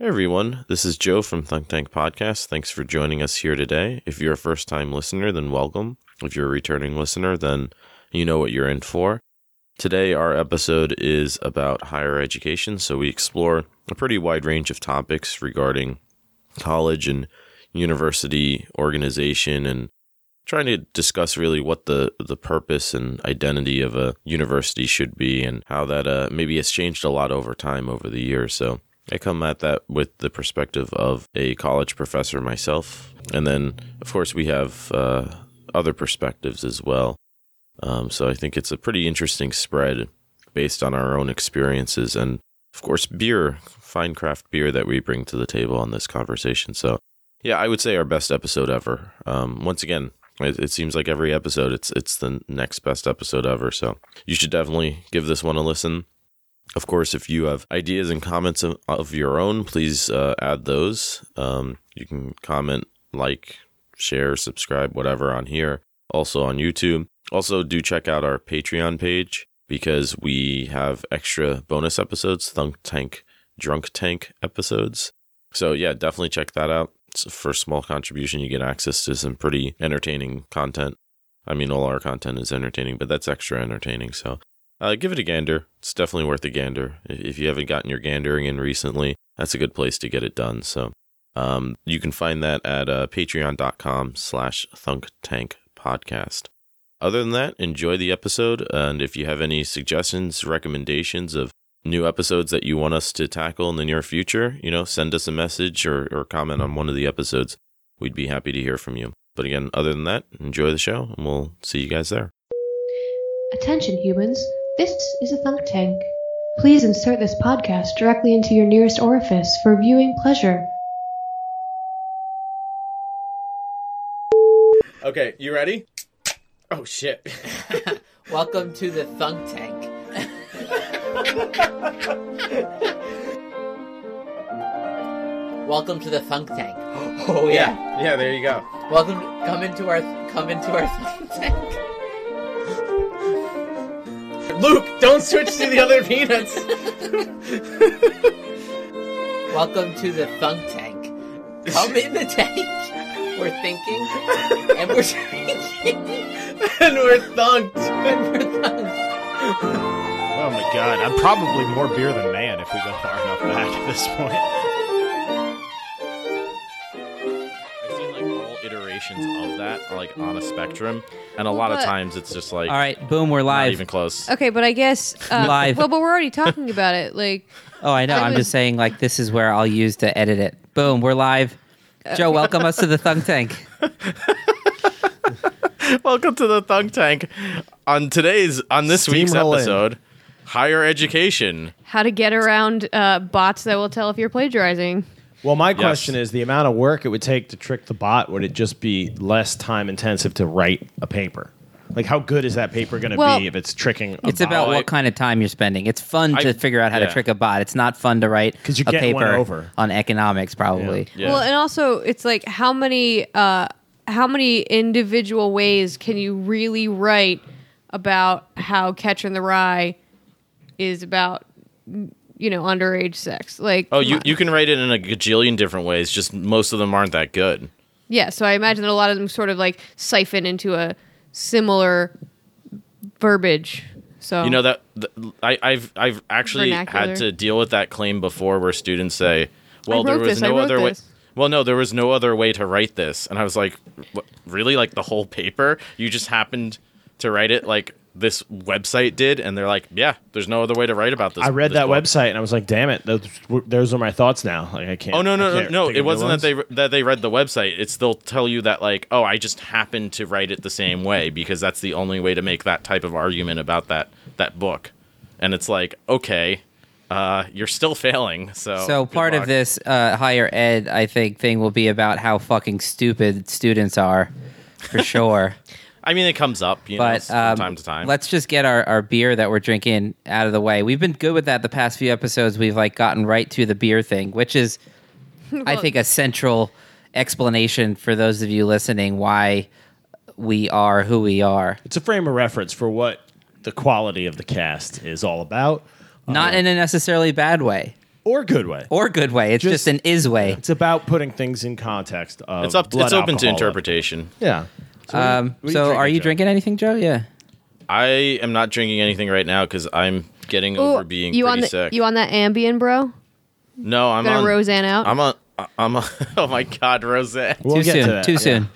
Hey everyone, this is Joe from Thunk Tank Podcast. Thanks for joining us here today. If you're a first time listener, then welcome. If you're a returning listener, then you know what you're in for. Today, our episode is about higher education, so we explore a pretty wide range of topics regarding college and university organization and trying to discuss really what the, the purpose and identity of a university should be and how that uh, maybe has changed a lot over time over the years. So I come at that with the perspective of a college professor myself. And then, of course, we have uh, other perspectives as well. Um, so I think it's a pretty interesting spread based on our own experiences and, of course, beer, fine craft beer that we bring to the table on this conversation. So, yeah, I would say our best episode ever. Um, once again, it, it seems like every episode, it's it's the next best episode ever. So you should definitely give this one a listen. Of course, if you have ideas and comments of, of your own, please uh, add those. Um, you can comment, like, share, subscribe, whatever on here. Also on YouTube. Also, do check out our Patreon page because we have extra bonus episodes, Thunk Tank, Drunk Tank episodes. So, yeah, definitely check that out. So for small contribution, you get access to some pretty entertaining content. I mean, all our content is entertaining, but that's extra entertaining. So uh, give it a gander. It's definitely worth a gander. If you haven't gotten your gandering in recently, that's a good place to get it done. So um, you can find that at uh, patreon.com slash thunktankpodcast. Other than that, enjoy the episode. And if you have any suggestions, recommendations of new episodes that you want us to tackle in the near future, you know, send us a message or, or comment on one of the episodes. We'd be happy to hear from you. But again, other than that, enjoy the show and we'll see you guys there. Attention, humans. This is a Thunk Tank. Please insert this podcast directly into your nearest orifice for viewing pleasure. Okay, you ready? Oh shit. Welcome to the Thunk Tank. Welcome to the Thunk Tank. Oh yeah. Yeah, there you go. Welcome. Come into our. Come into our Thunk Tank. Luke, don't switch to the other peanuts. Welcome to the Thunk Tank. Come in the tank. We're thinking, and we're drinking, and we're thunked. and we're thunked. Oh my god, I'm probably more beer than man if we go far enough back at this point. All iterations of that, like on a spectrum, and a lot of But- times it's just like All right, boom, we're not live. even close. Okay, but I guess uh, Live. Well, but we're already talking about it. Like, Oh, I know. I I'm was- just saying, like, this is where I'll use to edit it. Boom, we're live. Joe, welcome us to the Thunk Tank. Welcome to the Thunk Tank. On today's, on this week's Steamroll in. episode, higher education. how to get around uh, bots that will tell if you're plagiarizing. Well, my question is the amount of work it would take to trick the bot, would it just be less time intensive to write a paper? Like, how good is that paper going to Well- be if it's tricking a It's bot? about what kind of time you're spending. It's fun to figure out how yeah. to trick a bot. It's not fun to write 'Cause you're a getting one paper over. on economics, probably. Yeah. Well, and also it's like how many uh, how many individual ways can you really write about how Catcher in the Rye is about you know underage sex? Like, oh, you on. you can write it in a gajillion different ways. Just most of them aren't that good. yeah. So I imagine that a lot of them sort of like siphon into a similar verbiage. So You know that th- I, I've I've actually Vernacular. had to deal with that claim before, where students say, "Well, there was this, no other way." Well, no, there was no other way to write this, and I was like, what, "Really? Like the whole paper? You just happened to write it like this website did?" And they're like, "Yeah, there's no other way to write about this." I read this that book." website and I was like, damn it, those, those are my thoughts now. Like, I can't. Oh no no no no! It wasn't that they that they read the website. It's they'll tell you that like, oh, I just happened to write it the same way because that's the only way to make that type of argument about that that book. And it's like, okay, uh, you're still failing. So So good part of this uh, higher ed, I think, thing will be about how fucking stupid students are, for sure. I mean, it comes up, you know, but from um, time to time. let's just get our, our beer that we're drinking out of the way. We've been good with that the past few episodes. We've like gotten right to the beer thing, which is, I think, a central explanation for those of you listening why we are who we are. It's a frame of reference for what the quality of the cast is all about. Not in a necessarily bad way. or good way. or good way. It's just, Just- an is way. It's about putting things in context. Of It's up. blood It's open to interpretation. Yeah. So, Um, what so, are you Joe? drinking anything, Joe? Yeah. I am not drinking anything right now because I'm getting Ooh, over being you pretty on the sick. you on that Ambien, bro? no, I'm Gonna on. Roseanne out. I'm on. I'm on. Oh my God, Roseanne. We'll too get soon. to that. Too Yeah. soon.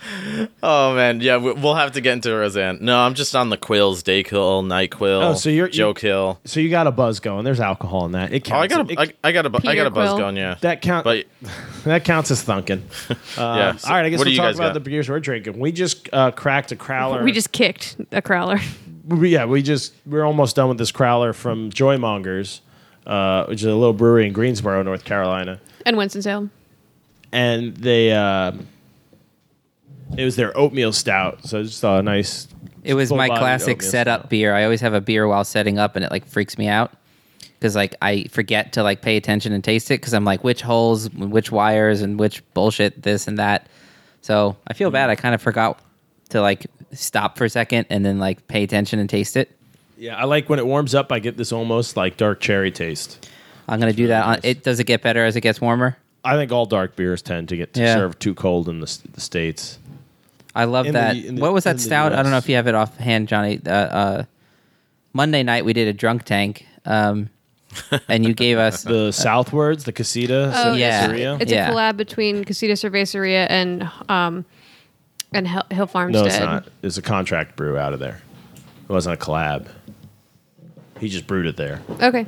Oh man, yeah, we- we'll have to get into Roseanne. No, I'm just on the Quills, Dayquil, Nyquil, Oh, so you're- Joe Kill. So you got a buzz going. There's alcohol in that. It Oh, I got a, It- I, I got a, bu- I got a buzz Peter going. Yeah, that count. but that counts as thunking. Um, Yeah, so all right. I guess we'll talk about got? the beers we're drinking. We just uh, cracked a crowler. we just kicked a crowler. Yeah. We just we're almost done with this crowler from Joymongers, uh, which is a little brewery in Greensboro, North Carolina. and Winston Salem. And they uh, it was their oatmeal stout. So just a nice. It was my classic setup stout. beer. I always have a beer while setting up, and it like freaks me out because like I forget to like pay attention and taste it because I'm like which holes, which wires, and which bullshit this and that. So I feel bad. I kind of forgot to like stop for a second and then like pay attention and taste it. Yeah, I like when it warms up. I get this almost like dark cherry taste. I'm gonna do that. On, it does it get better as it gets warmer? I think all dark beers tend to get to Yeah. serve too cold in the, the states. I love In the- that. in the- what was in that the stout? I don't know US. if you have it offhand, Johnny. Uh, uh, Monday night we did a drunk tank, um, and you gave us The southwards, the Casita, Oh, yeah. Cerveceria. It's Yeah. a collab between Casita Cerveceria and um and Hill, Hill Farmstead. No, it's not. It's a contract brew out of there. It wasn't a collab. He just brewed it there Okay.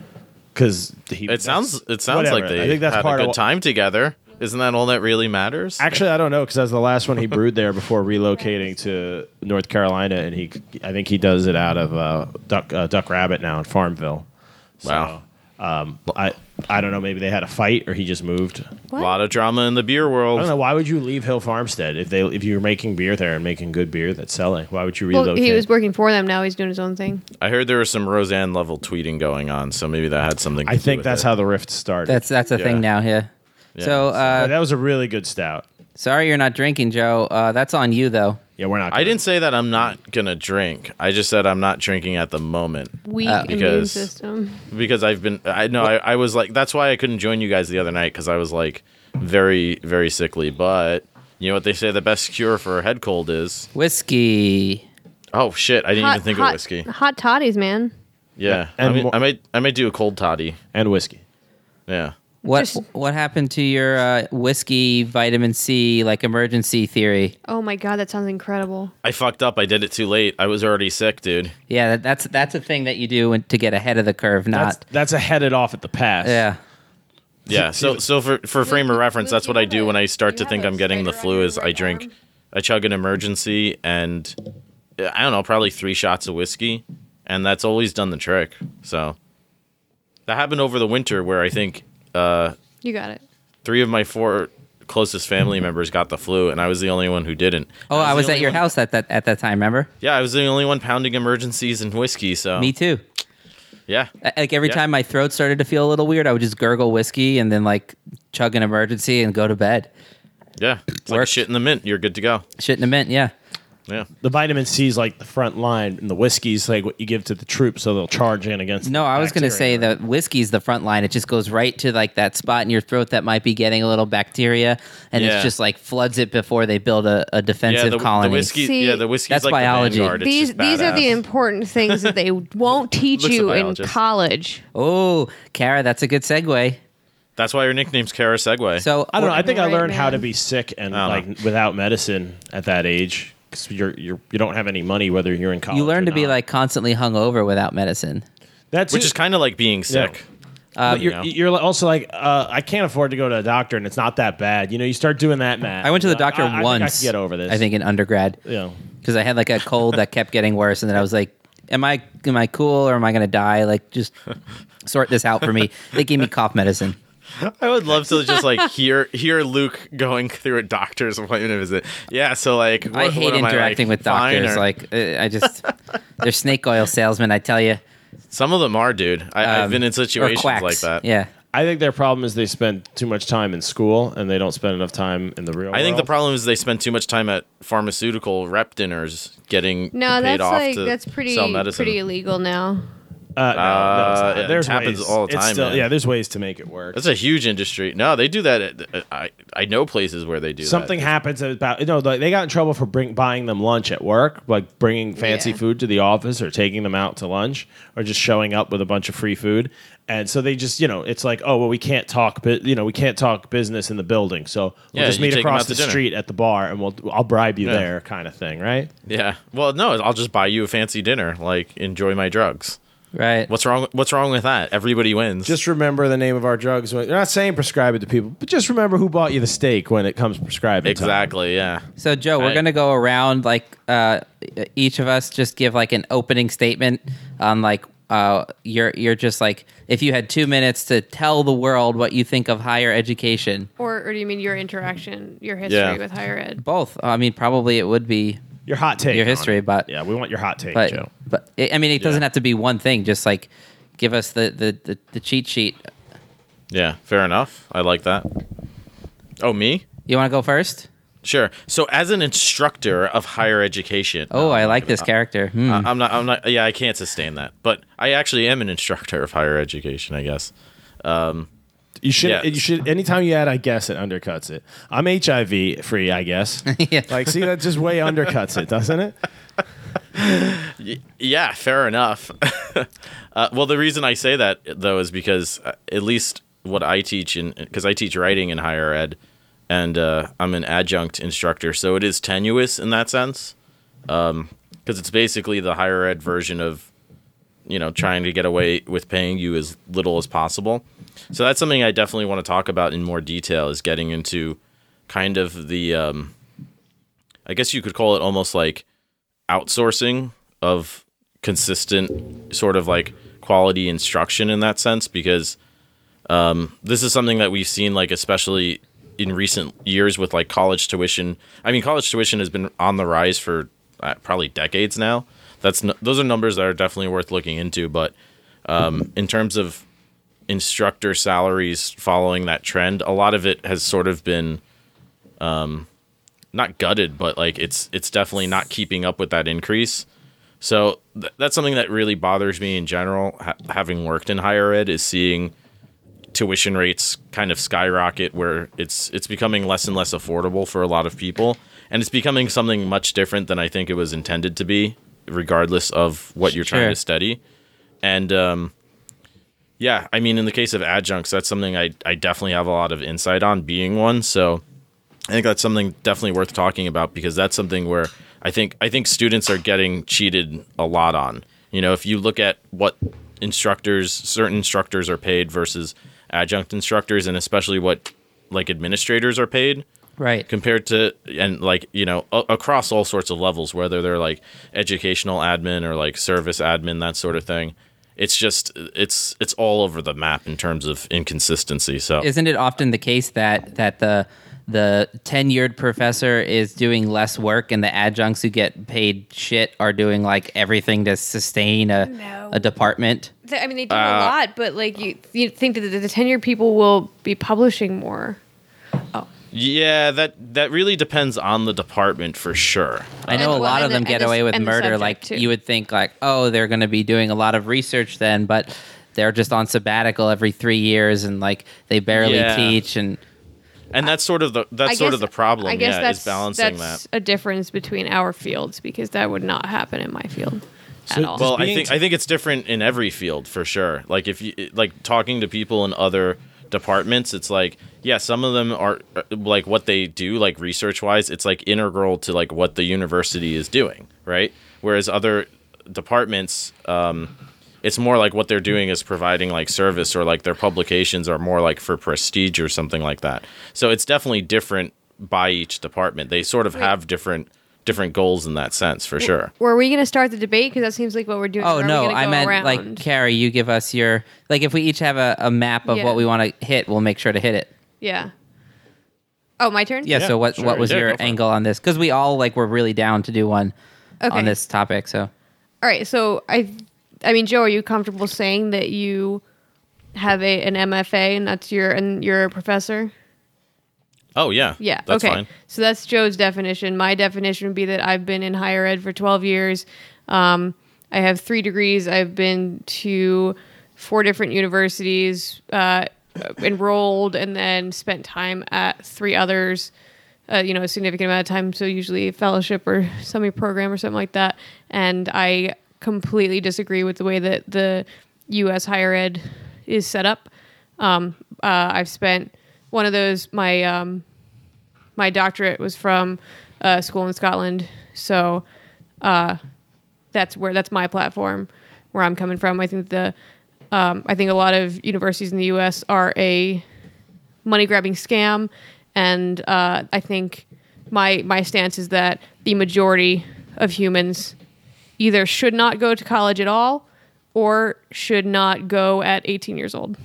Because he. it sounds. It sounds whatever. like they I think that's had part a good what- time together. Isn't that all that really matters? Actually, I don't know because that's the last one he brewed there before relocating to North Carolina, and he, I think he does it out of uh, Duck uh, Duck Rabbit now in Farmville. So, Wow. Um, I I don't know. Maybe they had a fight, or he just moved. a lot of drama in the beer world. I don't know. Why would you leave Hill Farmstead if they if you're making beer there and making good beer that's selling? Why would you Well, relocate? he was working for them. Now he's doing his own thing. I heard there was some Roseanne level tweeting going on, so maybe that had something. To I do think with that's it. how the rift started. that's that's a Yeah. thing now. Yeah. Yeah. So But uh, that was a really good stout. Sorry you're not drinking, Joe. Uh, that's on you though. Yeah, we're not. I didn't say that I'm not gonna drink. I just said I'm not drinking at the moment Weak Uh, immune because- system. because I've been. I know I, I was like that's why I couldn't join you guys the other night because I was like very very sickly. But you know what they say the best cure for a head cold is Whiskey. oh shit I didn't even think hot, of whiskey. Hot toddies, man. Yeah, And I, mean, mo- I might I might do a cold toddy. And whiskey. Yeah. What Just- what happened to your uh, whiskey vitamin C like Emergen-C theory? Oh my god, that sounds incredible. I fucked up. I did it too late. I was already sick, dude. Yeah, that, that's that's a thing that you do when- to get ahead of the curve. That's Not that's a headed off at the pass. yeah. Yeah. So so for for frame of reference, that's what I do when I start to think have a I'm getting the flu. Is I drink, arm? I chug an Emergen-C, and I don't know, probably three shots of whiskey, and that's always done the trick. So that happened over the winter, where I think uh, You got it. three of my four closest family members got the flu, and I was the only one who didn't. Oh, I the was at your one- house at that at that time. Remember? Yeah, I was the only one pounding Emergen-Cs and whiskey. So Me too. yeah, Like every Yeah. time my throat started to feel a little weird, I would just gurgle whiskey and then like chug an Emergen-C and go to bed. yeah, it's like shit in the mint. You're good to go. Shit in a mint, yeah. Yeah. The vitamin C is like the front line, and the whiskey's like what you give to the troops, so they'll charge in against. No, I was going to bacteria. say that whiskey's the front line. It just goes right to like that spot in your throat that might be getting a little bacteria, and Yeah. it's just like floods it before they build a, a defensive Yeah, the, colony. the whiskey. See, yeah, the whiskey's that's like biology. The It's these these are the important things that they won't teach you in college. Oh, Kara, that's a good segue. That's why your nickname's Kara Segway. So I don't know. I think I Right, learned how to be sick and like don't without medicine at that age because you're you're you don't have any money whether you're in college. you learn or to be like constantly hungover without medicine. that's which it. is kind of like being sick. But you're, you know. you're also like, uh, I can't afford to go to a doctor, and it's not that bad. You know, you start doing that, Matt. I went to the Uh, doctor I, I think once. I can get over this. I think in undergrad You know, because I had like a cold that kept getting worse, and then I was like, "Am I am I cool or am I going to die? Like, just sort this out for me." They gave me cough medicine. I would love to just like hear hear Luke going through a doctor's appointment visit. Yeah, so like what, I hate what am interacting like, with doctors. or- Like, uh, I just they're snake oil salesmen. I tell you, some of them are, dude. I, I've Um, been in situations like that. Yeah, I think their problem is they spend too much time in school and they don't spend enough time in the real. I think the problem is they spend too much time at pharmaceutical rep dinners getting No, paid that's off like to that's pretty sell medicine. pretty illegal now. Uh, no, no, it's Uh, not. it There's happens ways. all the time, still- man. yeah, there's ways to make it work. That's a huge industry. No, they do that. At, I I know places where they do that. Something that. happens about you know like they got in trouble for bring, buying them lunch at work, like bringing fancy Yeah. food to the office or taking them out to lunch or just showing up with a bunch of free food. And so they just you know it's like oh well we can't talk bu- you know we can't talk business in the building so we'll Yeah, just meet across the dinner. street at the bar and we'll I'll bribe you Yeah. there kind of thing right Yeah. Well, no, I'll just buy you a fancy dinner. Like, enjoy my drugs. Right. What's wrong? What's wrong with that? Everybody wins. just remember the name of our drugs when they're not saying prescribe it to people but just remember who bought you the steak when it comes prescribed exactly. Yeah. So Joe, we're gonna go around like uh, each of us just give like an opening statement on like uh, you're you're just like if you had two minutes to tell the world what you think of higher education. Or, or do you mean your interaction, your history Yeah. with higher ed? Both. I mean, probably it would be, your hot take Your history, but- yeah we want your hot take but Joe but I mean, it doesn't Yeah. have to be one thing. Just like give us the the, the, the cheat sheet. Yeah. Fair enough. I like that. Oh, me? You want to go first? Sure. So, as an instructor of higher education, Oh, No, I I'm like this gonna- character. Hmm. I- I'm not. I'm not. Yeah, I can't sustain that. But I actually am an instructor of higher education. I guess. You should. Yeah. You should. Anytime you add, I guess it undercuts it. I'm HIV free. I guess. yeah. like, see, that just way undercuts it, doesn't it? Yeah, fair enough. uh, well, the reason I say that though is because uh, at least what I teach in because I teach writing in higher ed, and uh, I'm an adjunct instructor, so it is tenuous in that sense. Because it's basically the higher ed version of, you know, trying to get away with paying you as little as possible. So that's something I definitely want to talk about in more detail. Is getting into kind of the, um, I guess you could call it almost like outsourcing of consistent sort of like quality instruction in that sense because um, this is something that we've seen like especially in recent years with like college tuition i mean college tuition has been on the rise for uh, probably decades now that's n- those are numbers that are definitely worth looking into but um, in terms of instructor salaries following that trend a lot of it has sort of been not gutted, but like it's it's definitely not keeping up with that increase. So th- that's something that really bothers me in general. Ha- having worked in higher ed, is seeing tuition rates kind of skyrocket, where it's it's becoming less and less affordable for a lot of people, and it's becoming something much different than I think it was intended to be, regardless of what you're trying to study. And um, yeah, I mean, in the case of adjuncts, that's something I I definitely have a lot of insight on, being one. So. I think that's something definitely worth talking about because that's something where I think I think students are getting cheated a lot on. You know, if you look at what instructors, certain instructors are paid versus adjunct instructors, and especially what like administrators are paid Right. compared to and like you know a- across all sorts of levels, whether they're like educational admin or like service admin, that sort of thing. It's just it's it's all over the map in terms of inconsistency. So Isn't it often the case that that the the tenured professor is doing less work and the adjuncts who get paid shit are doing like everything to sustain a No. a department? I mean, they do Uh, a lot, but like you, you think that the, the tenured people will be publishing more. Yeah, that that really depends on the department for sure. I know And- a lot well, of them the- get and the- away with murder. subject, Like too. you would think, like oh, they're going to be doing a lot of research then, but they're just on sabbatical every three years and like they barely Yeah. teach and And that's sort of the that's I sort of the problem. I guess yeah, that's is balancing that's that. a difference between our fields because that would not happen in my field at all. Well, I think t- I think it's different in every field for sure. Like if you like talking to people in other departments, it's like yeah, some of them are uh, like what they do, like research wise, it's like integral to like what the university is doing, right? Whereas other departments, um, it's more like what they're doing is providing like service or like their publications are more like for prestige or something like that. So it's definitely different by each department. They sort of have different different goals in that sense for sure. Were we going to start the debate? Because that seems like what we're doing. Oh are no, I meant around? like Carrie. You give us your like if we each have a, a map of Yeah. what we want to hit, we'll make sure to hit it. yeah. Oh, my turn. Yeah. Yeah, so what sure. what was Yeah, your go for it. angle on this? Because we all like were really down to do one Okay. on this topic. So All right. So I, I mean, Joe, are you comfortable saying that you have a an MFA and that's your and you're a professor? Oh yeah, Yeah. that's okay. fine. So that's Joe's definition. My definition would be that I've been in higher ed for 12 years. Um, I have three degrees. I've been to four different universities, uh, enrolled, and then spent time at three others. Uh, you know, a significant amount of time. So usually a fellowship or semi program or something like that. And I completely disagree with the way that the U.S. higher ed is set up. Um, uh, I've spent one of those. My um, my doctorate was from a school in Scotland, so uh, that's where that's my platform where I'm coming from. I think the um, I think a lot of universities in the U.S. are a money grabbing scam, and uh, I think my my stance is that the majority of humans either should not go to college at all or should not go at 18 years old.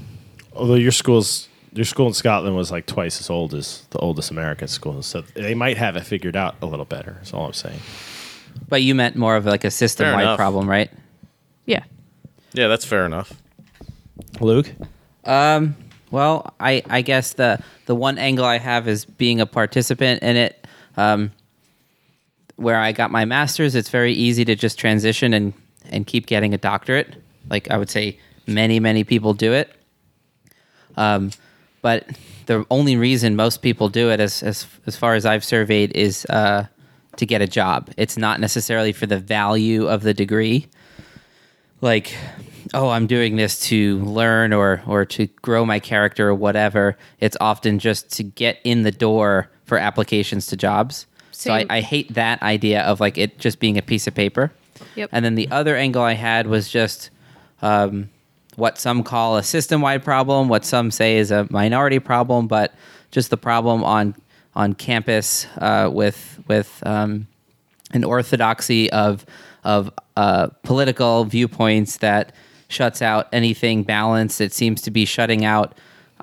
Although your school's your school in Scotland was like twice as old as the oldest American school, so they might have it figured out a little better. That's all I'm saying. But you meant more of like a system wide problem, right? Yeah. Yeah, that's fair enough. Luke, Um, well, I, I guess the the one angle I have is being a participant in it. Um, where I got my master's, it's very easy to just transition and and keep getting a doctorate. Like I would say, many many people do it. Um, but the only reason most people do it, as as as far as I've surveyed, is uh, to get a job. It's not necessarily for the value of the degree. Like oh i'm doing this to learn or or to grow my character or whatever. It's often just to get in the door for applications to jobs. So I, I hate that idea of like it just being a piece of paper. Yep. and then the other angle i had was just um, what some call a system-wide problem what some say is a minority problem but just the problem on on campus uh, with with um, an orthodoxy of of uh, political viewpoints that shuts out anything balanced. It seems to be shutting out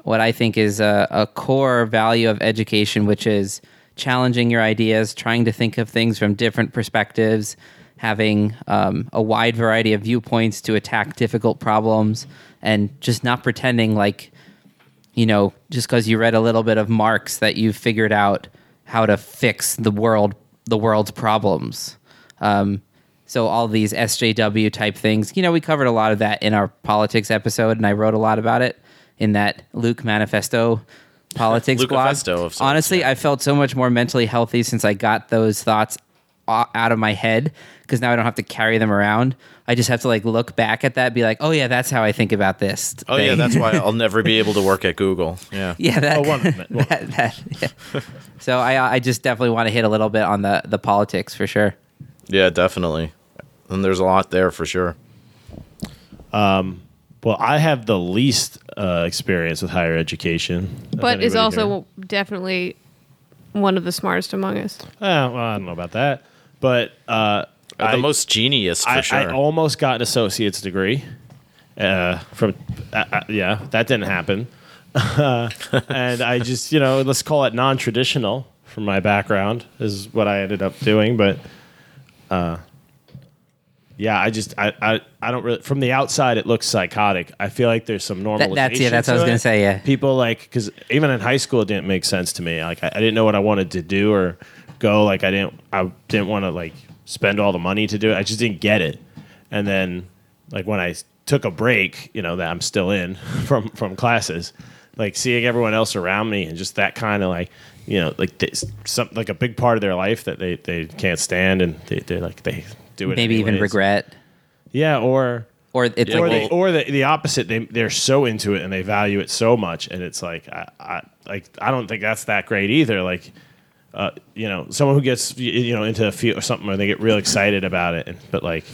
what I think is a, a core value of education, which is challenging your ideas, trying to think of things from different perspectives, having um, a wide variety of viewpoints to attack difficult problems, and just not pretending like you know, just because you read a little bit of Marx that you've figured out how to fix the world, the world's problems. Um, so all these SJW type things, you know, we covered a lot of that in our politics episode, and I wrote a lot about it in that Luke Manifesto politics blog. Honestly, I felt so much more mentally healthy since I got those thoughts out of my head because now I don't have to carry them around. I just have to like look back at that, be like, oh yeah, that's how I think about this. Oh yeah, that's why I'll never be able to work at Google. Yeah. Yeah, that, Oh, one of. One- that, that- yeah. So I I just definitely want to hit a little bit on the the politics for sure. Yeah, definitely. And there's a lot there for sure. well, I have the least uh, experience with higher education, But is anybody also definitely one of the smartest among us. Uh, well, I don't know about that, but uh, Uh, I- the most genius for I, sure. I almost got an associate's degree. Uh, from uh, uh, yeah, that didn't happen. and I just you know let's call it non-traditional from my background is what I ended up doing, but uh, yeah, I just I, I I don't really from the outside it looks psychotic. I feel like there's some normalization. that's- yeah, that's what I was to gonna it. say, yeah. people like because even in high school it didn't make sense to me. Like I, I didn't know what I wanted to do or go. Like I didn't I didn't want to like spend all the money to do it. I just didn't get it. And then like when I took a break, you know that I'm still in from from classes, like seeing everyone else around me and just that kind of like you know like this, some like a big part of their life that they they can't stand and they they like they do it Maybe even regret, Yeah, or or it's or like the or the, the opposite. They they're so into it and they value it so much, and it's like I, I like I don't think that's that great either. Like, uh, you know, someone who gets you know into a field or something, or they get real excited about it, and but like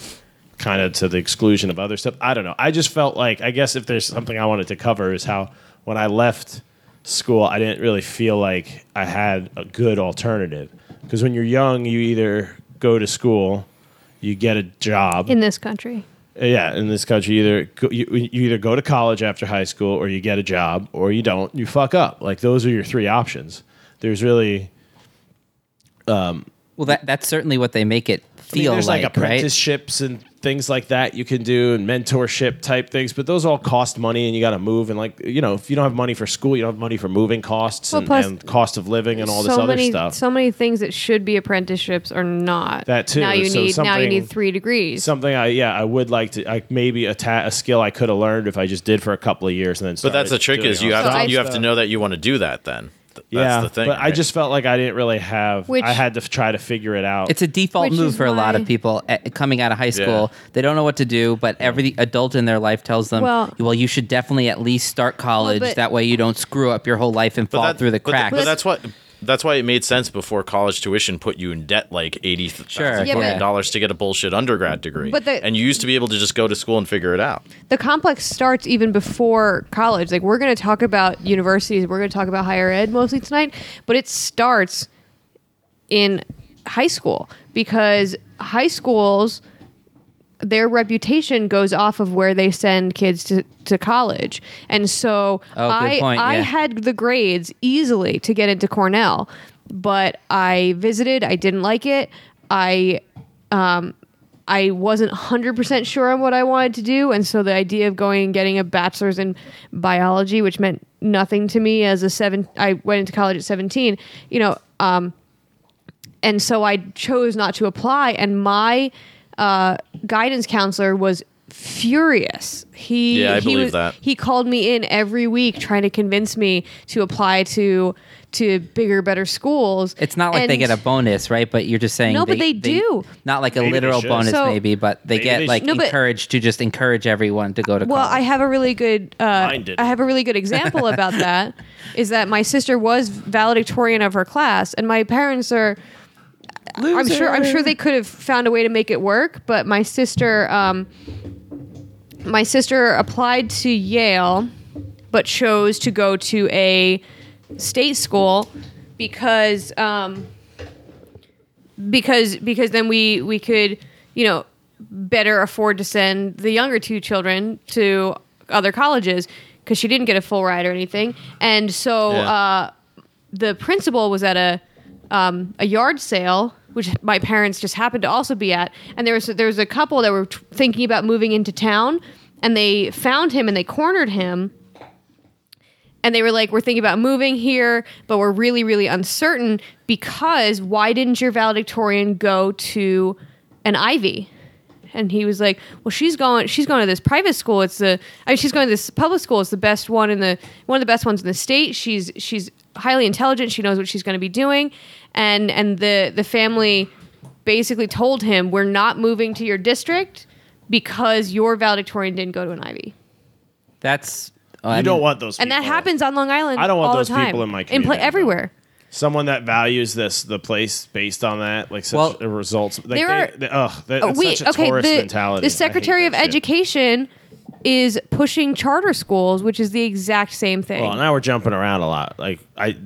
kind of to the exclusion of other stuff. I don't know. I just felt like I guess if there's something I wanted to cover is how when I left school, I didn't really feel like I had a good alternative because when you're young, you either go to school, you get a job In this country. yeah, in this country, either go, you, you either go to college after high school, or you get a job, or you don't. You fuck up. Like those are your three options. There's really Um, well that that's certainly what they make it I mean, feel there's like, like, right? apprenticeships and things like that you can do and mentorship type things, but those all cost money and you got to move. And like, you know, if you don't have money for school, you don't have money for moving costs Well, and, plus- and cost of living and all this other many, stuff. So many things that should be apprenticeships are not. That too. Now you So need now you need three degrees. Something I, yeah, I would like to, I maybe a, ta- a skill I could have learned if I just did for a couple of years and then But that's the trick is you have to you have to know that you want to do that then. Th- That's yeah, the thing. but I just felt like I didn't really have. Which- I had to f- try to figure it out. It's a default Which move is for a lot of people eh, coming out of high school. They don't know what to do, but every adult in their life tells them, Well- "Well, you should definitely at least start college. but- that way, you don't screw up your whole life and fall that- through the but cracks." But, that's what that's why it made sense before college tuition put you in debt like eighty Sure, Yeah, but- dollars to get a bullshit undergrad degree. But the- and you used to be able to just go to school and figure it out. the complex starts even before college. Like we're going to talk about universities, we're going to talk about higher ed mostly tonight, but it starts in high school because high schools their reputation goes off of where they send kids to, to college. And so Oh, I point, I had the grades easily to get into Cornell, but I visited, I didn't like it. I um I wasn't 100% sure on what I wanted to do. And so the idea of going and getting a bachelor's in biology, which meant nothing to me as a seven, I went into college at 17, you know, um, and so I chose not to apply. And my uh, guidance counselor was furious. He, Yeah, I he believe was- that. He called me in every week trying to convince me to apply to to bigger, better schools. It's not like they get a bonus, right? But you're just saying No, but they do. Not like a Maybe literal bonus, So- maybe, but they Maybe get they like. No, but- encouraged to just encourage everyone to go to Well, college. I have a really good. Uh, Mine. I have a really good example about that. Is that my sister was valedictorian of her class, and my parents are. I'm sure. I'm sure they could have found a way to make it work, but my sister, um, my sister applied to Yale, but chose to go to a state school because um, because because then we we could you know better afford to send the younger two children to other colleges because she didn't get a full ride or anything and so Yeah. uh, the principal was at a um, a yard sale which my parents just happened to also be at and there was there was a couple that were t- thinking about moving into town and they found him and they cornered him and they were like, "We're thinking about moving here, but we're really, really uncertain because why didn't your valedictorian go to an Ivy?" And he was like, "Well, she's going. She's going to this private school. It's the. I mean, she's going to this public school. It's the best one in the one of the best ones in the state. She's she's highly intelligent. She knows what she's going to be doing." And and the the family basically told him, "We're not moving to your district because your valedictorian didn't go to an Ivy." That's I you mean, don't want those. And that people. happens on Long Island. I don't want all those time. people in my in community, play no. everywhere. someone that values this the place based on that, like such Well, the results. Like there they, are- they, ugh, that, Uh, that's we such a okay. tourist The, mentality. The Secretary that of shit. Education is pushing charter schools, which is the exact same thing. Well, now we're jumping around a lot. Like I,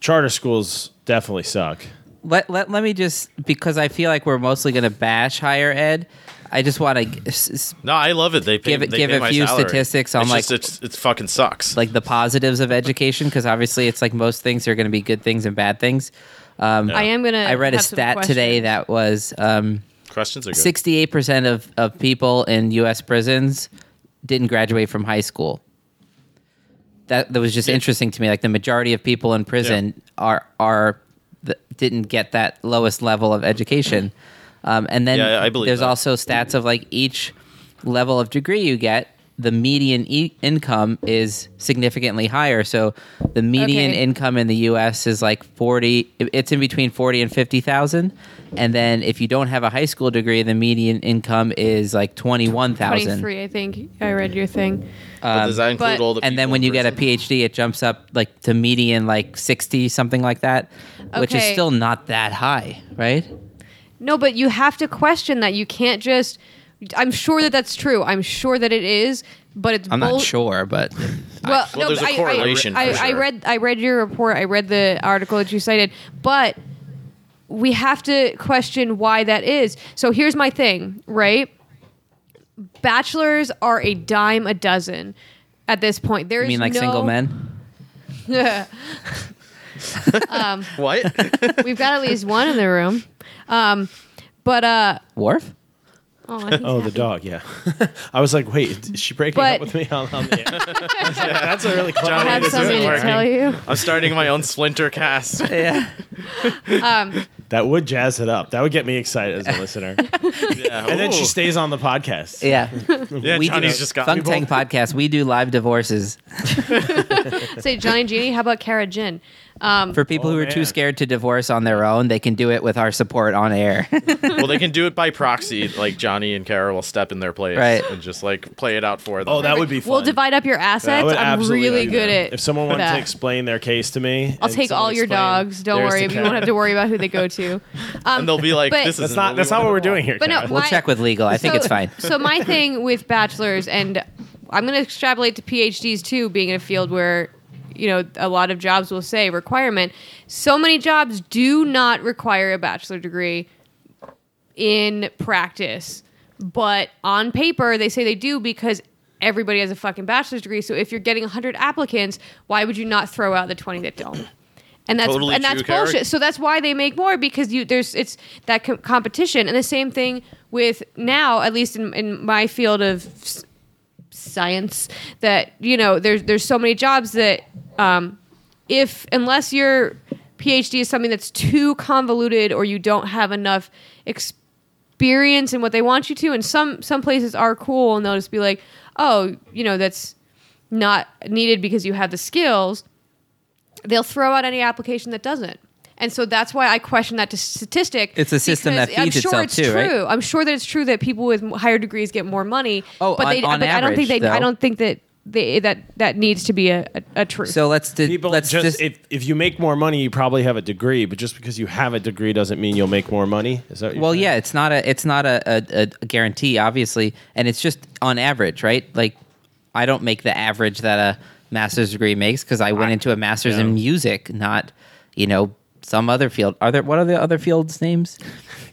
charter schools definitely suck. let, let, let me just because I feel like we're mostly going to bash higher ed. I just want to No, I love it. They pay, Give it- they give pay a my few salary. statistics on, It's like- just, it's it's fucking sucks. like the positives of education because obviously it's like most things are going to be good things and bad things. Um, I am gonna. I read a have some stat today that was um, Questions are good. 68% of, of people in U.S. prisons didn't graduate from high school. That that was just interesting to me. Like the majority of people in prison are are th- didn't get that lowest level of education. Um, and then Yeah, I believe there's that. also stats of like each level of degree you get, the median e- income is significantly higher. So the median Okay. income in the U.S. is like forty. It's in between forty and fifty thousand. And then if you don't have a high school degree, the median income is like twenty one thousand. Twenty-three, I think. I read your thing. But um, does that include but- all the? And then when in you get a? PhD, it jumps up like to median like sixty something like that, which is still not that high, right? No, but you have to question that. You can't just. I'm sure that that's true. I'm sure that it is, but it's. I'm bull- not sure, but Well, Well, no, there's a I- I- correlation I, for I sure. read. I read your report. I read the article that you cited, but we have to question why that is. So here's my thing, right? Bachelors are a dime a dozen at this point. There's I mean like no, single men. what? We've got at least one in the room. Um, but uh, Worf? Oh, Oh, the dog. Yeah. I was like, wait, is she breaking But- up with me on, on? I was like, That's a really clever I Johnny, have this isn't something to working. tell you. I'm starting my own Splinter cast. Yeah. That would jazz it up. That would get me excited as a listener. Yeah. and then she stays on the podcast. Yeah. Yeah, we Johnny's do just got Funk Tank podcast. We do live divorces Say Johnny Genie. How about Cara Jin? Um, for people Oh, who are man. too scared to divorce on their own. They can do it with our support on air. well, they can do it by proxy. Like Johnny and Kara will step in their place Right. and just like play it out for them. Oh, that would be fun. we'll divide up your assets. would I'm really good that. at. If someone wanted that. to explain their case to me, I'll take all your dogs. Don't worry. the You won't have to worry about who they go to. Um, and they'll be like, "This is not. That's not what we're doing here. But no, Kat. we'll check with legal. I think So- it's fine. So my thing with bachelors, and I'm going to extrapolate to PhDs too, being in a field where you know a lot of jobs will say requirement. So many jobs do not require a bachelor degree in practice, but on paper they say they do because everybody has a fucking bachelor's degree. So if you're getting 100 applicants, why would you not throw out the 20 that don't? And that's Totally and that's bullshit. So that's why they make more because you there's it's that com- competition and the same thing with now at least in, in my field of science that you know there's there's so many jobs that um, if unless your PhD is something that's too convoluted or you don't have enough experience in what they want you to and some some places are cool and they'll just be like oh you know that's not needed because you have the skills they'll throw out any application that doesn't. And so that's why I question that statistic. It's a system that because I'm sure itself it's too, right? true. I'm sure that it's true that people with higher degrees get more money. Oh, but on- they, on but I don't think average, they. I don't think that they, that that needs to be a, a, a truth. So let's di- People let's just, just if, if you make more money, you probably have a degree. But just because you have a degree doesn't mean you'll make more money. Is that Well, saying? yeah, it's not a it's not a, a, a guarantee, obviously, and it's just on average, right? Like, I don't make the average that a master's degree makes because I went into a master's yeah. in music, not you know some other field. Are there what are the other fields names?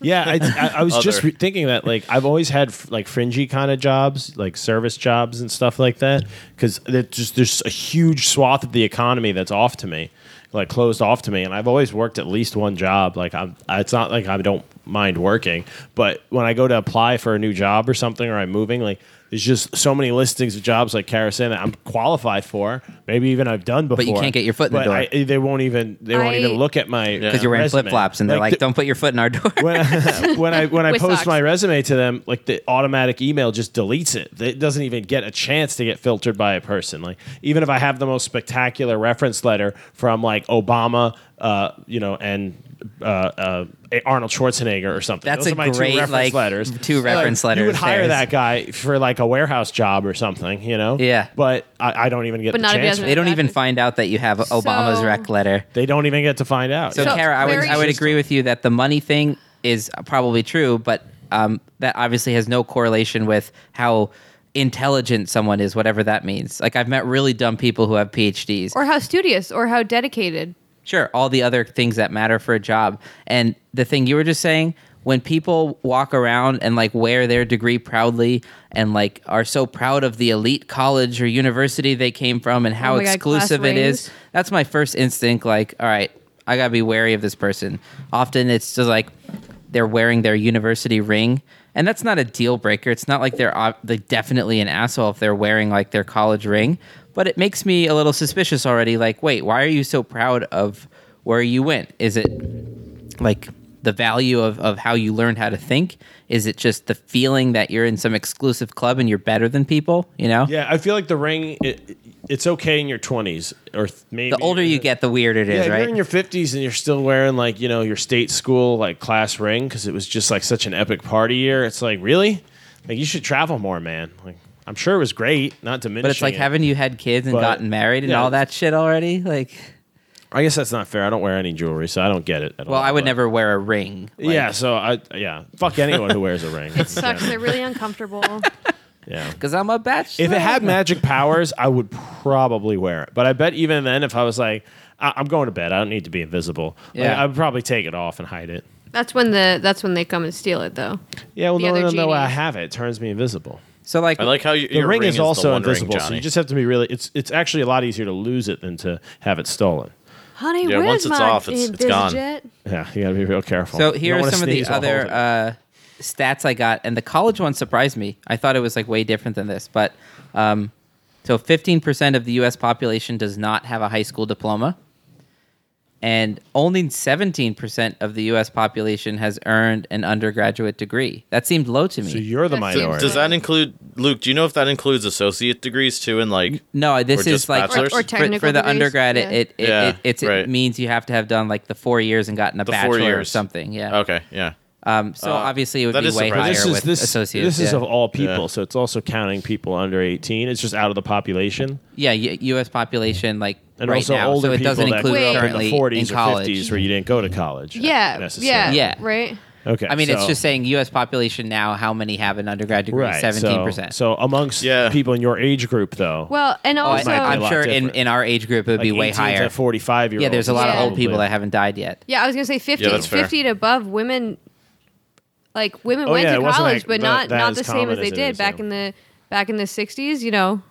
Yeah, I, I, I was just re- thinking that like I've always had f- like fringy kind of jobs, like service jobs and stuff like that, because just there's a huge swath of the economy that's off to me, like closed off to me, and I've always worked at least one job. Like I'm, it's not like I don't mind working, but when I go to apply for a new job or something, or I'm moving, like there's just so many listings of jobs like Kara that I'm qualified for. Maybe even I've done before, But you can't get your foot in the but door. I, they won't even they won't I- even look at my Because you're wearing resume. flip flops, and they're like, the- "Don't put your foot in our door." when I, when I when I With post socks. my resume to them, like the automatic email just deletes it. It doesn't even get a chance to get filtered by a person. Like even if I have the most spectacular reference letter from like Obama, uh, you know, and uh, uh, Arnold Schwarzenegger or something. That's Those a are my two reference like, letters. two reference Like, You would hire There's- that guy for like a warehouse job or something, you know? Yeah. But I, I don't even get But the not if he chance. has they don't even find out that you have Obama's So- rec letter. they don't even get to find out. So, So, Kara, I would very- I would agree with you that the money thing is probably true, but um, that obviously has no correlation with how intelligent someone is, whatever that means. Like I've met really dumb people who have PhDs. or how studious or how dedicated. Sure, all the other things that matter for a job. And the thing you were just saying, when people walk around and like wear their degree proudly and like are so proud of the elite college or university they came from and how Oh God, exclusive class it is, that's my first instinct. Like, all right, I gotta be wary of this person. Often it's just like they're wearing their university ring. And that's not a deal breaker. It's not like they're, they're definitely an asshole if they're wearing like their college ring. But it makes me a little suspicious already. Like, wait, why are you so proud of where you went? Is it like the value of, of how you learned how to think? Is it just the feeling that you're in some exclusive club and you're better than people? You know? yeah, I feel like the ring. It, it's okay in your twenties or maybe The older you get, the weirder it Yeah, is, if right? you're in your fifties and you're still wearing like you know your state school like class ring because it was just like such an epic party year. It's like really, like you should travel more, man. Like I'm sure it was great, not diminishing. but it's like, it. haven't you had kids and But- gotten married and yeah. all that shit already? Like, I guess that's not fair. I don't wear any jewelry, so I don't get it. At all. well, I would but- never wear a ring. Like, yeah, so I yeah, fuck anyone who wears a ring. It sucks. They're really uncomfortable. Yeah. because I'm a bachelor. If it had magic powers, I would probably wear it. But I bet even then, if I was like, I- I'm going to bed, I don't need to be invisible. Like, Yeah. I would probably take it off and hide it. That's when the that's when they come and steal it though. Yeah, well, The no, other no, no, I genies. have it. It turns me invisible. So like, I like how you, The your ring, is the also one ring, invisible, so you just have to be really. It's it's actually a lot easier to lose it than to have it stolen. Honey, Yeah, where's once it's my off, it's- it's gone. Invisjet? Yeah, you got to be real careful. so here are some of the other uh, stats I got, and the college one surprised me. I thought it was like way different than this, but um, so 15% of the U.S. population does not have a high school diploma, and only 17% of the U.S. population has earned an undergraduate degree. That seemed low to me. So you're the That's So minority. does that include Luke? Do you know if that includes associate degrees too? And like, no, this Or is just like bachelor's? Or- or for, technical for the degrees, undergrad. yeah. It it, Yeah, it, it's, right. it means you have to have done like the four years and gotten a The four bachelor or something. Yeah. okay, yeah, Um, so Uh, obviously it would be way surprising. higher this is with this, associates. this is yeah. of all people, Yeah. so it's also counting people under 18. It's just out of the population, yeah, U- U.S. population like and right also now, older so it people doesn't that include grew up in currently the 40s in or college. 50s where you didn't go to college. Yeah, necessarily. yeah, Yeah. right. Okay. I mean, it's just saying U.S. population now. How many have an undergrad degree? right. Seventeen so- percent. So amongst Yeah. people in your age group, though, Well, and Oh, I, also, might be a I'm lot sure in, different. in our age group it would like be way 18 to higher. 45 year Yeah, there's a lot of old people that haven't died yet. yeah, I was gonna say 50, Yeah, that's fair. 50 and above women. Like women Oh, went yeah, to college, like, but not not the same as they as did is, back yeah. in the back in the 60s. You know,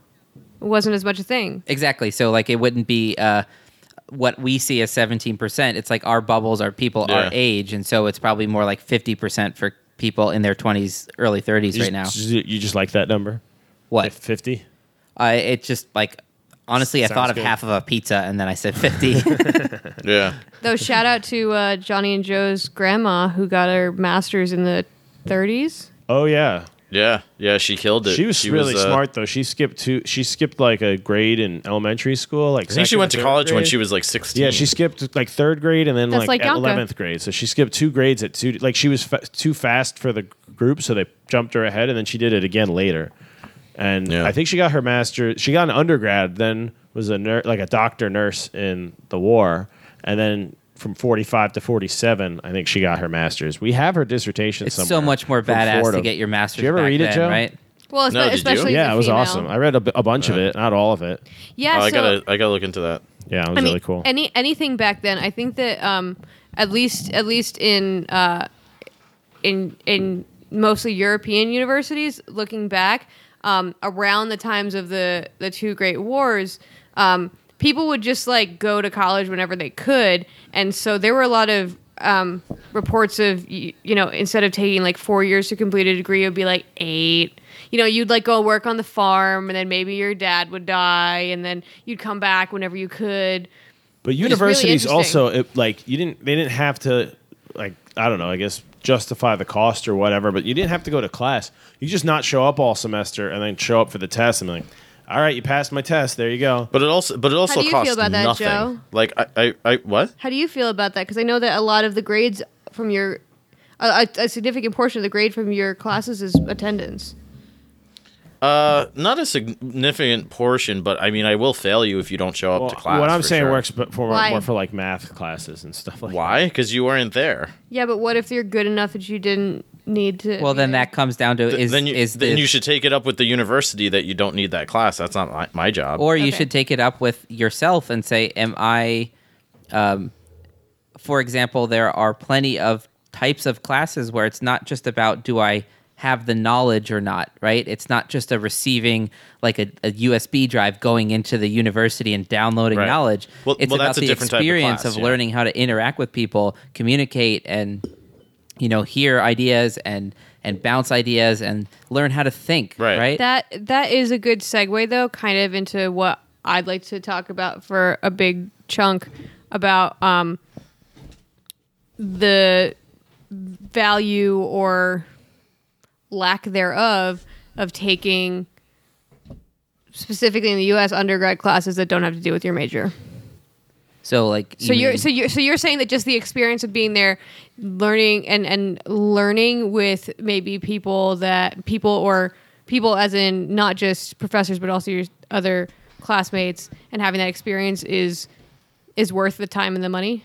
it wasn't as much a thing. Exactly. So like it wouldn't be uh, what we see as 17%. It's like our bubbles are people Yeah. our age, and so it's probably more like 50% for people in their 20s, early 30s you right now. Just, you just like that number? What? 50? Uh, it just like honestly, I Sounds thought of good. half of a pizza, and then I said 50. yeah. Though shout out to uh, Johnny and Joe's grandma who got her master's in the 30s. Oh, yeah. Yeah, yeah, she killed it. She was really uh, smart though. She skipped two. She skipped like a grade in elementary school. Like I think she went to third college when she was like sixteen. Yeah, she skipped like third grade and then That's like, like at Yonka. eleventh grade. So she skipped two grades at two. Like she was fa- too fast for the group, so they jumped her ahead, and then she did it again later. And Yeah. I think she got her master. She got an undergrad, then was a nur- like a doctor nurse in the war, and then from forty five to forty seven, I think she got her master's. We have her dissertation. it's so much more from badass Fordham. to get your master's Did you ever back read it, then, Joe? right? Well, No, espe- did you? especially Yeah, as it was female. awesome. I read a, b- a bunch of it, not all of it. Yeah, Oh, I gotta, I gotta look into that. Yeah, it was I mean, really cool. any anything back then, I think that um, at least at least in uh, in in mostly European universities, looking back um, around the times of the the two great wars, um, people would just like go to college whenever they could, and so there were a lot of um, reports of y- you know instead of taking like four years to complete a degree, it would be like eight. You know, you'd like go work on the farm, and then maybe your dad would die, and then you'd come back whenever you could. But universities interesting. also it, like you didn't they didn't have to like I don't know I guess justify the cost or whatever. But you didn't have to go to class. You just not show up all semester and then show up for the test and be like, all right, you passed my test. There you go. But it also, but it also How do you costs feel about that, nothing. Joe? Like I, I, I, what? How do you feel about that? Because I know that a lot of the grades from your, a, a, a significant portion of the grade from your classes is attendance. Uh, not a significant portion, but I mean, I will fail you if you don't show up Well, to class. what I'm for saying sure. works, but for Why? more for like math classes and stuff like. Why? Because you weren't there. Yeah, but what if you're good enough that you didn't need to? Well, then that comes down to Th- is then you, is then the, you should take it up with the university that you don't need that class. That's not my, my job. or you Okay. should take it up with yourself and say, "Am I?" Um, for example, there are plenty of types of classes where it's not just about do I have the knowledge or not, right? It's not just a receiving like a, a USB drive going into the university and downloading Right. knowledge. Well- it's well, about that's a the different type of experience class, of yeah. learning how to interact with people, communicate, and you know hear ideas and and bounce ideas and learn how to think. Right. Right. that that is a good segue though, kind of into what I'd like to talk about for a big chunk about um, the value or lack thereof of taking specifically in the U.S. undergrad classes that don't have to do with your major. so like. So you you're so you're so you're saying that just the experience of being there, learning and and learning with maybe people that people or people as in not just professors but also your other classmates and having that experience is is worth the time and the money.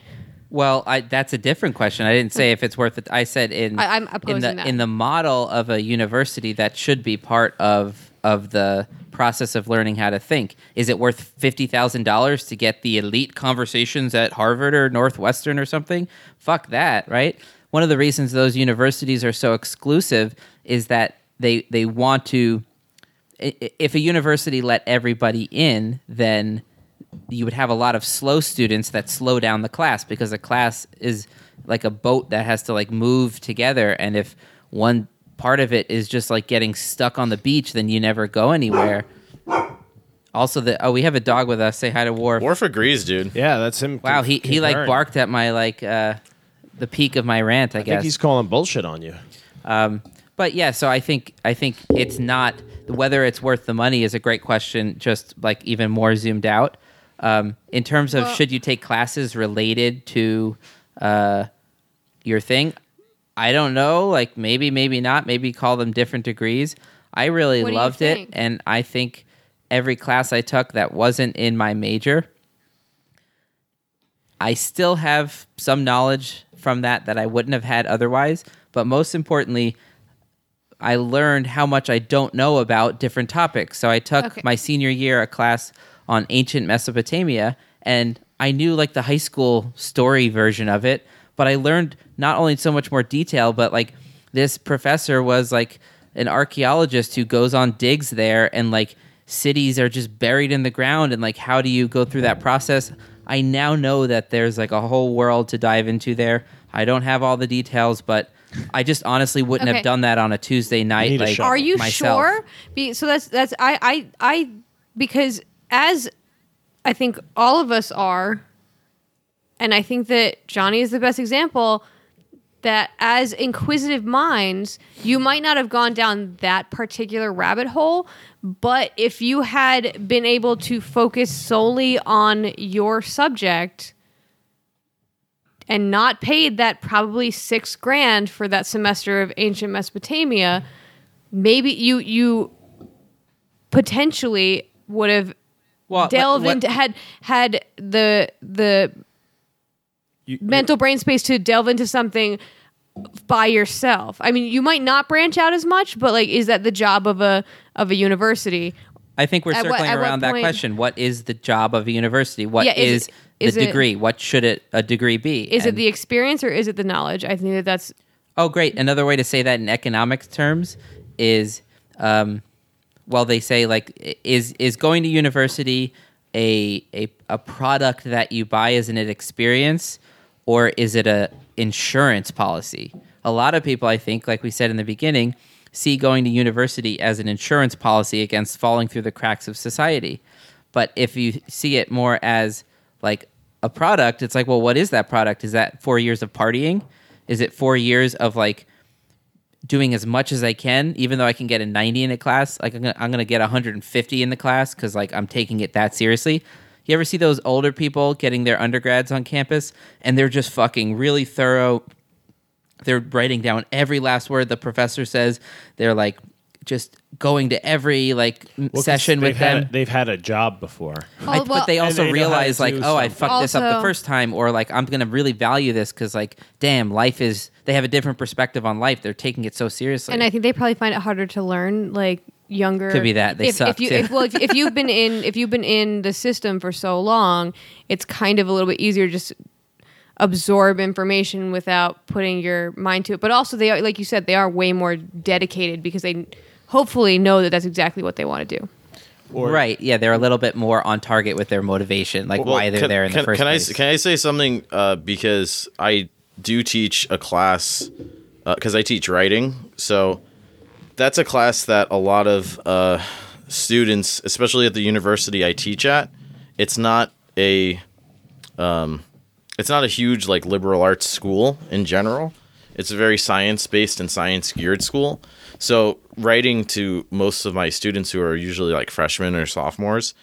Well, I, that's a different question. I didn't say if it's worth it. I said in I- I'm in the that. in the model of a university that should be part of of the process of learning how to think. Is it worth fifty thousand dollars to get the elite conversations at Harvard or Northwestern or something? Fuck that, right? One of the reasons those universities are so exclusive is that they they want to. If a university let everybody in, then you would have a lot of slow students that slow down the class because a class is like a boat that has to like move together and if one part of it is just like getting stuck on the beach, then you never go anywhere. Also, the oh, we have a dog with us. Say hi to Worf. Worf agrees, dude. Yeah, that's him. Wow, con- he he like barked at my like uh the peak of my rant. I, I guess. think he's calling bullshit on you. Um, but yeah, so I think I think it's not whether it's worth the money is a great question. Just like even more zoomed out um, in terms of Well- should you take classes related to uh, your thing. I don't know. Like maybe, maybe not. Maybe call them different degrees. I really What do you loved it, and I think every class I took that wasn't in my major I still have some knowledge from that that I wouldn't have had otherwise. But most importantly, I learned how much I don't know about different topics. So I took Okay. my senior year a class on ancient Mesopotamia, and I knew like the high school story version of it, but I learned not only so much more detail, but like this professor was like an archaeologist who goes on digs there and like cities are just buried in the ground and like how do you go through that process i now know that there's like a whole world to dive into there i don't have all the details but i just honestly wouldn't Okay. have done that on a tuesday night need a like. Are you myself. sure? Be, so that's that's I I I because as I think all of us are, and I think that Johnny is the best example. That as inquisitive minds, you might not have gone down that particular rabbit hole, but if you had been able to focus solely on your subject and not paid that probably six grand for that semester of ancient Mesopotamia, maybe you you potentially would have well, delved what- into had had the the You- mental brain space to delve into something by yourself. I mean, you might not branch out as much, but like, is that the job of a of a university? I think we're At circling what around that point- question. What is the job of a university? What Yeah, is is, it- is the it- degree? what should it a degree be? Is it the experience or is it the knowledge? I think that that's Oh, great. Another way to say that in economics terms is, um, well, they say like, is is going to university a a a product that you buy as an experience, or is it a insurance policy? A lot of people, I think, like we said in the beginning, see going to university as an insurance policy against falling through the cracks of society. But if you see it more as like a product, it's like, well, what is that product? Is that four years of partying? Is it four years of like doing as much as I can, even though I can get a 90 in a class? Like I'm gonna, I'm gonna get 150 in the class because like I'm taking it that seriously. You ever see those older people getting their undergrads on campus and they're just fucking really thorough? They're writing down every last word the professor says. They're like just going to every like Well, 'cause session with them. A, they've had a job before. Oh, I, Oh, well- but they also they know how to realize like, do oh, I something. fucked this up the first time, or like I'm gonna really value this because like, damn, life is. They have a different perspective on life. They're taking it so seriously. and I think they probably find it harder to learn like younger Could be that. They if, suck, if you too. if, well if, if you've been in if you've been in the system for so long it's kind of a little bit easier to just absorb information without putting your mind to it but also they are like you said they are way more dedicated because they hopefully know that that's exactly what they want to do Or right? Yeah, they're a little bit more on target with their motivation, like Well, why they're can- there in can, the first can place. I can I say something uh, because I do teach a class because I teach writing, so that's a class that a lot of uh, students, especially at the university I teach at, it's not a um, it's not a huge like liberal arts school in general. It's a very science based and science geared school. So writing to most of my students who are usually like freshmen or sophomores,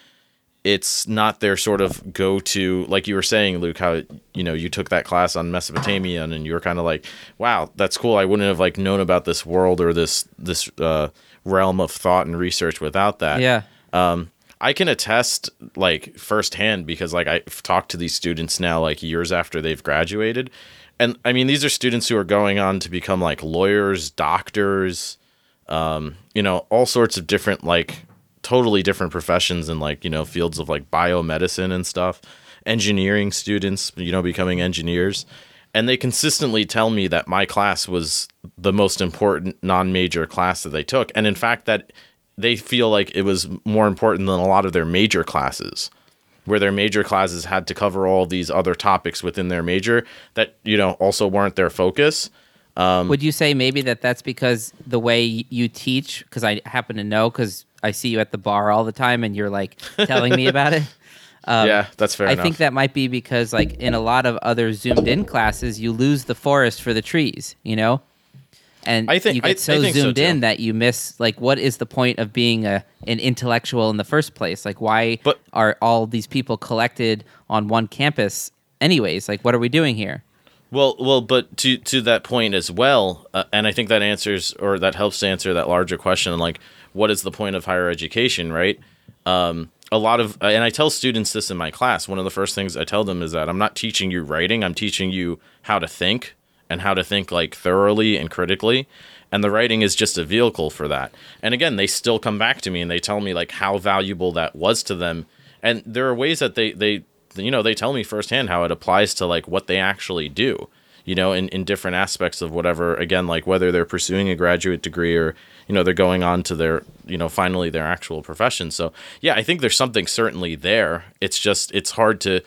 it's not their sort of go to like you were saying, Luke, how you know you took that class on Mesopotamia and, and you were kind of like, wow, that's cool. I wouldn't have like known about this world or this this uh, realm of thought and research without that. yeah, Um, I can attest like firsthand because like I've talked to these students now like years after they've graduated. And I mean these are students who are going on to become like lawyers, doctors, um, you know, all sorts of different like totally different professions and like, you know, fields of like biomedicine and stuff. Engineering students, you know, becoming engineers. And they consistently tell me that my class was the most important non-major class that they took. And in fact that they feel like it was more important than a lot of their major classes where their major classes had to cover all these other topics within their major that you know also weren't their focus Would you say maybe that that's because the way you teach? Because I happen to know because I see you at the bar all the time, and you're like telling me about it. yeah, that's fair Um, I enough. think that might be because, like, in a lot of other zoomed in classes, you lose the forest for the trees, you know? And I think- you get I so so, zoomed in that you miss, like, what is the point of being a, an intellectual in the first place? Like, why But- are all these people collected on one campus, anyways? Like, what are we doing here? Well, well, but to to that point as well, uh, and I think that answers or that helps answer that larger question, like what is the point of higher education, right? Um, a lot of, and I tell students this in my class. One of the first things I tell them is that I'm not teaching you writing; I'm teaching you how to think and how to think like thoroughly and critically. And the writing is just a vehicle for that. And again, they still come back to me and they tell me like how valuable that was to them. And there are ways that they they you know they tell me firsthand how it applies to like what they actually do you know in, in different aspects of whatever again like whether they're pursuing a graduate degree or you know they're going on to their you know finally their actual profession. So yeah i think there's something certainly there. It's just it's hard to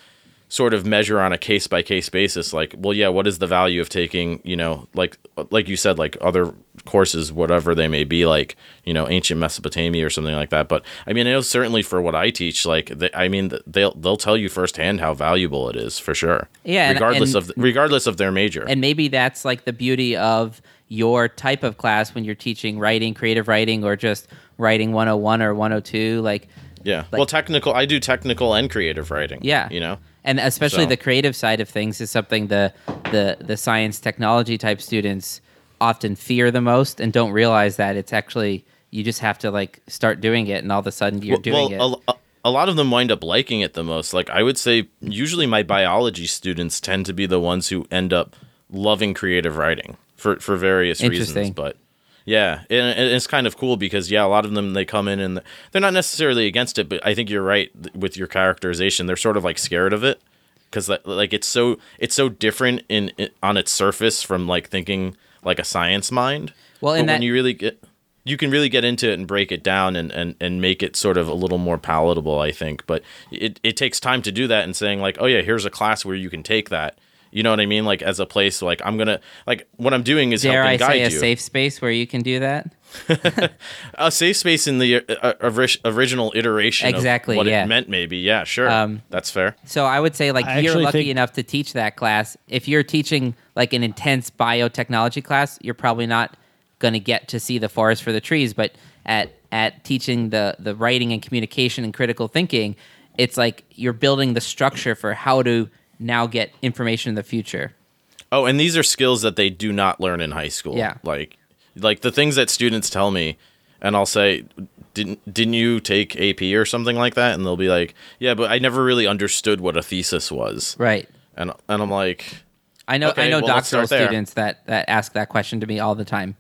sort of measure on a case by case basis like well yeah what is the value of taking you know like like you said like other courses whatever they may be like you know ancient mesopotamia or something like that but i mean i know certainly for what i teach like they, i mean they'll they'll tell you firsthand how valuable it is for sure Yeah, and- regardless and- of regardless of their major And maybe that's like the beauty of your type of class when you're teaching writing, creative writing, or just writing 101 or 102. Like, yeah like- well technical i do technical and creative writing Yeah. you know and especially So- the creative side of things is something the the the science technology type students often fear the most and don't realize that it's actually you just have to like start doing it and all of a sudden you're doing well, it. A, a lot of them wind up liking it the most. Like I would say, usually my biology students tend to be the ones who end up loving creative writing for for various reasons. But yeah, and, it's kind of cool because yeah, a lot of them they come in and they're not necessarily against it, but I think you're right with your characterization. They're sort of like scared of it because like it's so it's so different in, in on its surface from like thinking like a science mind. Well, but and when you really get you can really get into it and break it down and, and, and make it sort of a little more palatable, I think. But it, it takes time to do that and saying like, oh yeah, here's a class where you can take that. You know what I mean? Like as a place, like I'm gonna like what I'm doing is Dare helping I guide say a you. safe space where you can do that? a safe space in the uh, uh, original iteration. of Exactly, what yeah. it meant. Maybe yeah, sure. Um, That's fair. So I would say like I you're lucky think- enough to teach that class. If you're teaching like an intense biotechnology class, you're probably not going to get to see the forest for the trees. But at at teaching the the writing and communication and critical thinking, it's like you're building the structure for how to now get information in the future. Oh, and these are skills that they do not learn in high school. Yeah. Like like the things that students tell me and I'll say didn't didn't you take AP or something like that and they'll be like, "Yeah, but I never really understood what a thesis was." Right. And and I'm like, I know Okay, I know well, doctoral students that that ask that question to me all the time.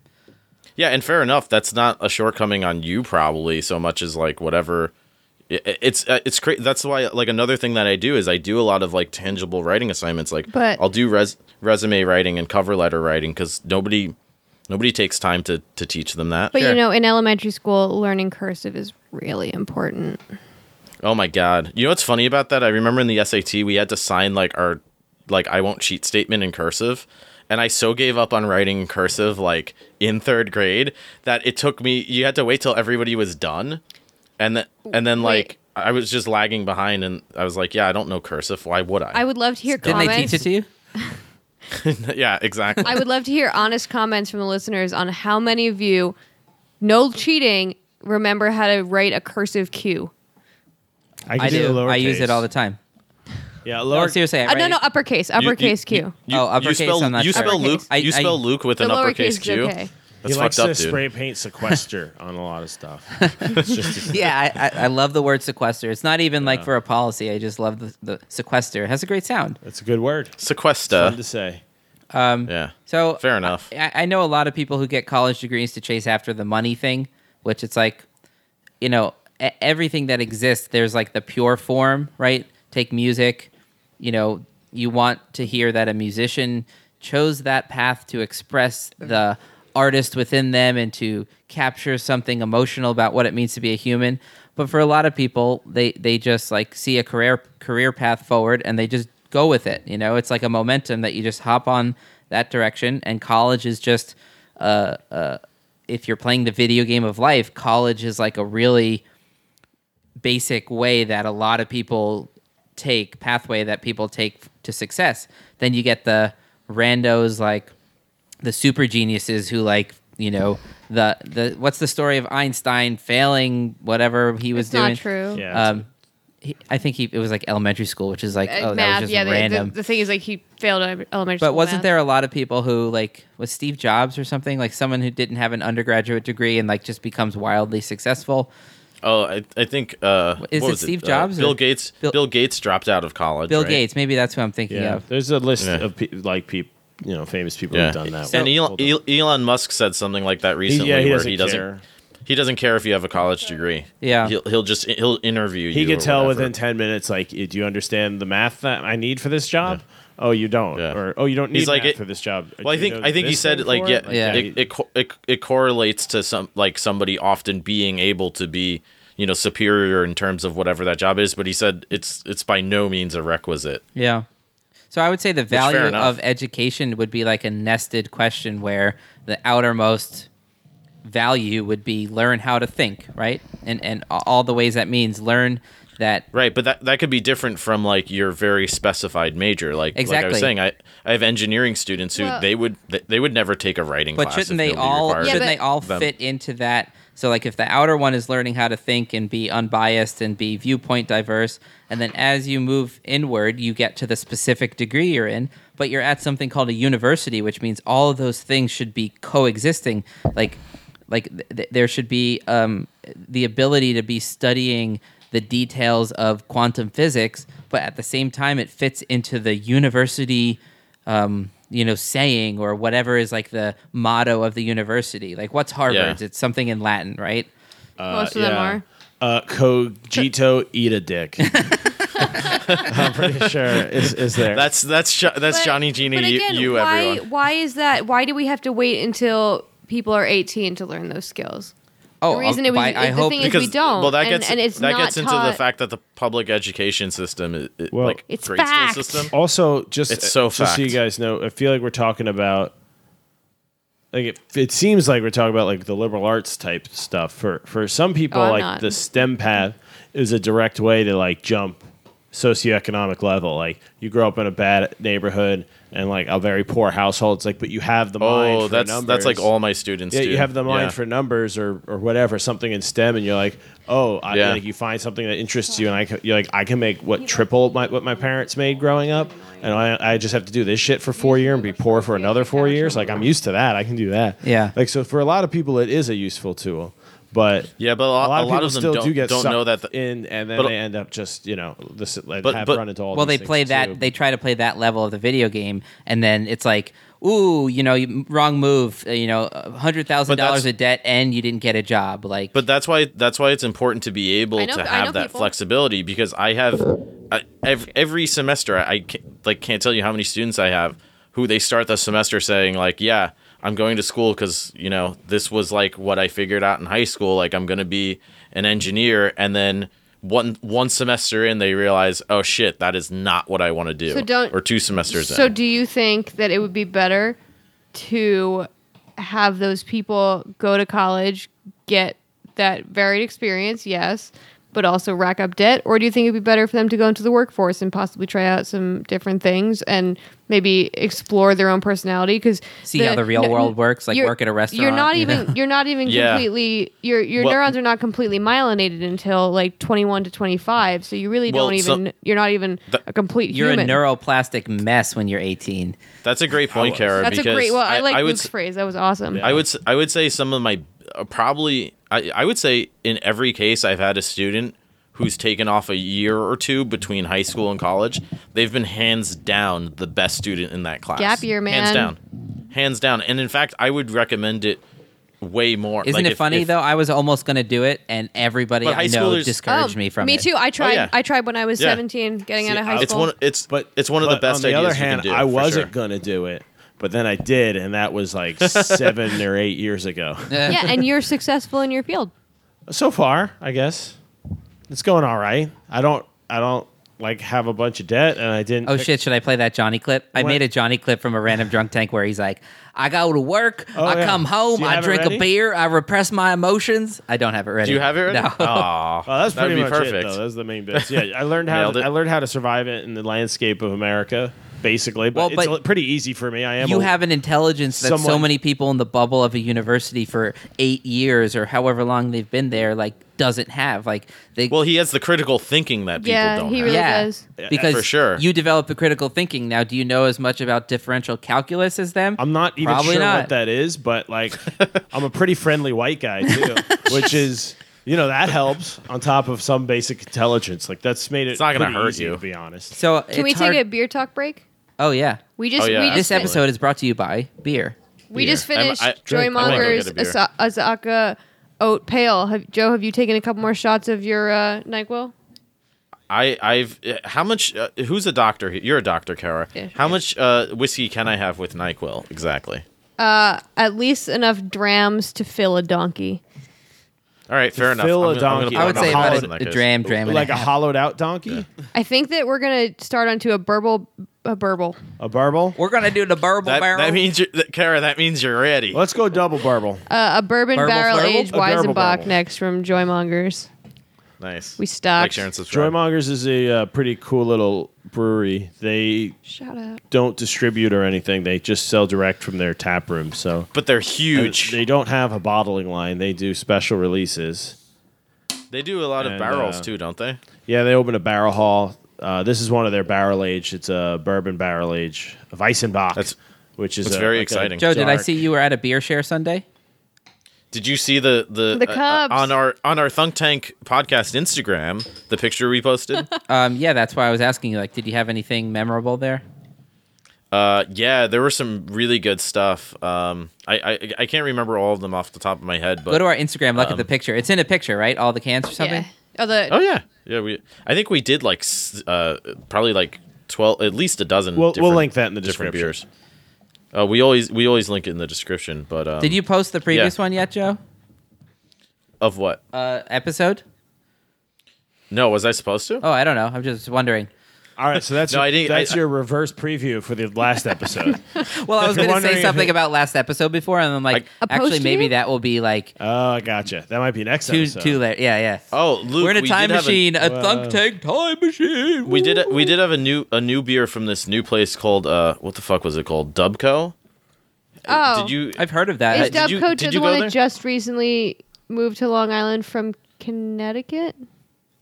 yeah, and fair enough, that's not a shortcoming on you probably so much as like whatever it's uh, it's crazy. That's why like another thing that I do is I do a lot of like tangible writing assignments. Like But- I'll do res- resume writing and cover letter writing because nobody nobody takes time to to teach them that. But Sure. you know, in elementary school, learning cursive is really important. Oh my god! You know what's funny about that? I remember in the SAT we had to sign like our like I won't cheat statement in cursive, and I so gave up on writing cursive like in third grade that it took me. You had to wait till everybody was done, and then and then like I was just lagging behind, and I was like, yeah, I don't know cursive. Why would I? I would love to hear Didn't comments. they teach it to you? yeah, exactly. I would love to hear honest comments from the listeners on how many of you, no cheating, remember how to write a cursive Q. I, I do. do. I use it all the time. Yeah, No, lower. seriously. I Uh, no, no, it- uppercase, uppercase Q. Oh, uppercase, You spell, I'm you spell Luke. Uppercase. you I- I- spell Luke with The an lowercase uppercase is Q. okay. That's he fucked likes up, to dude. spray paint sequester on a lot of stuff. It's just yeah, I, I, I love the word sequester. It's not even like for a policy. I just love the, the sequester. It has a great sound. it's a good word. Sequester. Fun to say. Um, Yeah. So Fair enough. I, I know a lot of people who get college degrees to chase after the money thing, which it's like, you know, e- everything that exists. There's like the pure form, right? Take music. You know, you want to hear that a musician chose that path to express the artist within them and to capture something emotional about what it means to be a human. But for a lot of people, they they just like see a career career path forward and they just go with it. You know, it's like a momentum that you just hop on that direction, and college is just uh, uh, if you're playing the video game of life, college is like a really basic way that a lot of people take pathway that people take to success. Then you get the randos like the super geniuses who like you know the the what's the story of Einstein failing whatever he was It's doing. not true. Yeah. Um, he, I think he it was like elementary school, which is like Uh, oh that math, was just yeah. the- The, random. the, thing is, like, he failed ele- elementary school. but wasn't math. there a lot of people who like was Steve Jobs or something like someone who didn't have an undergraduate degree and like just becomes wildly successful? Oh, I, I think uh, Is what it was Steve Uh, Jobs or- Bill Gates. Bill- Bill, Gates dropped out of college. Bill right? Gates, maybe that's who I'm thinking yeah. of. There's a list uh, Yeah. of pe- like people, you know, famous people Yeah, who've done that. and Well, Elon, hold on. El- Elon Musk said something like that He- recently, yeah, he where doesn't he doesn't care. he doesn't care if you have a college degree. Yeah. he'll, he'll just he'll interview you. He or can tell whatever. within ten minutes, like, do you understand the math that I need for this job? Oh, you don't, Yeah. or oh, you don't need He's like math it- for this job. Well, I Do you think know I think he this said thing like for yeah, it? Like, Yeah. It, it co- it it correlates to some like somebody often being able to be you know superior in terms of whatever that job is. But he said it's it's by no means a requisite. Yeah. So I would say the fair value enough. of education would be like a nested question where the outermost value would be learn how to think, right? And and all the ways that means learn that Right, but that that could be different from like your very specified major. Like like I was saying, I I have engineering students who Well- they would they- they would never take a writing but class. shouldn't they all required shouldn't they all them. fit into that so like if the outer one is learning how to think and be unbiased and be viewpoint diverse and then as you move inward you get to the specific degree you're in but you're at something called a university which means all of those things should be coexisting like like th- th- there should be um, the ability to be studying the details of quantum physics but at the same time it fits into the university um, you know, saying or whatever is like the motto of the university. Like, what's Harvard's? Yeah. It's something in Latin, right? Most of them are. Uh, cogito eat a dick. I'm pretty sure is is there. That's that's Jo- that's But- Johnny Gina but you, again, you why, everyone. Why is that? Why do we have to wait until people are 18 to learn those skills? Oh, The reason it was- by- I the hope thing is we don't, well that gets and it's that not gets into the fact that the public education system is, is Well- like It's grade fact. school system. also just It's so just so you guys know. I feel like we're talking about like it, it seems like we're talking about like the liberal arts type stuff. For for some people, Oh, like not. the STEM path is a direct way to like jump socioeconomic level. Like you grow up in a bad neighborhood and like a very poor household. It's like, but you have the oh, mind. Oh, for that's numbers. that's like all my students. Yeah, do. you have the mind Yeah. for numbers or, or whatever, something in STEM, and you're like, oh, I, Yeah. like you find something that interests you, and I can, you're like, I can make what triple my, what my parents made growing up, and I, I just have to do this shit for four years and be poor for another four years. Like I'm used to that. I can do that. Yeah. Like so, for a lot of people, it is a useful tool, but Yeah, but a lot, a lot a of lot people of them still don't, do get don't know that. The, in, and then but- they end up just you know this like, But- have but- run into all. well, they play that. too. They try to play that level of the video game, and then it's like, ooh, you know, wrong move. uh, You know, hundred thousand dollars that's- of debt, and you didn't get a job. Like, But that's why that's why it's important to be able know- to have that people. flexibility because I have I, every, every semester I, I can't, like can't tell you how many students I have who they start the semester saying like yeah I'm going to school because you know this was like what I figured out in high school like I'm going to be an engineer. And then one one semester in they realize oh shit that is not what I want to do. So don't- or two semesters So, in. do you think that it would be better to have those people go to college, get that varied experience, yes, but also rack up debt? Or do you think it'd be better for them to go into the workforce and possibly try out some different things and maybe explore their own personality? Because See how the real world works, like work at a restaurant. You're not you even know? you're not even Yeah. completely your your Well- neurons are not completely myelinated until like 21 to 25. So you really Well, don't so- even you're not even Th- a complete you're human. a neuroplastic mess when you're 18. that's a great point Kara That's a great. Well, I, like I would Luke's s- phrase. That was awesome. Yeah. I would s- I would say some of my uh, probably I, I would say in every case I've had a student who's taken off a year or two between high school and college. They've been hands down the best student in that class. Gap year, man. Hands down, hands down. And in fact, I would recommend it way more. Isn't Like, it if- funny if- though? I was almost going to do it, and everybody I high know schoolers- discouraged me from Oh, me it. too. I oh, tried. yeah. I tried when I was Yeah. 17, getting See, out of high I- It's school. one. It's But it's one of the but best on the ideas other hand, you can do. I wasn't sure. gonna do it, but then I did, and that was like seven or eight years ago. yeah, and you're successful in your field. So far, I guess it's going all right. I don't. I don't like have a bunch of debt, and I didn't. Oh pick- shit! Should I play that Johnny clip? I What? made a Johnny clip from a random drunk tank where he's like, "I go to work, Oh, I yeah. come home, Do you I have it drink a ready? beer, I repress my emotions." I don't have it ready. Do you have it ready? No. Aw, Oh, that's that'd pretty be much perfect. it. Though. That's the main bits. Yeah, I learned how Nailed to, it. I learned how to survive it in the landscape of America, basically. But Well, it's but a- pretty easy for me. I am. you a- have an intelligence that so many people in the bubble of a university for eight years or however long they've been there like doesn't have. Like they Well, he has the critical thinking that people Yeah, don't he have. really yeah, does. because for sure. you develop the critical thinking. Now, do you know as much about differential calculus as them? I'm not even Probably sure not. what that is, but like, I'm a pretty friendly white guy too, which is. You know that helps on top of some basic intelligence. Like that's made it. It's not gonna hurt you. to be honest. So Can we it's take a beer talk break? Oh yeah. We just Oh, yeah, we just This Absolutely. episode is brought to you by beer. we Beer. just I'm- finished I- Joy I'm gonna go Monger's get a beer. Asa- Azacca Oat Pale. Have, Joe, have you taken a couple more shots of your uh, Nyquil? I, I've. uh, How much? Uh, who's a doctor? You're a doctor, Kara. Yeah. How much uh, whiskey can I have with Nyquil exactly? At least enough drams to fill a donkey. All right, fair enough. fill I'm a gonna- I'm gonna donkey. I would my say house about in a, that a dram, dram, and like a a half. hollowed out donkey, I think that we're gonna start onto a burble, a burble. a burble. We're gonna do the burble That, barrel. that means, you're, that, Kara. That means you're ready. Let's go double burble. Uh, a bourbon Burble barrel flurble? aged A burble Weizenbock barrel. next from Joymongers. nice. We stocked. Like, share, and subscribe. Joymongers is a uh, pretty cool little brewery. They Shout out. don't distribute or anything. They just sell direct from their tap room. So but they're huge. They don't have a bottling line. They do special releases. They do a lot of And, barrels uh, too, don't they? Yeah, they open a barrel hall. Uh, this is one of their barrel age. It's a bourbon barrel age, a Weizenbock. That's- which is that's a- very like a exciting. Joe, did I dark- see you were at a beer share Sunday? Did you see the the, The uh, uh, Cubs. on our on our Thunk Tank podcast Instagram? The picture we posted. Um, yeah, that's why I was asking you. Like, did you have anything memorable there? uh, yeah, there were some really good stuff. Um, I, I I can't remember all of them off the top of my head, but Go to our Instagram, look at um, the picture. It's in a picture, right? All the cans or something. Yeah. Oh, the oh yeah, yeah. We I think we did like uh probably like twelve, at least a dozen. We'll- we'll link that in the different description. beers. Uh, we always we always link it in the description, but um, Did you post the previous yeah. one yet, Joe? of what? Uh, episode? No, was I supposed to? Oh, I don't know. I'm just wondering. All right, so that's No, your, I didn't- that's I- your reverse preview for the last episode. Well, I was going to say something it- about last episode before, and I'm like, A actually, maybe that will be like oh, I gotcha. That might be next too episode. too late. Yeah, yeah. Oh, Luke, We're in a we time machine, a, Wow. thunk tank time machine. we did we did have a new a new beer from this new place called uh what the fuck was it called Dubco? oh, Did you? I've heard of that. is Uh, did you- did the you one go that just recently moved to Long Island from Connecticut?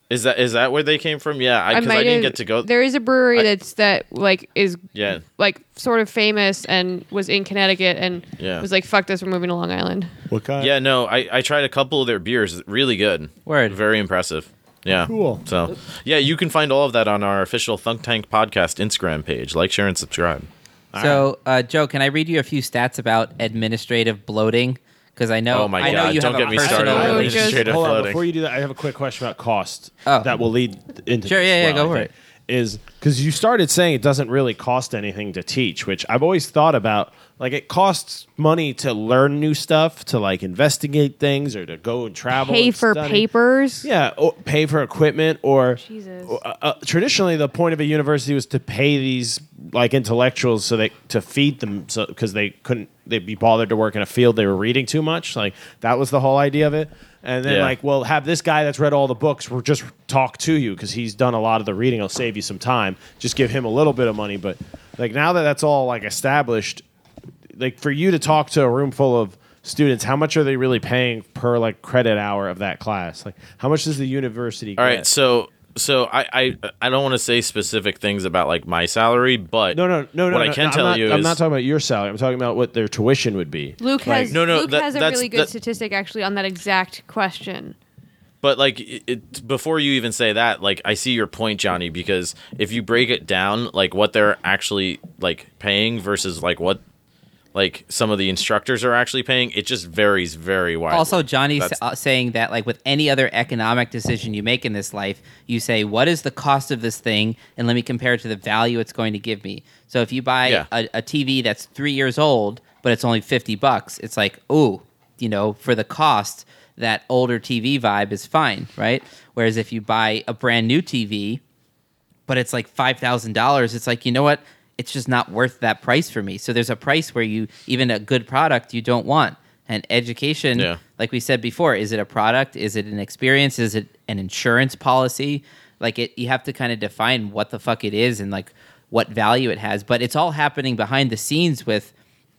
Is that is that where they came from? Yeah, I because I, didn't get to go. There is a brewery I- that's that like is Yeah, like sort of famous and was in Connecticut and Yeah. was like fuck this we're moving to Long Island. What kind? yeah. No, I I tried a couple of their beers. Really good. Word. Very impressive. Yeah. Cool. So yeah, you can find all of that on our official Thunk Tank podcast Instagram page. Like, share, and subscribe. So, uh, Joe, can I read you a few stats about administrative bloating? Because I know, Oh my I know God, you don't have get a me personal started on relationship- just- administrative Hold on, floating. before you do that, I have a quick question about cost Oh. that will lead into Sure, this yeah, yeah, well, go I for think. it. Is because you started saying it doesn't really cost anything to teach, which I've always thought about. Like it costs money to learn new stuff, to like investigate things, or to go and travel. Pay and for study. papers. Yeah, or pay for equipment, or Jesus. uh, uh, traditionally the point of a university was to pay these like intellectuals so they to feed them, so because they couldn't they'd be bothered to work in a field they were reading too much. Like that was the whole idea of it. And then Yeah. like, well, have this guy that's read all the books will just talk to you because he's done a lot of the reading. It'll save you some time. Just give him a little bit of money, but like now that that's all like established, like for you to talk to a room full of students, how much are they really paying per like credit hour of that class? Like how much does the university All get? right, so so I I, I don't want to say specific things about like my salary, but no, no, no, no. What I can no, tell I'm not, you I'm is not talking about your salary. I'm talking about what their tuition would be. Luke Like- has No, no, Luke that- has a that's- really good that- statistic actually on that exact question. But like it, it, before you even say that, like I see your point, Johnny, because if you break it down, like what they're actually like paying versus like what like some of the instructors are actually paying, it just varies very widely. Also, Johnny's That's- uh, saying that, like with any other economic decision you make in this life, you say, "What is the cost of this thing?" and let me compare it to the value it's going to give me. So, if you buy Yeah. a, a TV that's three years old, but it's only fifty bucks, it's like, oh, you know, for the cost, that older TV vibe is fine, right? Whereas if you buy a brand new TV, but it's like $5,000. It's like, you know what? It's just not worth that price for me. So there's a price where you, even a good product, you don't want. And education, Yeah. like we said before, is it a product? Is it an experience? Is it an insurance policy? Like it, you have to kind of define what the fuck it is and like what value it has. But it's all happening behind the scenes with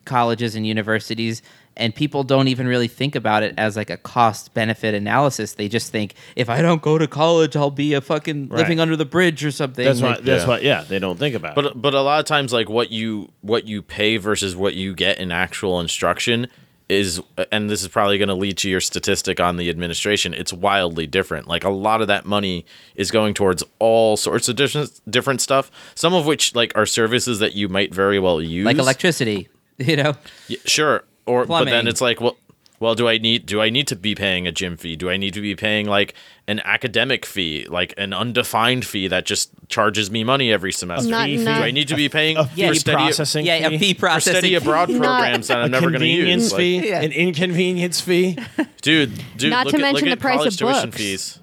colleges and universities, and people don't even really think about it as like a cost benefit analysis. They just think if I don't go to college, I'll be a fucking living under the bridge or something. That's Like, why. That's Yeah. why. Yeah, they don't think about it. But but a lot of times, like what you what you pay versus what you get in actual instruction is, and this is probably going to lead to your statistic on the administration. It's wildly different. Like a lot of that money is going towards all sorts of different different stuff. Some of which like are services that you might very well use, like electricity, you know. Yeah, sure. Or but then it's like, well, well, do I need do I need to be paying a gym fee? Do I need to be paying like an academic fee, like an undefined fee that just charges me money every semester? Not- do I need to be paying a for fee study processing Yeah, a fee, fee for processing. study abroad Not- programs that I'm a never going to convenience use? Like, Yeah. an inconvenience fee. dude, dude, Not look to at, mention look the price college of tuition books. fees.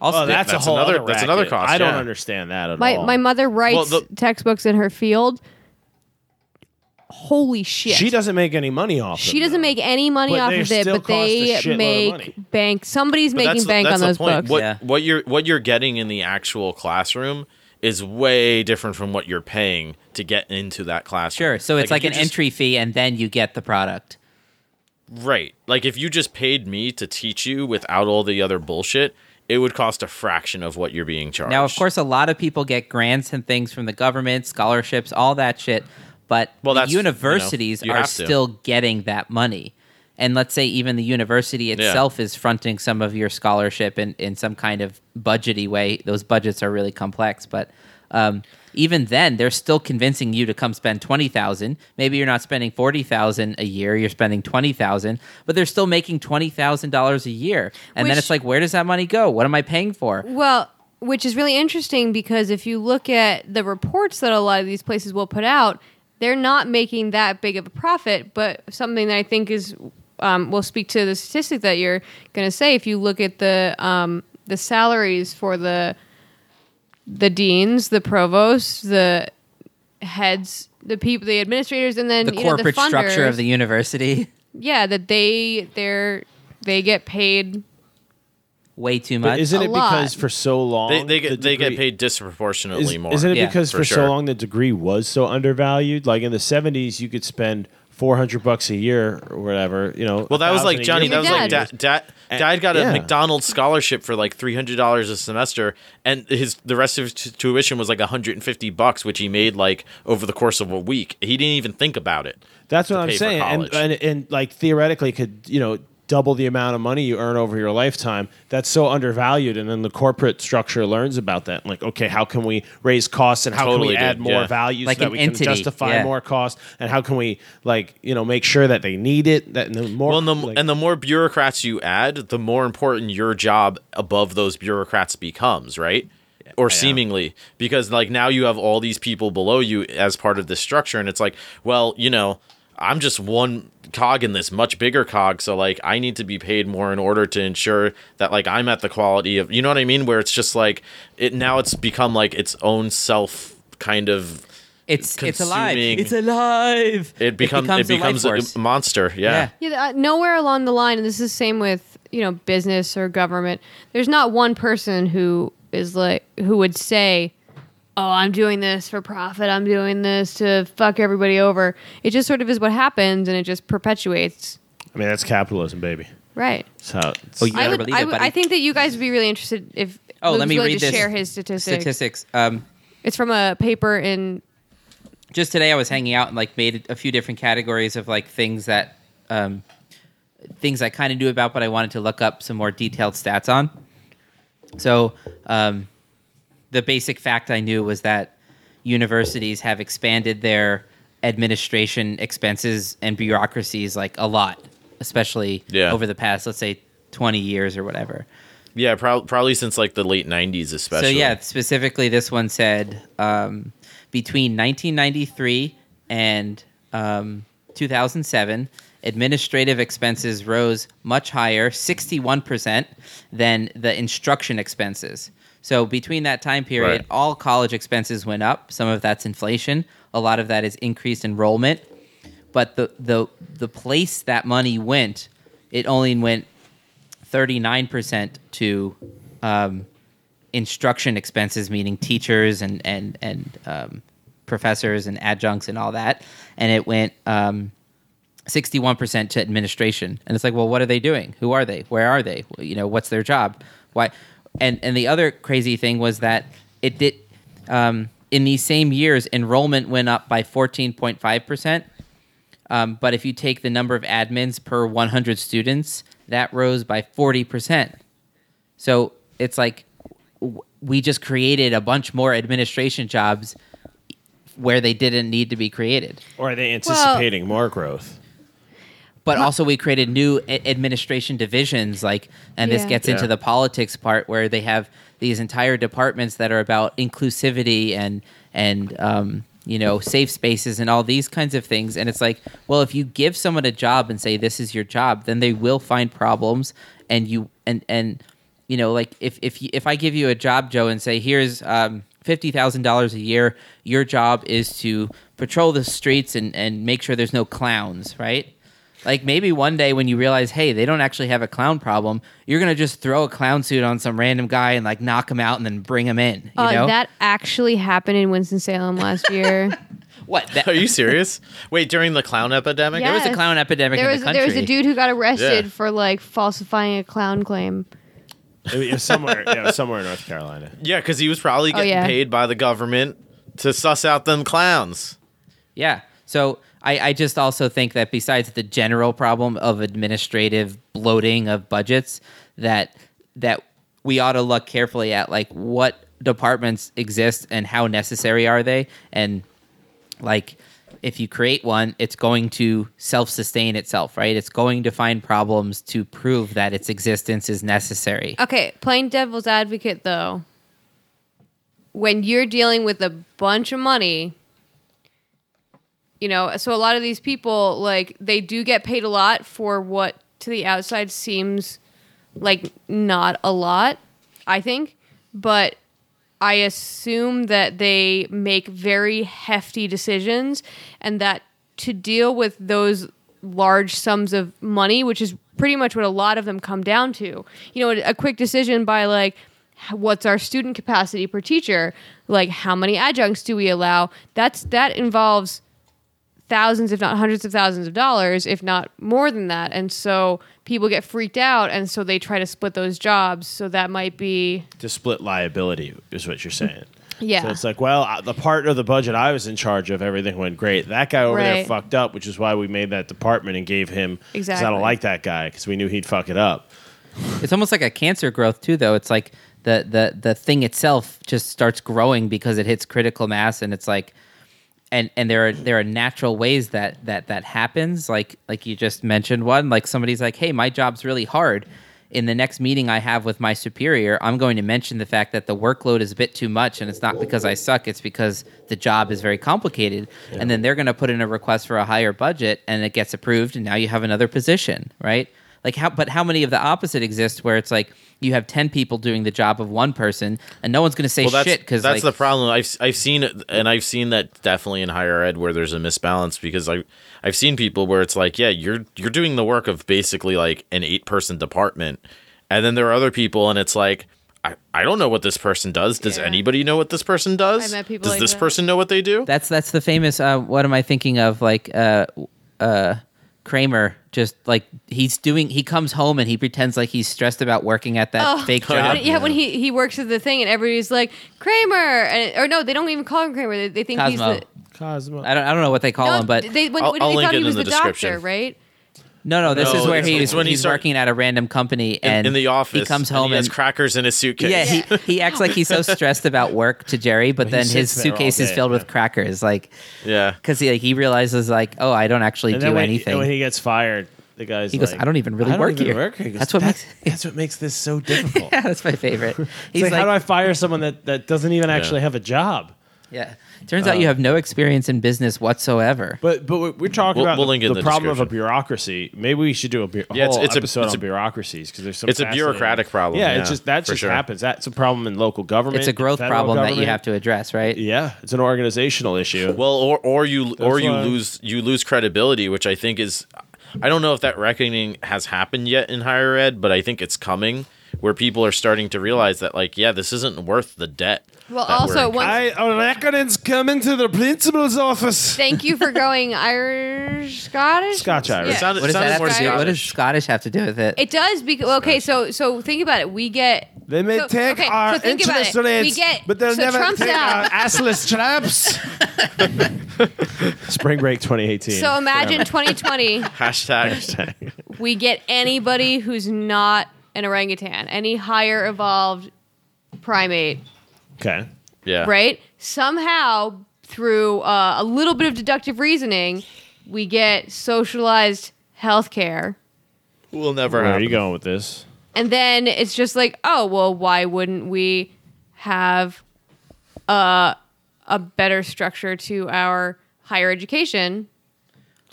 Also, Oh, that's, that's a whole another- other. that's another cost, I don't yeah. understand that at My all. my mother writes the- textbooks in her field. Holy shit! she doesn't make any money off. Of it. She doesn't make any money But off they of it, still but cost a they shitload of make bank. Somebody's But making that's, bank that's on the those point. books. What Yeah. what you're what you're getting in the actual classroom is way different from what you're paying to get into that classroom. sure. So it's like, if an you just- entry fee, and then you get the product. Right. Like if you just paid me to teach you without all the other bullshit, it would cost a fraction of what you're being charged. Now, of course, a lot of people get grants and things from the government, scholarships, all that shit. But Well, the that's, you know, universities you are still getting that money. And let's say even the university itself is fronting some of your scholarship in, in some kind of budgety way. Those budgets are really complex, but um, even then, they're still convincing you to come spend twenty thousand. Maybe you're not spending forty thousand a year; you're spending twenty thousand, but they're still making twenty thousand dollars a year. And then it's like, where does that money go? What am I paying for? Well, which is really interesting because if you look at the reports that a lot of these places will put out, they're not making that big of a profit. But something that I think is um, will speak to the statistic that you're going to say. If you look at the um, the salaries for the the deans, the provosts, the heads, the people, the administrators, and then The you know, corporate the structure of the university. yeah, that they they're they get paid way too But much. isn't A it because lot. for so long they, they the get they get paid disproportionately Is, more. Isn't it Yeah, because for for, sure. so long the degree was so undervalued? Like in the seventies, you could spend four hundred bucks a year or whatever. You know. well, that was like Johnny. That was Your like dad. dad. Dad, And- dad got a yeah. McDonald's scholarship for like three hundred dollars a semester, and his the rest of his t- tuition was like hundred and fifty bucks, which he made like over the course of a week. He didn't even think about it. That's what I'm saying, and, and and like theoretically could you know double the amount of money you earn over your lifetime. That's so undervalued, and then the corporate structure learns about that. Like, okay, how can we raise costs, and how Totally can we add did, more yeah. value Like so that we entity, can justify yeah. more cost, and how can we like you know make sure that they need it? That and the more Well, and the, like- and the more bureaucrats you add, the more important your job above those bureaucrats becomes, right? Or seemingly, because like now you have all these people below you as part of this structure, and it's like, well, you know, I'm just one cog in this much bigger cog, so like I need to be paid more in order to ensure that like I'm at the quality of, you know what I mean? Where it's just like it now it's become like its own self kind of. it's it's alive. It's alive. It, become, it becomes, a life a, force. monster, yeah. Yeah. Yeah, uh, nowhere along the line, and this is the same with you know business or government. There's not one person who is like who would say, "Oh, I'm doing this for profit. I'm doing this to fuck everybody over." It just sort of is what happens, and it just perpetuates. I mean, that's capitalism, baby. Right. So how Oh, you I would. believe I, it, would buddy. I think that you guys would be really interested if. Oh, Luke's let me read to this share his statistics. Statistics. Um, It's from a paper in. just today I was hanging out and like made a few different categories of like things that um, things I kind of knew about, but I wanted to look up some more detailed stats on. So um, the basic fact I knew was that universities have expanded their administration expenses and bureaucracies like a lot, especially Yeah. over the past let's say twenty years or whatever. Yeah, prob- probably since like the late '90s, especially. So yeah, specifically, this one said um, between 1993 and um, 2007, administrative expenses rose much higher, 61 percent, than the instruction expenses. So between that time period, Right. all college expenses went up. Some of that's inflation. A lot of that is increased enrollment. But the the the place that money went, it only went thirty nine percent to um, instruction expenses, meaning teachers and and and um, professors and adjuncts and all that, and it went um, sixty-one percent to administration. And it's like, well, what are they doing? Who are they? Where are they? You know, what's their job? Why? And and the other crazy thing was that it did um, in these same years, enrollment went up by fourteen point five percent. Um, but if you take the number of admins per 100 students, that rose by 40%. So it's like w- we just created a bunch more administration jobs where they didn't need to be created. Or are they anticipating more growth? But also, we created new a- administration divisions, like, and this Yeah. gets into the politics part where they have these entire departments that are about inclusivity and and um, you know safe spaces and all these kinds of things. And it's like, well, if you give someone a job and say this is your job, then they will find problems, and you and and you know, like if if you, if I give you a job, Joe, and say here's um, fifty thousand dollars a year, your job is to patrol the streets and and make sure there's no clowns, right? Like maybe one day when you realize, hey, they don't actually have a clown problem, you're gonna just throw a clown suit on some random guy and like knock him out and then bring him in. You Uh, know that actually happened in Winston Salem last year. what? That, Are you serious? Wait, during the clown epidemic? Yeah. there was a clown epidemic there in was the country. there was a dude who got arrested Yeah. for like falsifying a clown claim. It was somewhere, yeah, was somewhere in North Carolina. Yeah, because he was probably Oh, getting yeah. paid by the government to suss out them clowns. Yeah. So I, I just also think that besides the general problem of administrative bloating of budgets, that that we ought to look carefully at like what departments exist and how necessary are they, and like if you create one, it's going to self-sustain itself, right? It's going to find problems to prove that its existence is necessary. Okay, playing devil's advocate though, when you're dealing with a bunch of money, you know, so a lot of these people like they do get paid a lot for what to the outside seems like not a lot, I think, but I assume that they make very hefty decisions and that to deal with those large sums of money, which is pretty much what a lot of them come down to. You know, a quick decision by like what's our student capacity per teacher? Like how many adjuncts do we allow? That's that involves thousands if not hundreds of thousands of dollars if not more than that and so people get freaked out and so they try to split those jobs so that might be To split liability is what you're saying. yeah So it's like, well, uh, the part of the budget I was in charge of, everything went great. That guy over there fucked up, which is why we made that department and gave him. 'cause I Exactly. don't like that guy because we knew he'd fuck it up. It's almost like a cancer growth too, though. It's like the the the thing itself just starts growing because it hits critical mass, and it's like, and and there are there are natural ways that that that happens. Like like you just mentioned one. Like somebody's like, hey, my job's really hard. In the next meeting I have with my superior, I'm going to mention the fact that the workload is a bit too much, and it's not because I suck. It's because the job is very complicated, and then they're going to put in a request for a higher budget, and it gets approved, and now you have another position, right? Like how, but how many of the opposite exist where it's like you have ten people doing the job of one person, and no one's going to say Well, that's shit because that's like, the problem. I've I've seen and I've seen that definitely in higher ed where there's a misbalance because I I've seen people where it's like, yeah, you're you're doing the work of basically like an eight person department, and then there are other people, and it's like. I, I don't know what this person does. Does Yeah. anybody know what this person does? I met people does like this that. person know what they do? That's that's the famous. Uh, what am I thinking of? Like uh, uh, Kramer, just like he's doing. He comes home and he pretends like he's stressed about working at that oh. fake Oh, yeah. job. When- yeah, when he, he works at the thing and everybody's like Kramer, and, or no, they don't even call him Kramer. They, they think he's Cosmo. the Cosmo. I don't. I don't know what they call no, him, but they when, I'll- when I'll they thought he was the the, doctor, right? No, no. This No, is where it's- he's it's when he he's start- working at a random company and in the office, He comes and home he has and crackers in his suitcase. yeah, he, he acts like he's so stressed about work to Jerry, but He then his there all suitcase is filled yeah. with crackers, like yeah. because he like he realizes like, oh, I don't actually and do then when, anything. and when he gets fired, the guy's He goes, like, "I don't even really don't work even here." work here." He goes, That's what "That- makes- that's what makes this so difficult. yeah, that's my favorite. He's He's like, like, how do I fire someone that, that doesn't even actually have a job? Yeah. Turns out you um, have no experience in business whatsoever. But but we- we're talking We'll- about we'll the, link it in the the problem of a description. bureaucracy. Maybe we should do a, bu- a Yeah, it's- whole it's a- episode it's on a- bureaucracies because there's some. it's a fascinating- bureaucratic problem, Yeah, yeah, it's just that for just sure. happens. That's a problem in local government. It's a growth federal problem that you government. have to address, right? Yeah, it's an organizational issue. Well, or or you or you why- lose you lose credibility, which I think is I don't know if that reckoning has happened yet in higher ed, but I think it's coming where people are starting to realize that like yeah, this isn't worth the debt. Well, also, in- one- I a reckoning's coming to the principal's office. Thank you for going Irish, Scottish, Scotch Irish. Yeah. It sounded- What does sounded that have to do? What does Scottish. Scottish have to do with it? It does because okay, so so think about it. We get They may So- take okay, our so think about interest it. We rates, get- but they'll so never Trump's take out. our assless traps. Spring break 2018. so imagine 2020. hashtag we get anybody who's not an orangutan, any higher evolved primate, okay. yeah. right? Somehow, through uh, a little bit of deductive reasoning, we get socialized healthcare. Will never Where are happen. you going with this? And then it's just like, oh, well, why wouldn't we have a, a better structure to our higher education?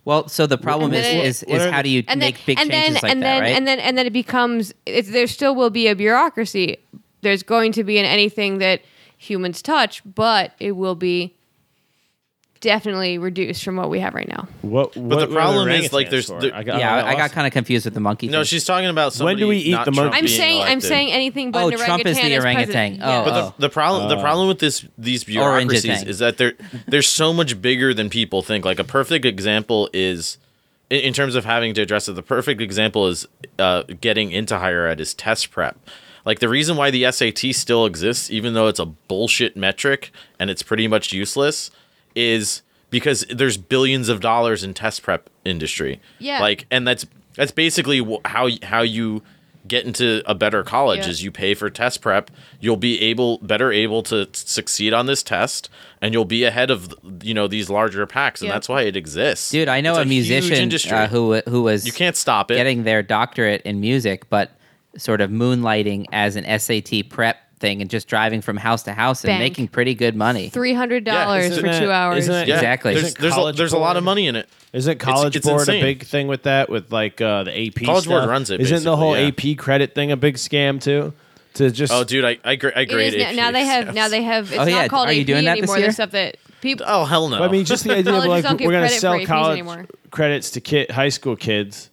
Well, so the problem And is it- is, What is are how do you and then make big and changes then like and that, then right? and then and then it becomes it's, there still will be a bureaucracy there's going to be in anything that humans touch but it will be definitely reduced from what we have right now What, what the what problem is, orangutans like, there's- for? there- I got, yeah, I, I got lost. kind of confused with the monkey. No, thing. she's talking about somebody do we eat not the Trump monkey? i'm being saying i'm elected. saying anything but Oh, an Trump is the as orangutan. president. Oh, Yeah. But oh. the, the problem the problem with this these bureaucracies Orangutan. is that they're they're so much bigger than people think. Like a perfect example is in, in terms of having to address it. The perfect example is uh, getting into higher ed is test prep. Like the reason why the SAT still exists, even though it's a bullshit metric and it's pretty much useless, is because there's billions of dollars in test prep industry. Yeah. Like, and that's that's basically how how you get into a better college Yeah. is you pay for test prep. You'll be able better able to succeed on this test, and you'll be ahead of you know these larger packs, and Yeah. that's why it exists. Dude, I know It's a huge musician uh, who who was you can't stop it. getting their doctorate in music, but sort of moonlighting as an SAT prep thing and just driving from house to house and Bank. making pretty good money. $300 isn't for it- two hours isn't it- yeah, Exactly. There's Isn't there's a, College there's a lot of Board- money in it. Isn't College it's Board insane. a big thing with that? With like uh, the AP College Board stuff? runs it, Isn't the whole basically, AP credit thing a big scam too? To just Oh, dude, I I, gra- I it grade is now, AP now they have exams. now they have it's Oh, yeah. not called Are you AP doing that this anymore year? the stuff that people Oh hell no! I mean, just the idea of Colleges like don't give we're gonna credit for sell APs college anymore. credits to kid, high school kids.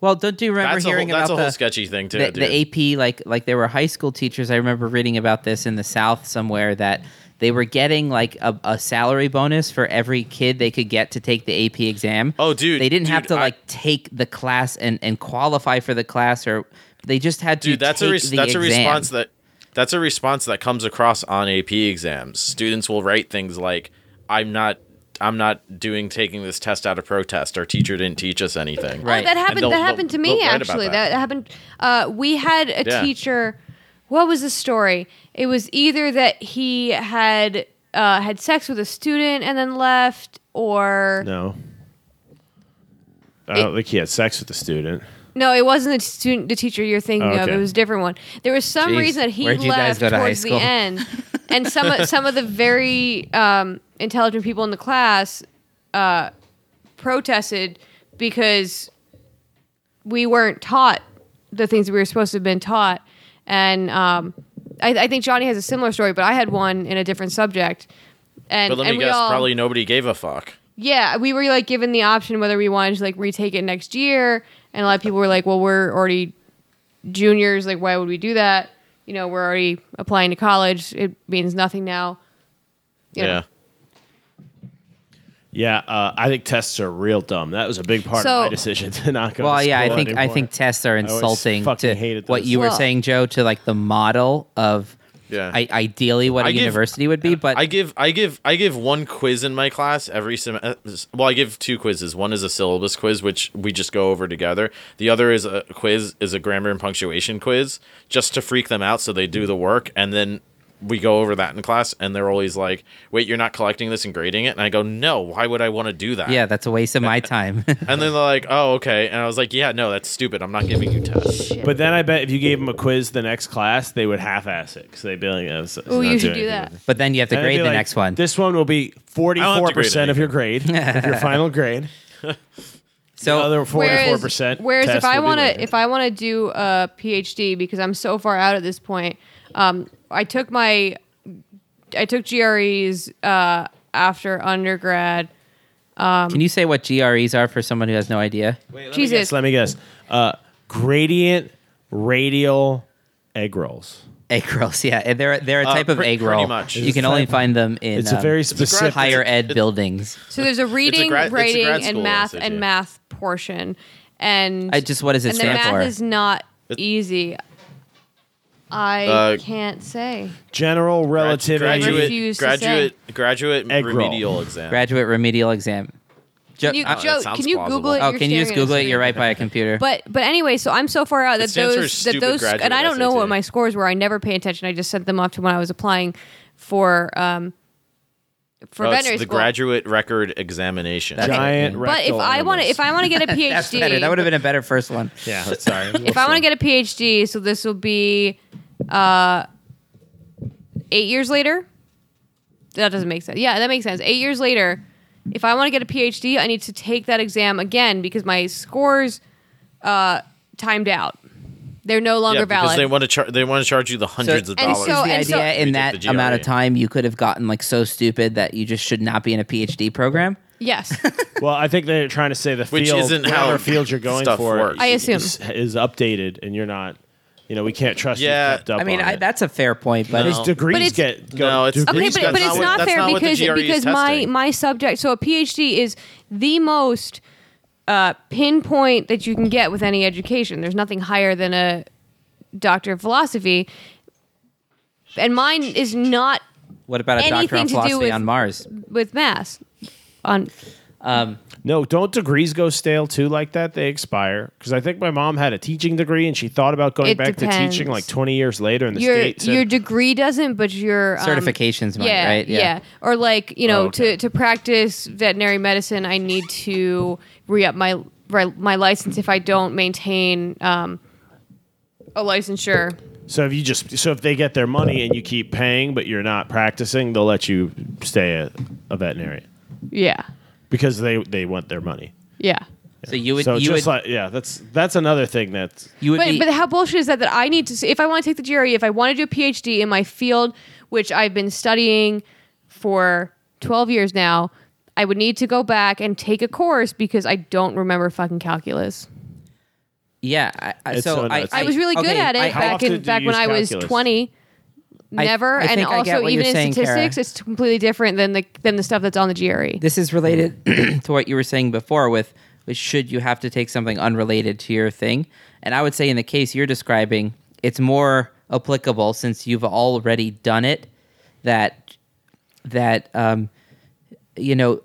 Well, don't you remember that's a whole, hearing that's about a whole the, sketchy thing too, the, the AP like like there were high school teachers. I remember reading about this in the South somewhere that they were getting like a, a salary bonus for every kid they could get to take the AP exam. Oh, dude, they didn't have to I- like take the class and, and qualify for the class, or they just had to. dude that's a res- the that's a response that that's a response that comes across on AP exams. Students will write things like I'm not I'm not doing taking this test out of protest. Our teacher didn't teach us anything. Right. Oh, that happened. That happened to me actually. that. That. happened. Uh, we had a Yeah. teacher. What was the story? It was either that he had uh, had sex with a student and then left, or No, I don't think he had sex with the student. no, it wasn't the student, the teacher you're thinking Oh, of. It was a different one. There was some Jeez. reason that he Where'd left go to towards the end, and some of, some of the very um, intelligent people in the class uh, protested because we weren't taught the things that we were supposed to have been taught. And um, I, I think Johnny has a similar story, but I had one in a different subject. And, But let me guess, all, probably nobody gave a fuck. yeah, we were like given the option whether we wanted to like retake it next year, and a lot of people were like, "Well, we're already juniors. Like, why would we do that? You know, we're already applying to college. It means nothing now." You know. Yeah. Yeah, uh, I think tests are real dumb. That was a big part So- of my decision to not go. Well, to yeah, I school think I anymore. think tests are always insulting fucking to hated what those. you were Well- saying, Joe, to like the model of Yeah. I, ideally what a I give- university would be. But I give I give I give one quiz in my class every semester. Well, I give two quizzes. One is a syllabus quiz, which we just go over together. The other is a quiz is a grammar and punctuation quiz, just to freak them out so they do the work. And then we go over that in class, and they're always like, "Wait, you're not collecting this and grading it?" And I go, "No, why would I want to do that?" Yeah, that's a waste of my time. And then they're like, "Oh, okay." And I was like, "Yeah, no, that's stupid. I'm not giving you tests." But then I bet if you gave them a quiz the next class, they would half-ass it because they'd be like, "Oh, it's- it's Oh, you should do that. but then you have to And grade the like, next one. This one will be forty-four percent of your grade, of your final grade. so the other forty-four Whereas, percent. whereas if I want to, if I want to do a PhD because I'm so far out at this point, um, I took my, I took GREs uh, after undergrad. can you say what GREs are for someone who has no idea? Jesus, let me guess. Uh, gradient radial egg rolls. Egg rolls, yeah, and they're they're a Uh, type of pre- egg pretty roll. much. You It's can only find them in It's a um, very grad- specific. higher ed it's- buildings. so there's a reading, gra- it's a writing, and math and math portion, and I just what does it and the math for? is not easy. I Uh, can't say. General relativity. graduate refuse to graduate graduate Egg roll. remedial exam. Graduate remedial exam. Jo- Can you, uh, Joe, sounds can you plausible. Google it? oh, You're can you just at a Google it? screen. You're right by a computer. But but anyway, so I'm so far out that stands for those that stupid those graduate and I don't know SAT. what my scores were. I never pay attention. I just sent them off to when I was applying for um for Oh, it's veterinary the school. graduate record examination. Giant. but if rectal I want to, if I want to get a That's better. PhD, That would have been a better first one. yeah, sorry. if I want to get a PhD, so this will be uh eight years later. That doesn't make sense. Yeah, that makes sense. Eight years later, if I want to get a PhD, I need to take that exam again because my scores uh timed out. They're no longer yeah, because valid. they want to char- they want to charge you the hundreds of and dollars. so- the and so- idea in that the amount of time you could have gotten like so stupid that you just should not be in a PhD program? yes. Well, I think they're trying to say the Which field, isn't how whatever field you're going for, works. I assume. is, is updated, and you're not. You know, we can't trust Yeah. you kept up. I mean, on I, it. that's a fair point, but No. his degrees But it's- get go, No, it's- Okay, but, but not it's what- not fair not because GRE because my my subject. So a PhD is the most uh, pinpoint that you can get with any education. There's nothing higher than a doctor of philosophy, and mine is not what about a doctor anything of philosophy with- on Mars? with mass. On Um, No, don't degrees go stale too like that? They expire. Because I think my mom had a teaching degree and she thought about going It back to depends. teaching like 20 years later in the your States. your degree doesn't, but your um, Certifications might, yeah, right? Yeah. Yeah. Or like you know, Oh, okay. to to practice veterinary medicine, I need to re up my ri- my license if I don't maintain um, a licensure. so if you just so if they get their money and you keep paying but you're not practicing, they'll let you stay a, a veterinarian Yeah, because they they want their money. yeah. So you would so you just would like yeah, that's that's another thing that's you would But be but how bullshit is that? That I need to if I want to take the GRE, if I want to do a PhD in my field, which I've been studying for twelve years now, I would need to go back and take a course because I don't remember fucking calculus. yeah. I, I, so so I. I was really good okay, at it I- back in you back when use I was twenty. Never, I and I get also even in saying, statistics, it's completely different than the than the stuff that's on the. GRE. this is related to what you were saying before with, with should you have to take something unrelated to your thing and i would say in the case you're describing it's more applicable since you've already done it that that um, you know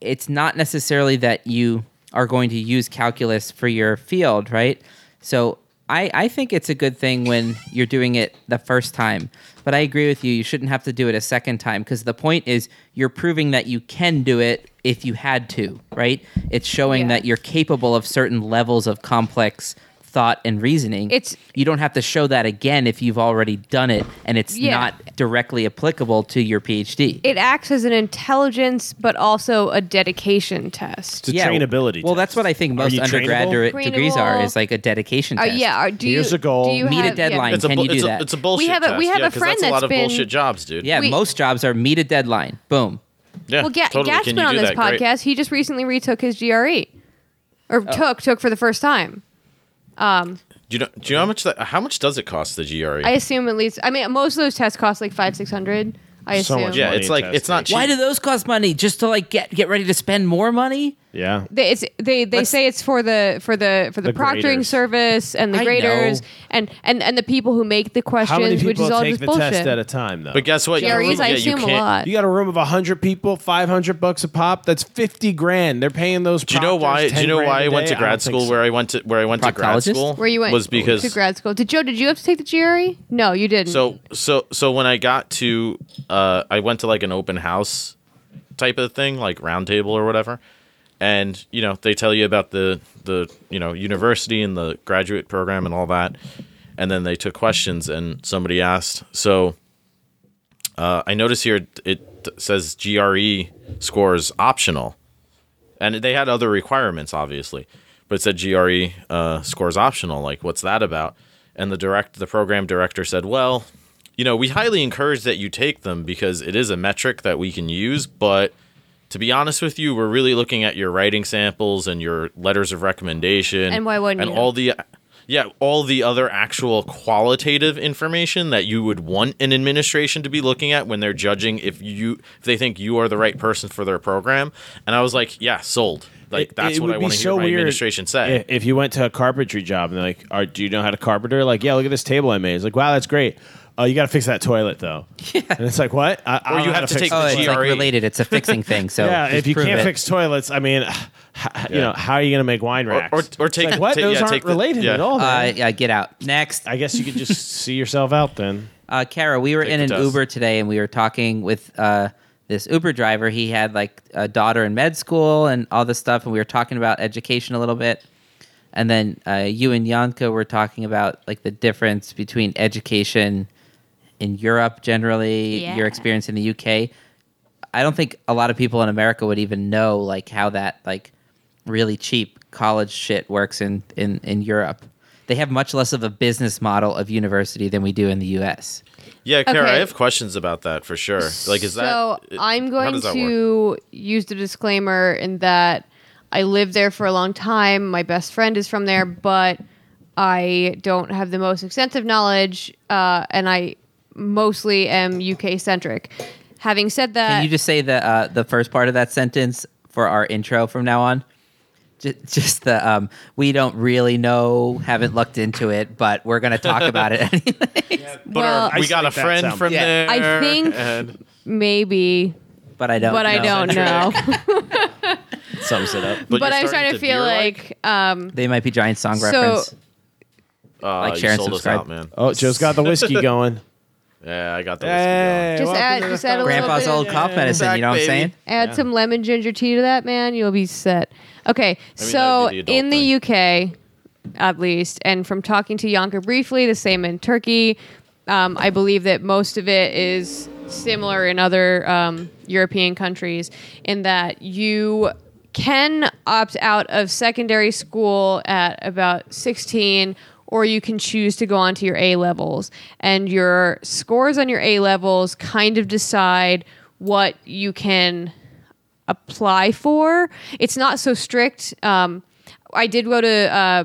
it's not necessarily that you are going to use calculus for your field right so I, I think it's a good thing when you're doing it the first time but i agree with you you shouldn't have to do it a second time because the point is you're proving that you can do it if you had to right it's showing Yeah. that you're capable of certain levels of complex thought and reasoning It's- you don't have to show that again if you've already done it and it's Yeah. not directly applicable to your phd It acts as an intelligence, but also a dedication test. it's a trainability. well test. that's what i think most you undergrad trainable? de- degrees are Trainable. is like a dedication Uh, test yeah. Are, do Here's you, a goal. Do you Meet a deadline. It's a, Can bu- you do it's, that? A, it's a bullshit have a- test. we have yeah, a 'cause friend that's a lot that's of been- bullshit jobs, dude. yeah We- most jobs are meet a deadline boom yeah. Well, Ga- totally. Gat's Can been on this that? Great. podcast. He just recently retook his GRE, or Oh. took took for the first time. Um, do you know? Do you know how much that? How much does it cost the GRE? I assume at least. I mean, most of those tests cost like five six hundred. I So assume. much yeah, money it's in like it's not cheap. why do those cost money just to like get get ready to spend more money Yeah. They, it's, they they Let's- say it's for the for the for the, The proctoring graders. service and the I graders know. and, and and the people who make the questions, How many which people is all take just the bullshit. test at a time, though? But guess what? You- GREs, I yeah, you a can't- lot. you got a room of 100 people, 500 bucks a pop. That's 50 grand. They're paying those Do you know why? Do you know why I went to grad school so. where I went to where I went to grad school? Where you went was because to grad school. Did Joe? Did you have to take the GRE? No, you didn't. So so so when I got to uh I went to like an open house type of thing, like round table or whatever. And, you know, they tell you about the the, you know, university and the graduate program and all that. And then they took questions and somebody asked, so uh, I notice here it, says GRE scores optional. And they had other requirements, obviously, but it said GRE uh, scores optional. Like, what's that about? And the direct, the program director said, "Well, you know, we highly encourage that you take them because it is a metric that we can use. But to be honest with you, we're really looking at your writing samples and your letters of recommendation, And why wouldn't you? and you? all the yeah, all the other actual qualitative information that you would want an administration to be looking at when they're judging if you if they think you are the right person for their program. And I was like, yeah, sold. Like It- that's it what I be want to so hear my weird administration say. If you went to a carpentry job and they're like, Are, "Do you know how to carpenter?" Like, "Yeah, look at this table I made." It's like, "Wow, that's great." Oh, you got to fix that toilet though. And it's like, "What?" I, I Or don't you know have to fix take the Oh, the it's like GRE. related. It's a fixing thing. So yeah, if you can't it. fix toilets, I mean, h- you know, how are you going to make wine racks? or- or take- like, what? take- Those yeah, aren't take the- related yeah. at all. uh, yeah, get out next. I guess you could just see yourself out then. Uh, Kara, we were Take in an test. Uber today, and we were talking with uh, this Uber driver. He had like a daughter in med school and all this stuff, and we were talking about education a little bit. And then uh, you and Yanka were talking about like the difference between education in Europe generally, Yeah. your experience in the UK. I don't think a lot of people in America would even know like how that like really cheap college shit works in in in Europe. They have much less of a business model of university than we do in the US. Yeah, Kara, I have questions about that for sure. Like, is so that? I'm how going does that work? to use the disclaimer in that I lived there for a long time. My best friend is from there, but I don't have the most extensive knowledge, uh, and I mostly am UK centric. Having said that, Can you just say the uh, the first part of that sentence for our intro from now on? Just, just the um, we don't really know, haven't looked into it, but we're going to talk about it anyway. But well, our, we got a friend sound. from Yeah. there. I think- and maybe, but I don't. but I know. don't know. Sums it up. but you're I'm starting starting to feel veer like, um, They might be giant song So- reference. uh, like, you share, and subscribe. out, man. Oh, Joe's got the whiskey going. Yeah, I got the Hey, Just welcome add- to the just add a phone. little Grandpa's bit of- old cough medicine. Back, you know what I'm baby. saying? add Yeah. some lemon ginger tea to that, man. You'll be set. Okay, so that'd be the adult in the UK, at least, and from talking to Yonka briefly, the same in Turkey. Um, I believe that most of it is similar in other um, European countries in that you can opt out of secondary school at about 16 or you can choose to go on to your A levels. And your scores on your A levels kind of decide what you can apply for. It's not so strict. Um, I did go to uh,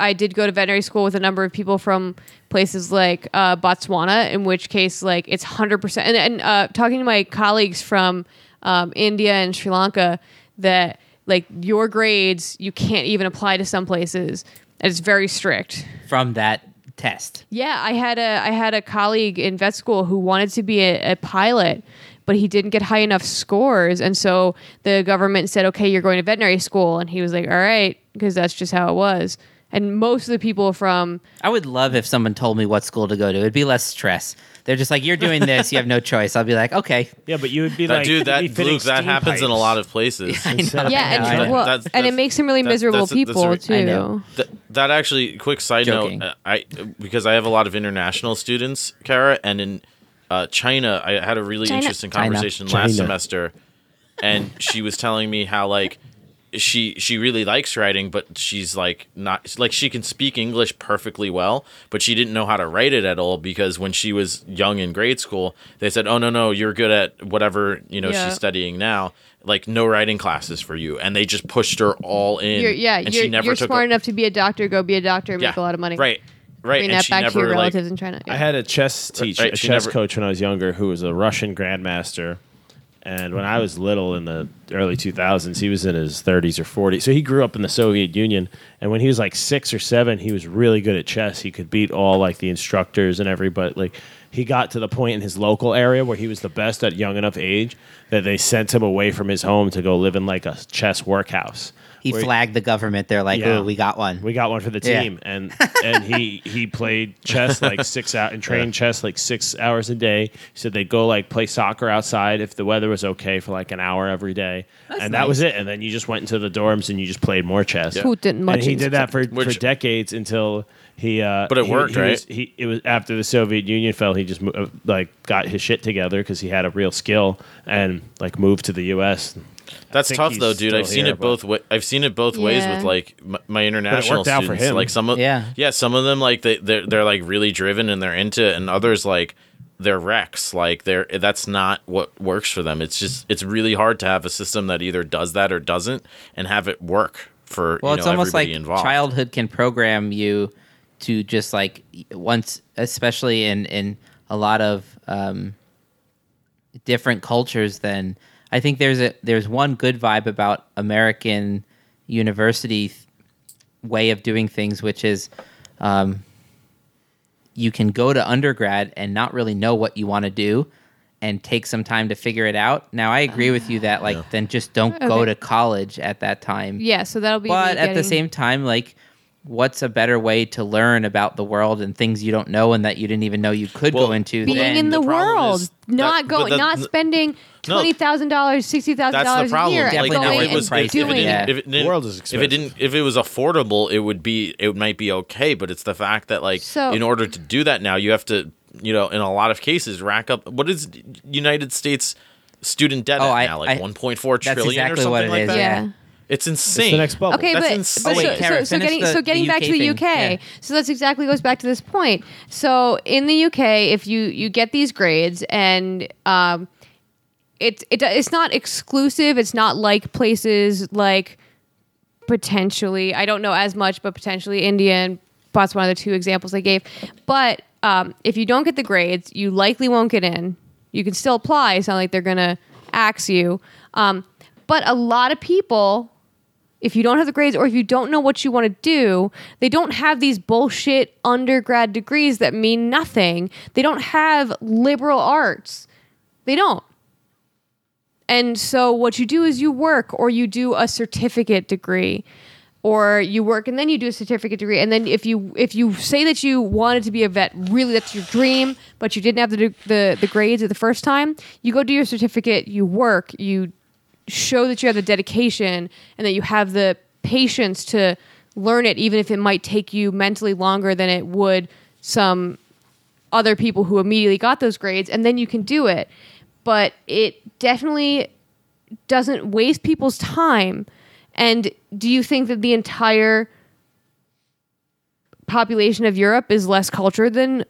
I did go to veterinary school with a number of people from places like uh, Botswana, in which case like it's hundred percent. And, and uh, talking to my colleagues from um, India and Sri Lanka, that like your grades you can't even apply to some places. It's very strict. From that test. Yeah, I had a I had a colleague in vet school who wanted to be a, a pilot, but he didn't get high enough scores, and so the government said, "Okay, you're going to veterinary school," and he was like, "All right," because that's just how it was. And most of the people from I would love if someone told me what school to go to. It'd be less stress. They're just like, you're doing this. You have no choice. I'll be like, okay. Yeah, but you would be That like, dude, you'd that be fitting Luke, that steam happens in a pipes. lot of places. I know. yeah, and I know. well, That's- and it that's- makes them really that's- miserable that's- that's people a- too. I know. That, that actually, quick side Joking. note, uh, I because I have a lot of international students, Kara, and in uh, China, I had a really China. interesting China. conversation China. last semester, and she was telling me how like she she really likes writing, but she's like not like she can speak English perfectly well, but she didn't know how to write it at all because when she was young in grade school, they said, "Oh no, no, you're good at whatever you know Yeah. she's studying now." Like no writing classes for you, and they just pushed her all in. You're, yeah, and you're, she never you're took smart a- enough to be a doctor. Go be a doctor and make a lot of money. Right, right. Bring and that she back never to your like relatives in China. I had a chess teacher, right, a chess never- coach when I was younger, who was a Russian grandmaster, And when I was little in the early 2000s, he was in his 30s or 40s. So he grew up in the Soviet Union. And when he was like six or seven, he was really good at chess. He could beat all like the instructors and everybody. Like he got to the point in his local area where he was the best at young enough age that they sent him away from his home to go live in like a chess workhouse. He Where- flagged the government. They're like, Yeah. "Oh, we got one." We got one for the Yeah. team, and and he he played chess like six out and trained chess like six hours a day. He said they'd go like play soccer outside if the weather was okay for like an hour every day, and that was it. And then you just went into the dorms and you just played more chess. Putin and much he did that for, Which- for decades until he. Uh, But it he- worked, he right? was- he it was after the Soviet Union fell. He just uh, like got his shit together because he had a real skill and like moved to the U.S. That's tough though, dude. I've seen here, it both. Wa- I've seen it both ways with like my, my international worked out for students. him. Like some of Yeah. yeah, some of them like they they're, they're like really driven and they're into it, and others like they're wrecks. Like they're that's not what works for them. It's just it's really hard to have a system that either does that or doesn't, and have it work for Well, you it's know, almost like involved. childhood can program you to just like once, especially in in a lot of um, different cultures. Then I think there's a there's one good vibe about American university th- way of doing things, which is. Um, you can go to undergrad and not really know what you want to do and take some time to figure it out. Now I agree with you that like then just don't go to college at that time Yeah, so that'll be. but me at the same time like what's a better way to learn about the world and things you don't know and that you didn't even know you could Well, go into being than- in the, the world, not that- going, that- not spending twenty thousand dollars, sixty thousand dollars a year, Definitely and not going what it it was, and if, if it doing didn't, Yeah. if it didn't, world is expensive. if it didn't, if it was affordable, it would be, it might be okay. But it's the fact that, like, So- in order to do that now, you have to, you know, in a lot of cases, rack up. What is United States student debt Oh, at I- now? Like I- one point four that's exactly or something what it like is, that. yeah. Yeah. It's It's insane. the next bubble. Okay, That's but, insane. but Oh, wait, so, so, so getting the- so getting back to the UK UK. Yeah. So that's exactly goes back to this point. So in the UK, if you you get these grades and um, it's it, it's not exclusive. It's not like places like potentially I don't know as much, but potentially India and Botswana are the two examples I gave. But um, if you don't get the grades, you likely won't get in. You can still apply. It's not like they're gonna axe you. Um, but a lot of people if you don't have the grades or if you don't know what you want to do, they don't have these bullshit undergrad degrees that mean nothing. They don't have liberal arts. They don't. And so what you do is you work or you do a certificate degree or you work and then you do a certificate degree and then if you if you say that you wanted to be a vet really that's your dream but you didn't have the the, the grades at the first time you go do your certificate you work you show that you have the dedication and that you have the patience to learn it even if it might take you mentally longer than it would some other people who immediately got those grades and then you can do it. But it definitely doesn't waste people's time. And do you think that the entire population of Europe is less cultured than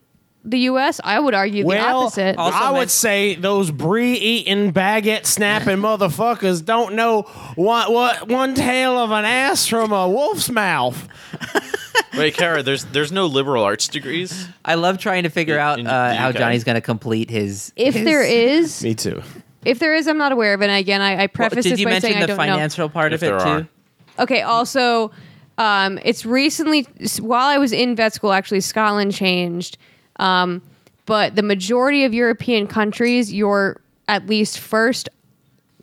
the US? I would argue the opposite. Also I men- would say those brie eating, baguette snapping motherfuckers don't know what what one tail of an ass from a wolf's mouth. Wait, Kara, there's there's no liberal arts degrees. i love trying to figure In- out in uh, the how UK. johnny's going to complete his if his- there is, Me too. if there is, I'm not aware of it. And again, I, I Well, preface did this you by mention saying I the don't know. financial part If of it there too are. Okay. Also, um, it's recently while I was in vet school, actually Scotland changed, um, but the majority of European countries, your at least first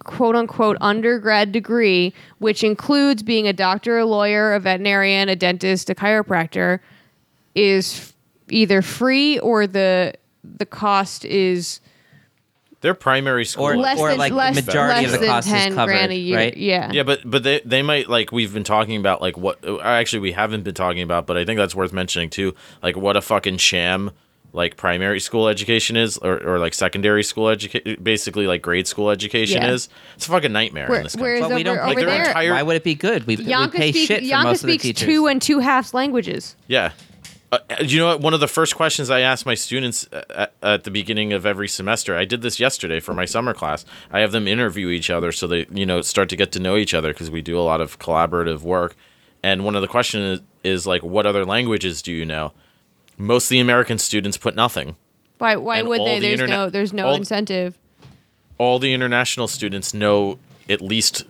quote unquote undergrad degree, which includes being a doctor, a lawyer, a veterinarian, a dentist, a chiropractor, is f- either free or the the cost is Their primary school. Or- less or than like less, majority less of the than cost is ten grand a year. right? Yeah. Yeah, but but they they might like we've been talking about like what actually we haven't been talking about, but I think that's worth mentioning too. Like what a fucking sham like primary school education is, or, or like secondary school education, basically like grade school education Yeah. is. It's a fucking nightmare Where- in this whereas country. but we don't over, pay over their there, entire- why would it be good we, we Yanka, pay speak, shit for Yanka most of the speaks teachers two and two halves languages. Yeah. Uh, you know what? One of the first questions I ask my students uh, at, at the beginning of every semester, I did this yesterday for my summer class. I have them interview each other so they, you know, start to get to know each other because we do a lot of collaborative work. And one of the questions is, is like, what other languages do you know? Most of the American students put nothing. Why? Why And would they? the There's internet- no. There's no all- incentive. all the international students know at least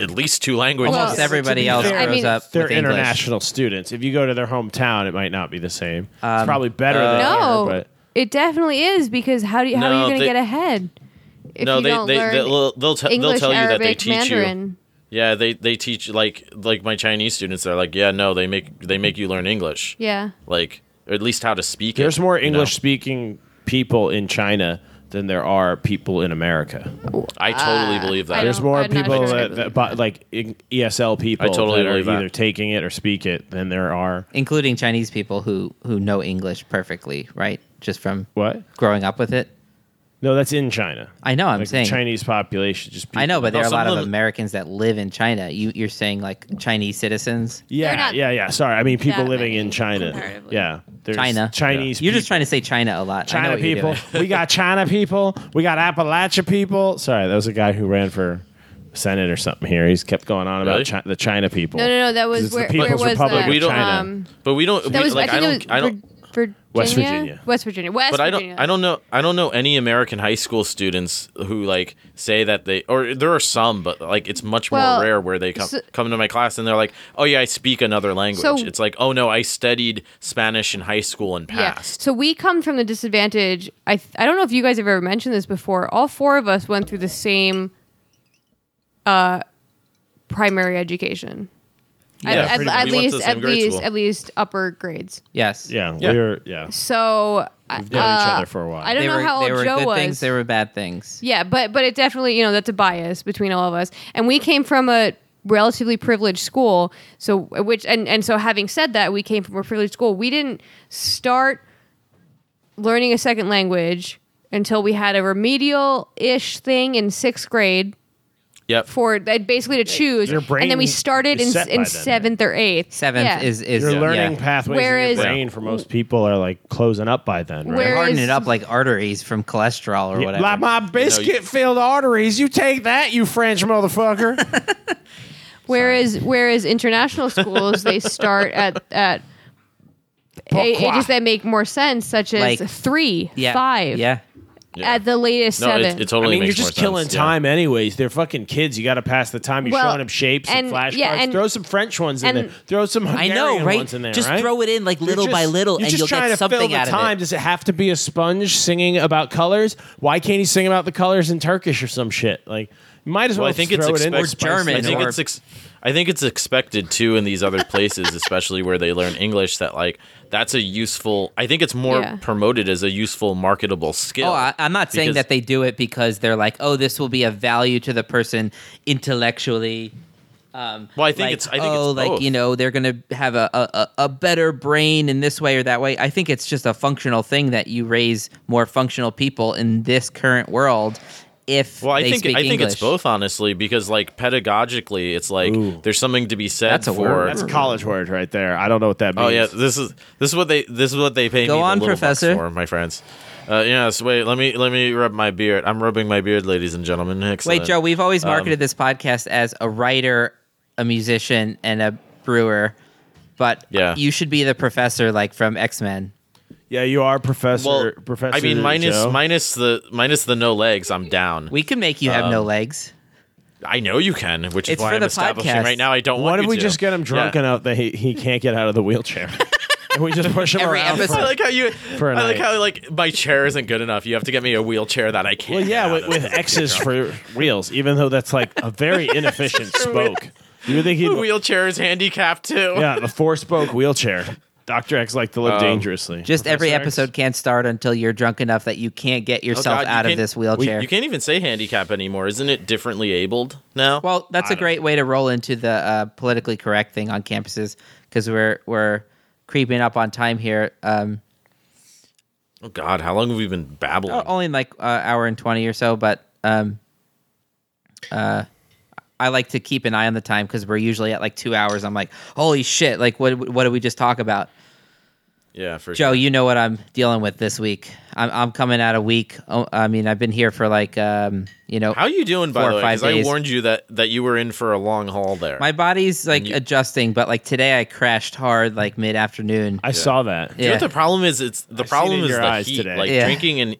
at least two languages. Well, Almost everybody else I grows mean- up They're with English. international students. If you go to their hometown, it might not be the same. it's Um, probably better uh, than No, here, but it definitely is because how do you, how are you going to get ahead? If no, you they don't they learn they'll they'll, te- they'll English, tell you that they Arabic, teach you. Mandarin. Yeah, they they teach like like my Chinese students. They're like, yeah, no, they make they make you learn English, Yeah. like or at least how to speak. It. There's it, more you know? English speaking people in China than there are people in America. I totally ah, believe I that. don't- There's more I'm not people sure I that, that but like in- ESL people I totally that are believe that. either taking it or speak it than there are including Chinese people who who know English perfectly, right? Just from what? growing up with it. No, that's in China. I know. I'm like saying. the Chinese population just people. I know, but there No, are a lot of of Americans that live in China. You, you're saying like Chinese citizens. yeah, not yeah, yeah. Sorry, I mean people that living in China. Yeah, there's China. Chinese. You're just trying to say China a lot. China people. we got China people. We got Appalachia people. Sorry, that was a guy who ran for Senate or something here. He's kept going on Really? about Chi- the China people. No, no, no. That was it's the where, where People's was Republic that? of We don't- China. Um, but we don't. that we, was. like, I think don't. it was I don't. Vir- Virginia? West Virginia. West Virginia. West but I don't I don't know I don't know any American high school students who like say that they or there are some but like it's much more Well, rare where they come so- come to my class and they're like oh yeah I speak another language So- it's like oh no I studied Spanish in high school and Yeah. passed So we come from the disadvantage. I I don't know if you guys have ever mentioned this before. All four of us went through the same uh primary education. At- Yeah, at, pretty at much. We went to least at least school. at least upper grades. Yes. Yeah, Yeah. we're yeah. So We've known each uh, other for a while. I don't They know were, how they old were Joe good was. things. They were bad things. Yeah, but but it definitely you know that's a bias between all of us, and we came from a relatively privileged school. So which and and so having said that, we came from a privileged school. We didn't start learning a second language until we had a remedial ish thing in sixth grade yep for that basically to choose, Your brain and then we started is in set by in then, seventh or eighth. Seventh Yeah. is is Your learning yeah. pathways Whereas- in your brain for most people are like closing up by then, right? Where- hardening it up like arteries from cholesterol or whatever. like my biscuit-filled arteries. You take that, you French motherfucker. Whereas whereas international schools they start at at a- Pourquoi? ages that make more sense, such as Like- three, yeah, five, Yeah. Yeah. at the latest no seven. it, it totally I mean, you're just killing sense, yeah. time, anyways. They're fucking kids. You got to pass the time. You're Well, showing them shapes and, and- flashcards. yeah, and- throw some French ones in there. Throw some I know, right? ones in there. Just right? throw it in like You're little by little, you're and just you'll trying get to something fill the out of time. it. Does it have to be a sponge singing about colors? Why can't he sing about the colors in Turkish or some shit? Like, you might as well. Well, I think throw it's it in expect- there, spice German I think or- it's ex- I think it's expected too in these other places, especially where they learn English. That like that's a useful. I think it's more Yeah. promoted as a useful, marketable skill. Oh, I, I'm not saying that they do it because they're like, oh, this will be a value to the person intellectually. Um, Well, I think like, it's- I think oh, it's like both. you know, they're gonna have a, a a- a better brain in this way or that way. I think it's just a functional thing that you raise more functional people in this current world. If Well, I think speak I think English. it's both honestly because like pedagogically, it's like Ooh. there's something to be said That's a for. word. That's a college word right there. I don't know what that means. Oh yeah, this is this is what they this is what they pay Go me the on, little bucks Professor. for, my friends. Uh, yes, wait. Let me let me rub my beard. I'm rubbing my beard, ladies and gentlemen. Excellent. Wait, Joe, we've always Um, marketed this podcast as a writer, a musician, and a brewer. But Yeah. you should be the professor, like from X Men. Yeah, you are Professor. Well, Professor. I mean, minus Joe. minus the minus the no legs. I'm down. We can make you have no Um, legs. I know you can, which is It's why I'm the establishing podcast. right now. I don't want. What want if you we to. just get him drunk Yeah. enough that he, he can't get out of the wheelchair? and we just push him Every around. episode- I For, like how you. For a I like how like my chair isn't good enough. You have to get me a wheelchair that I can't. well, yeah, get with, out with of. X's for wheels, even though that's like a very inefficient spoke. You would think he'd. The wheelchair is handicapped too. Yeah, the four spoke wheelchair. Dr. X like to live Um, dangerously. Just every Professor X? episode can't start until you're drunk enough that you can't get Oh, yourself God, you out of this wheelchair. You can't even say handicap anymore. Isn't it differently abled now? well, that's I a don't great way to roll into the uh, politically correct thing on campuses because we're we're creeping up on time here. Um, oh God, how long have we been babbling? only like uh, hour and twenty or so, but um, uh, I like to keep an eye on the time because we're usually at like two hours. I'm like, holy shit! Like, what what did we just talk about? yeah, for sure. Joe, sure. you know what I'm dealing with this week. I'm I'm coming out a week. Oh, I mean, I've been here for like um, you know, How you doing, by the way? Because I warned you that that you were in for a long haul there. my body's like you- adjusting, but like today I crashed hard like mid afternoon. I saw that. You know what the problem is? It's the I seen problem is your the eyes heat. today. Like Yeah. drinking and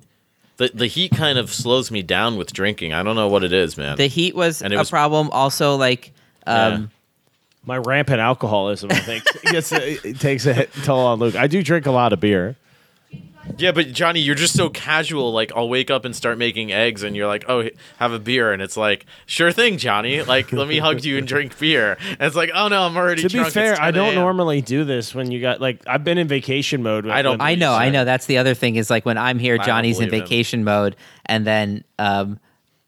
the the heat kind of slows me down with drinking. I don't know what it is, man. The heat was And it a was- problem. Also, like, um, My rampant alcoholism, I think, gets a, it takes a hit toll on Luke. I do drink a lot of beer. Yeah, but Johnny, you're just so casual. Like, I'll wake up and start making eggs, and you're like, "Oh, have a beer," and it's like, "Sure thing, Johnny. Like, let me hug you and drink beer." And it's like, "Oh no, I'm already." To be drunk. It's fair, I don't normally do this when you got like I've been in vacation mode. when- I don't- I know, I know. That's the other thing is like when I'm here, don't Johnny's in believe him. vacation mode, and then um,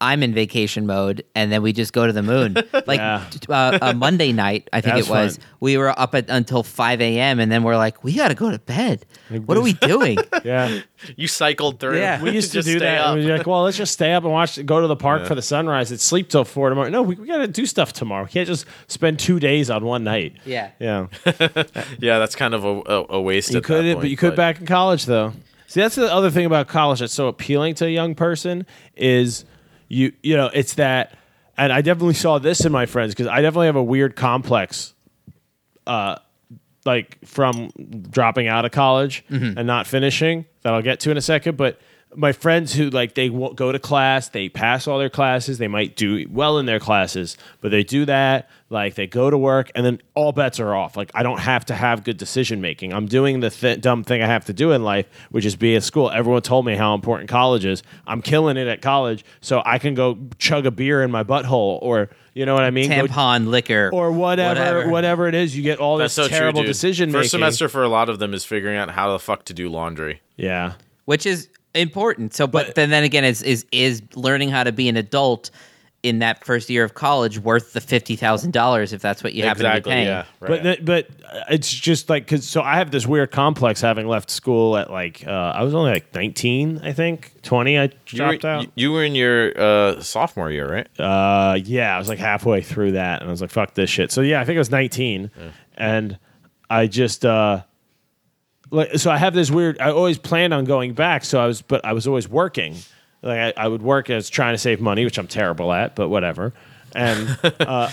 I'm in vacation mode, and then we just go to the moon. Like Yeah. uh, a Monday night, I think That's it was. fun. We were up at, until 5 a.m., and then we're like, we got to go to bed. What are we doing? Yeah, You cycled through. Yeah. we used to Just do stay that. We were like, well, let's just stay up and watch. Go to the park Yeah. for the sunrise. and sleep till four tomorrow. No, we, we got to do stuff tomorrow. We can't just spend two days on one night. Yeah. Yeah, Yeah, that's kind of a, a, a waste. you at could, that but you could back in college though. See, that's the other thing about college that's so appealing to a young person is you, you know, it's that, and I definitely saw this in my friends because I definitely have a weird complex uh like from dropping out of college and not finishing that I'll get to in a second. But my friends who like they won't go to class, they pass all their classes, they might do well in their classes, but they do that like they go to work and then all bets are off. Like I don't have to have good decision making. I'm doing the th- dumb thing I have to do in life, which is be at school. Everyone told me how important college is. I'm killing it at college, so I can go chug a beer in my butthole or you know what I mean? Go- Tampon, liquor, or whatever, whatever, it is, you get all That's this so terrible true, dude. decision making. First semester for a lot of them is figuring out how the fuck to do laundry. yeah. which is important. So, but, But- then, then again, is is is learning how to be an adult in that first year of college worth the fifty thousand dollars if that's what you happen to be exactly. paying? Yeah. Right. But th- but uh, it's just like because so I have this weird complex having left school at like uh, I was only like nineteen I think twenty I you were, dropped out you- you were in your uh, sophomore year, right? uh yeah I was like halfway through that and I was like fuck this shit so yeah I think I was nineteen and I just uh like so I have this weird I always planned on going back so I was but I was always working. Like I, I would work as trying to save money which I'm terrible at but whatever. And uh,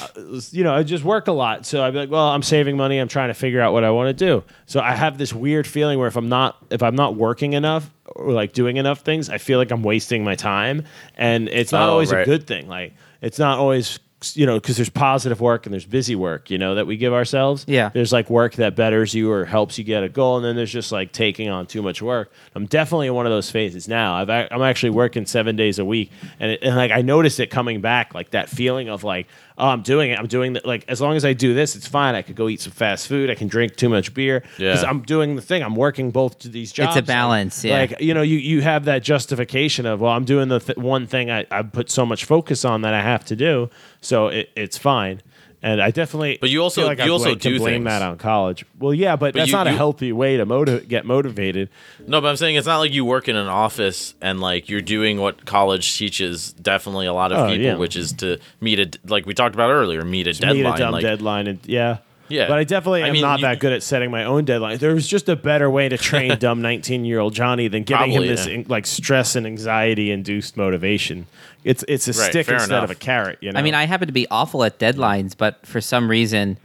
you know I just work a lot. So I'd be like well I'm saving money. I'm trying to figure out what I want to do. So I have this weird feeling where if I'm not if I'm not working enough or like doing enough things I feel like I'm wasting my time. And it's not Oh, always a good thing. Like it's not always you know because there's positive work and there's busy work you know that we give ourselves. Yeah. there's like work that betters you or helps you get a goal and then there's just like taking on too much work. I'm definitely in one of those phases now. I've, i'm actually working seven days a week and, it, and like i noticed it coming back like that feeling of like oh i'm doing it. I'm doing the, like as long as i do this it's fine. I could go eat some fast food. I can drink too much beer. Because Yeah. i'm doing the thing. I'm working both to these jobs It's a balance, yeah. like you know you, you have that justification of well i'm doing the th- one thing I, I put so much focus on that i have to do so it, it's fine and i definitely But you also- like you I also do blame things. that on college well yeah but, that's you- not a healthy way to motiv- get motivated No, but I'm saying it's not like you work in an office and like you're doing what college teaches definitely a lot of Oh, people, yeah. which is to meet a like we talked about earlier, meet a to deadline. meet a dumb like, deadline and yeah Yeah. but I definitely I am mean, not you- that good at setting my own deadline. There was just a better way to train dumb 19 year old Johnny than giving Probably, him this yeah. in- like stress and anxiety induced motivation. It's it's a Right, stick instead enough. of a carrot. You know. I mean, I happen to be awful at deadlines, but for some reason,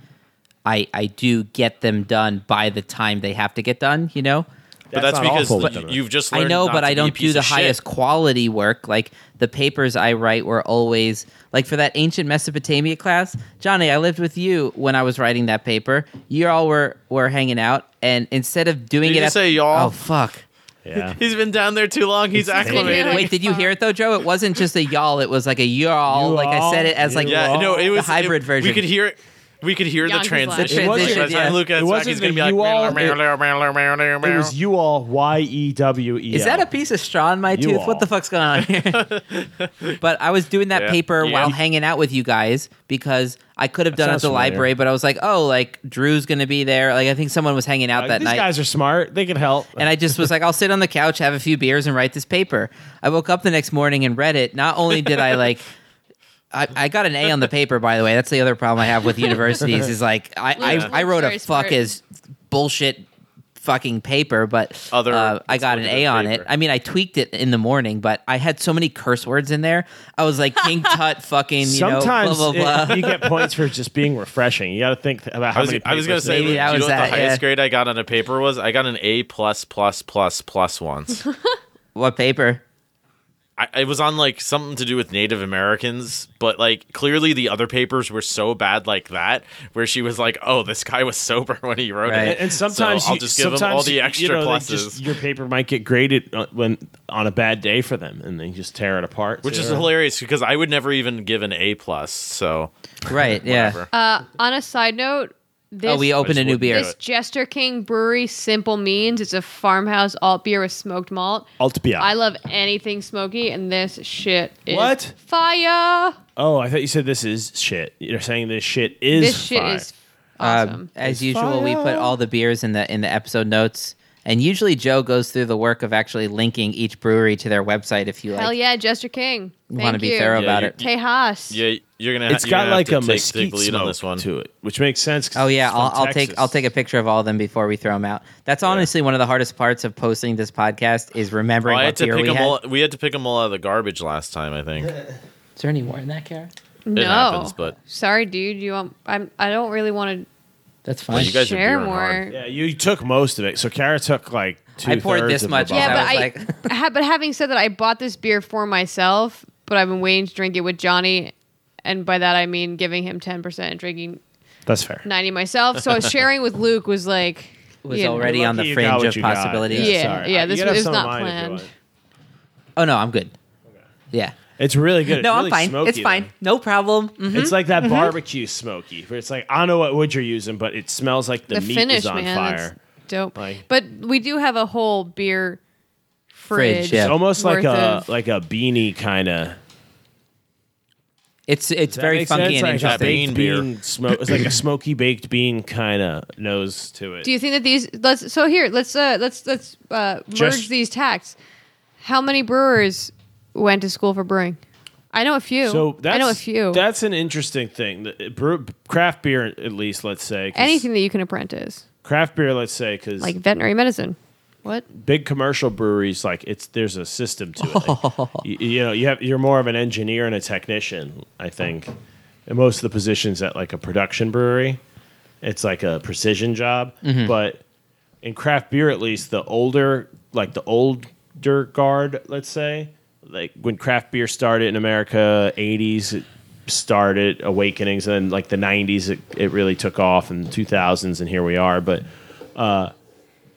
I I do get them done by the time they have to get done. You know. but that's not because you- but- you've just I know, not but to I don't do the of shit. highest quality work. Like the papers I write were always like for that ancient Mesopotamia class. Johnny, I lived with you when I was writing that paper. You all were were hanging out, and instead of doing Did it, you at- say y'all? Oh fuck! Yeah. He's been down there too long. He's acclimated. Wait, did you hear it though, Joe? It wasn't just a y'all. It was like a y'all. Like I said it as like Yeah, no, it was the hybrid it- version. We could hear it. We could hear the Yonkers laugh. transition. The transition, By the time yeah. Luke It wasn't gonna the be like. you all, "Meow, It was you all Y E W E. Is that a piece of straw in my You tooth? all. What the fuck's going on here? but I was doing that Yeah. paper Yeah. while hanging out with you guys because I could have done it at the familiar. library, but I was like, oh, like Drew's gonna be there. Like I think someone was hanging out uh, that These night. These guys are smart. They can help. and I just was like, I'll sit on the couch, have a few beers, and write this paper. I woke up the next morning and read it. Not only did I like, I, I got an A on the paper, by the way. That's the other problem I have with universities is like, I, Yeah. I, I wrote a Very fuck smart. as bullshit fucking paper, but Other uh, I got an A expletive on it. paper. I mean, I tweaked it in the morning, but I had so many curse words in there. I was like, King Tut, fucking, you Sometimes know, blah, blah, it- blah. you get points for just being refreshing. You got to think about how I was, many. I was gonna papers say, they- Maybe do you that know was what the highest yeah. grade I got on a paper was? I got an A plus plus plus plus plus once. what paper? I, it was on like something to do with Native Americans, but like clearly the other papers were so bad like that, where she was like, "Oh, this guy was sober when he wrote Right. it," And sometimes so I'll you- just give him all the extra you know, pluses, just- your paper might get graded uh, when on a bad day for them, and they just tear it apart. which is too. hilarious because I would never even give an A plus. So Right. Yeah. Uh, on a side note, this, Oh, we opened a new beer. this Jester King Brewery Simple Means. It's a farmhouse alt beer with smoked malt. Alt beer. I love anything smoky, and this shit is What? fire. Oh, I thought you said this is shit. You're saying this shit is This shit fire. is awesome. Um, as It's usual, we put all the beers in the in the episode notes, and usually Joe goes through the work of actually linking each brewery to their website. If you Hell yeah, Jester King. want to be you. thorough Yeah, about you- it. Tejas. yeah, you're gonna. It's you're got gonna like have a to take, mesquite take lead smoke on this one. to it, which makes sense. 'cause Oh yeah, it's I'll, I'll take Texas. I'll take a picture of all of them before we throw them out. That's honestly one of the hardest parts of posting this podcast is remembering Oh, I what had to beer pick we them had. all. We had to pick them all out of the garbage last time. I think it Is there any more in that, Kara? no. happens, but Sorry, dude. You want? I'm. I don't really want That's well, fine. you guys are share beering more. hard. Yeah, you took most of it. So Kara took like two. I poured this much. to. Yeah, I but was I. like- ha, but having said that, I bought this beer for myself, but I've been waiting to drink it with Johnny, and by that I mean giving him ten percent and drinking That's fair. ninety myself. So sharing with Luke was like was you know. already You're on the you got fringe what of you got. possibilities. Yeah, sorry. yeah, You this can have was some of not mine if you planned. want. Oh no, I'm good. Yeah. It's really good. It's No, really I'm fine. smoky, it's fine. though. No problem. Mhm. It's like that barbecue smoky. Where it's like I don't know what wood you're using, but it smells like the, The meat finish, is on man, fire. that's dope. Like- but we do have a whole beer Fridge, fridge. yeah. It's almost like a of- like a beanie kind of. It's it's very funky and like interesting. Bean beer. bean smoke. It's like a smoky baked bean kind of nose to it. Do you think that these let's so here let's uh let's let's uh merge Just- these tacts. How many brewers went to school for brewing? I know a few. so that's, I know a few. That's an interesting thing. The- uh, brew, craft beer, at least, let's say. 'cause Anything that you can apprentice, Craft beer, let's say, because like veterinary medicine. What? big commercial breweries like it's there's a system to it. Like, you, you know, you have you're more of an engineer and a technician, I think. In most of the positions at like a production brewery, it's like a precision job. Mm-hmm. But in craft beer, at least, the older like the older guard, let's say, like when craft beer started in America, 80s. It, started awakenings and then like the 90s it, it really took off in 2000s and here we are but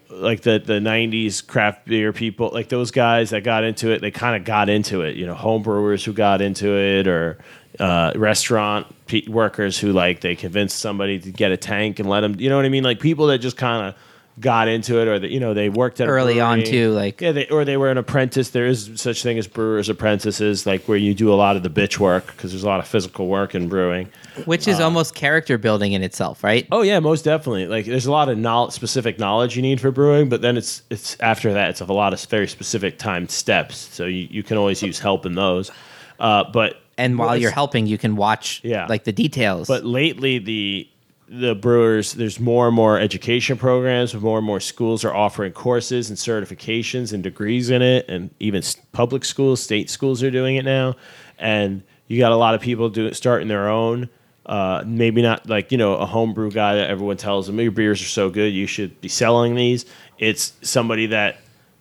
like the the '90s craft beer people, like those guys that got into it, they kind of got into it. You know, home brewers who got into it, or uh, restaurant pe- workers who like they convinced somebody to get a tank and let them. You know what I mean? Like people that just kind of got into it, or that you know they worked at Early on, too, like- yeah, they, or they were an apprentice. There is such thing as brewers apprentices, like where you do a lot of the bitch work because there's a lot of physical work in brewing. Which is almost character building in itself, right? Oh yeah, most definitely. Like there's a lot of knowledge, specific knowledge you need for brewing, but then it's it's after that it's of a lot of very specific timed steps. So you, you can always use help in those. Uh, but And while Well, you're helping, you can watch Yeah. like the details. but lately the the brewers there's more and more education programs, more and more schools are offering courses and certifications and degrees in it, and even public schools, state schools are doing it now, and you got a lot of people doing starting their own. Uh, maybe not like you know a homebrew guy that everyone tells them your beers are so good you should be selling these. It's somebody that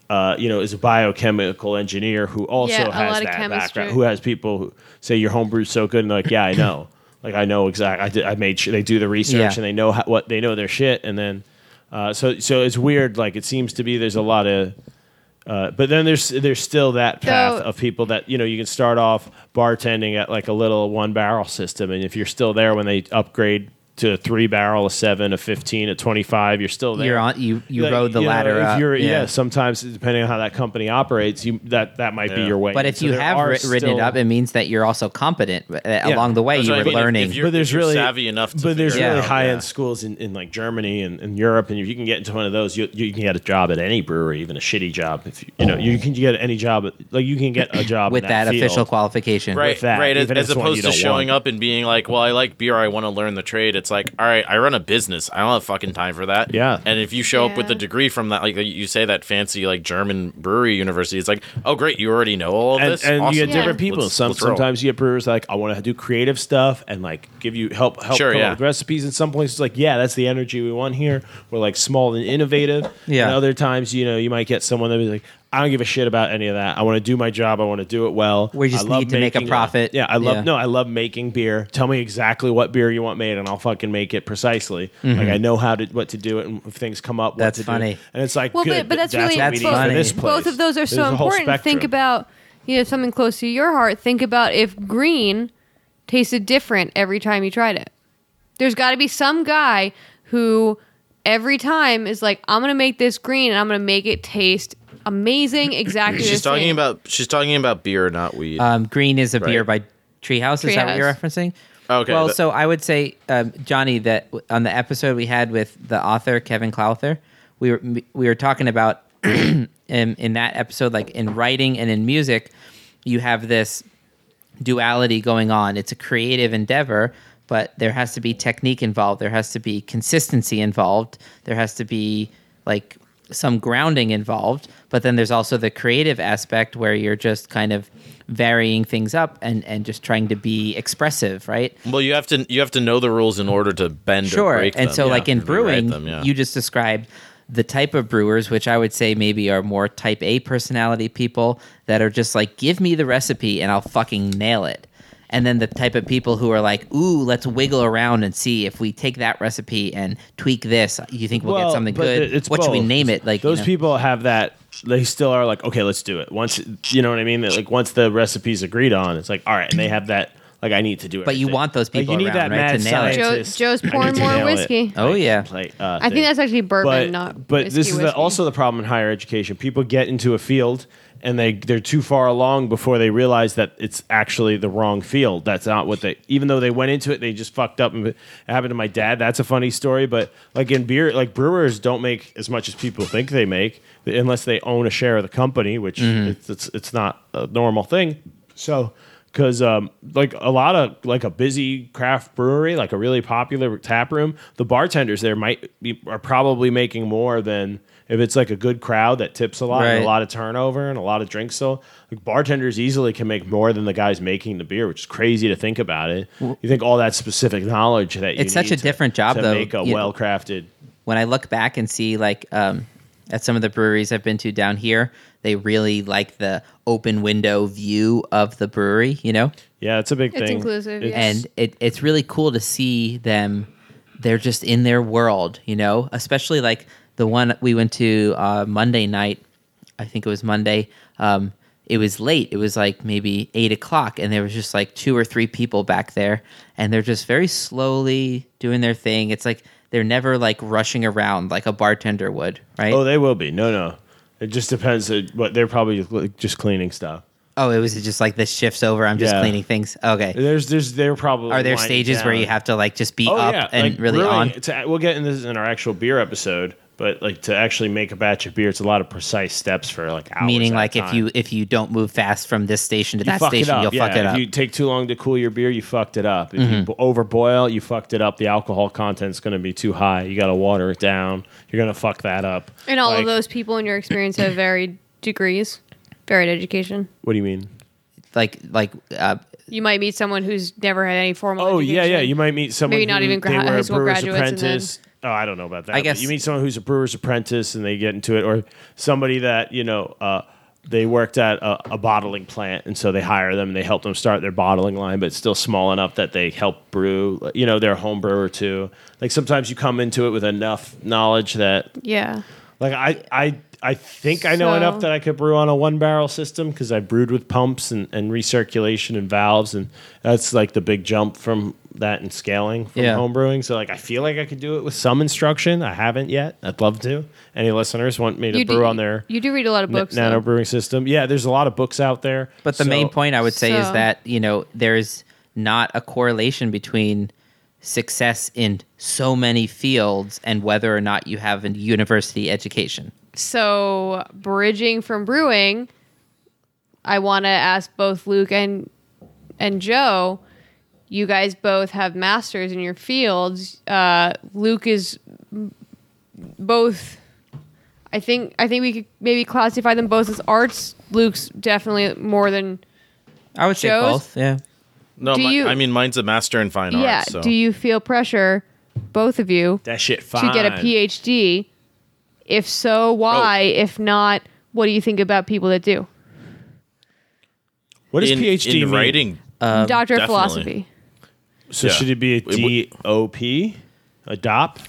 uh, you know is a biochemical engineer who also Yeah, has that background. Who has people who say your homebrew's so good and they're like yeah I know like I know exactly I did I made sure they do the research Yeah. and they know how, what they know their shit and then uh, so so it's weird like it seems to be there's a lot of uh, but then there's there's still that path So- of people that you know you can start off bartending at like a little one barrel system and if you're still there when they upgrade to a three barrel, a seven, a fifteen, a twenty five, you're still there. you're on you you Like, rode the you know, ladder if up. You're, yeah. sometimes depending on how that company operates, you that that might be your way. But if So you have are ri- ridden it up, it means that you're also competent. Uh, Along the way, That's you what I were mean. If- if learning. but there's you're really savvy enough to but there's really high end yeah. schools in, in like Germany and, and Europe, and if you can get into one of those, you, you can get a job at any brewery, even a shitty job. If you, you know you can get any job, at, like you can get a job with in that, field. official qualification. right, that, right. As, as it's one you opposed to showing want. up and being like, "Well, I like beer. I want to learn the trade." It's like, all right, I run a business. I don't have fucking time for that. Yeah. And if you show up with a degree from that, like you say, that fancy like German brewery university, it's like, oh, great, you already know all of and, this. and Awesome. you get different Yeah. people. Let's- Some let's sometimes you get brewers like I want to do creative stuff and like give you help help Sure, come yeah. up with recipes. In some places like yeah, that's the energy we want here. We're like small and innovative. Yeah. And other times you know you might get someone that be like I don't give a shit about any of that. I want to do my job. I want to do it well. We just I love need to make a making, profit. yeah, I love Yeah. no, I love making beer. Tell me exactly what beer you want made, and I'll fucking make it precisely. Like I know how to what to do it, and if things come up, what Mm-hmm. That's to funny. do. And it's like, Well, good, but, but that's, what really we That's need for funny. this place. both of those are There's so a whole important. Think spectrum. about you know something close to your heart. Think about if green tasted different every time you tried it. There's got to be some guy who every time is like, I'm gonna make this green and I'm gonna make it taste amazing. Exactly. She's the talking same. about she's talking about beer, not weed. Um, green is a Right. beer by Treehouse. Is that what you're referencing? Okay, Well, that- so I would say, um, Johnny, that on the episode we had with the author Kevin Clowther, we were we were talking about in, in that episode, like in writing and in music, you have this duality going on. It's a creative endeavor, but there has to be technique involved. There has to be consistency involved. There has to be like some grounding involved. But then there's also the creative aspect where you're just kind of varying things up and, and just trying to be expressive, right? well, you have to you have to know the rules in order to bend or Sure. And them, so, yeah, like in if you write brewing, them, yeah. you just described the type of brewers, which I would say maybe are more type A personality people that are just like, give me the recipe and I'll fucking nail it. And then the type of people who are like, ooh, let's wiggle around and see if we take that recipe and tweak this. You think we'll Well, get something good? It's what should we name it? Like you those know. people have that. They still are like, okay, let's do it. Once you know what I mean. Like once the recipe's agreed on, it's like, all right, and they have that. Like I need to do it. But you want those people like, you need around, that right, mad to nail it. Joe, scientist. Joe's pouring more nail it. whiskey. Oh yeah. Play, uh, I think that's actually bourbon, but, not. but whiskey this is the, also the problem in higher education. People get into a field and they they're too far along before they realize that it's actually the wrong field. That's not what they. Even though they went into it, they just fucked up. And it happened to my dad. That's a funny story. But like in beer, like brewers don't make as much as people think they make unless they own a share of the company, which it's, it's it's not a normal thing. So because um, like a lot of like a busy craft brewery, like a really popular tap room, the bartenders there might be are probably making more than if it's like a good crowd that tips a lot and a lot of turnover and a lot of drinks. So like bartenders easily can make more than the guys making the beer, which is crazy to think about it. You think all that specific knowledge that you It's such a to- different job, to though, make a you well crafted. when I look back and see like um, at some of the breweries I've been to down here, they really like the open window view of the brewery, you know, Yeah, it's a big It's thing. inclusive, It's- yeah. and it, it's really cool to see them. They're just in their world, you know, especially like the one we went to uh, Monday night. I think it was Monday. Um, it was late. It was like maybe eight o'clock, and there was just like two or three people back there, and they're just very slowly doing their thing. It's like they're never like rushing around like a bartender would, right? Oh, they will be. No, no. It just depends. uh, What they're probably just cleaning stuff. Oh, it was just like this shifts over. I'm just Yeah. cleaning things. Okay. There's, there's, they're probably. Are there stages where you have to like just be Oh, up yeah, and like, really brewing, on? We'll get into this in our actual beer episode, but like to actually make a batch of beer, it's a lot of precise steps for like hours. Meaning, at a like if you if you don't move fast from this station to You that station, you'll yeah, fuck it up. Mm-hmm. you take too long to cool your beer, you fucked it up. If you overboil, you fucked it up. The alcohol content's going to be too high. You got to water it down. You're going to fuck that up. and all Like, of those people in your experience have varied degrees, varied education. What do you mean? like like uh, You might meet someone who's never had any formal. Oh yeah, education. yeah. You might meet someone. Maybe not who even gra- they were high a school brewer's graduates and then- apprentice. Oh, I don't know about that. I but you mean someone who's a brewer's apprentice and they get into it, or somebody that you know uh, they worked at a, a bottling plant, and so they hire them and they help them start their bottling line, but it's still small enough that they help brew. You know, they're a home brewer too. Like sometimes you come into it with enough knowledge that Yeah. like I I I think I know So- enough that I could brew on a one barrel system because I brewed with pumps and, and recirculation and valves and that's like the big jump from that and scaling from Yeah. home brewing. So like I feel like I could do it with some instruction. I haven't yet. I'd love to. Any listeners want me to You brew do, on their You do read a lot of na- books. nano brewing system? Yeah, there's a lot of books out there. But the So- main point I would say is that you know there's not a correlation between success in so many fields and whether or not you have a university education. So, bridging from brewing, I want to ask both Luke and and Joe. You guys both have masters in your fields. Uh, Luke is both. I think I think we could maybe classify them both as arts. Luke's definitely more than I would say both. Yeah. No, Do mi- you- I mean mine's a master in fine yeah. arts. So. Do you feel pressure, both of you, that shit fine. to get a PhD? If so, why? Oh. If not, what do you think about people that do? What does in, PhD in mean? writing? Doctor of philosophy. So Yeah. should it be a would- D O P? Adopt?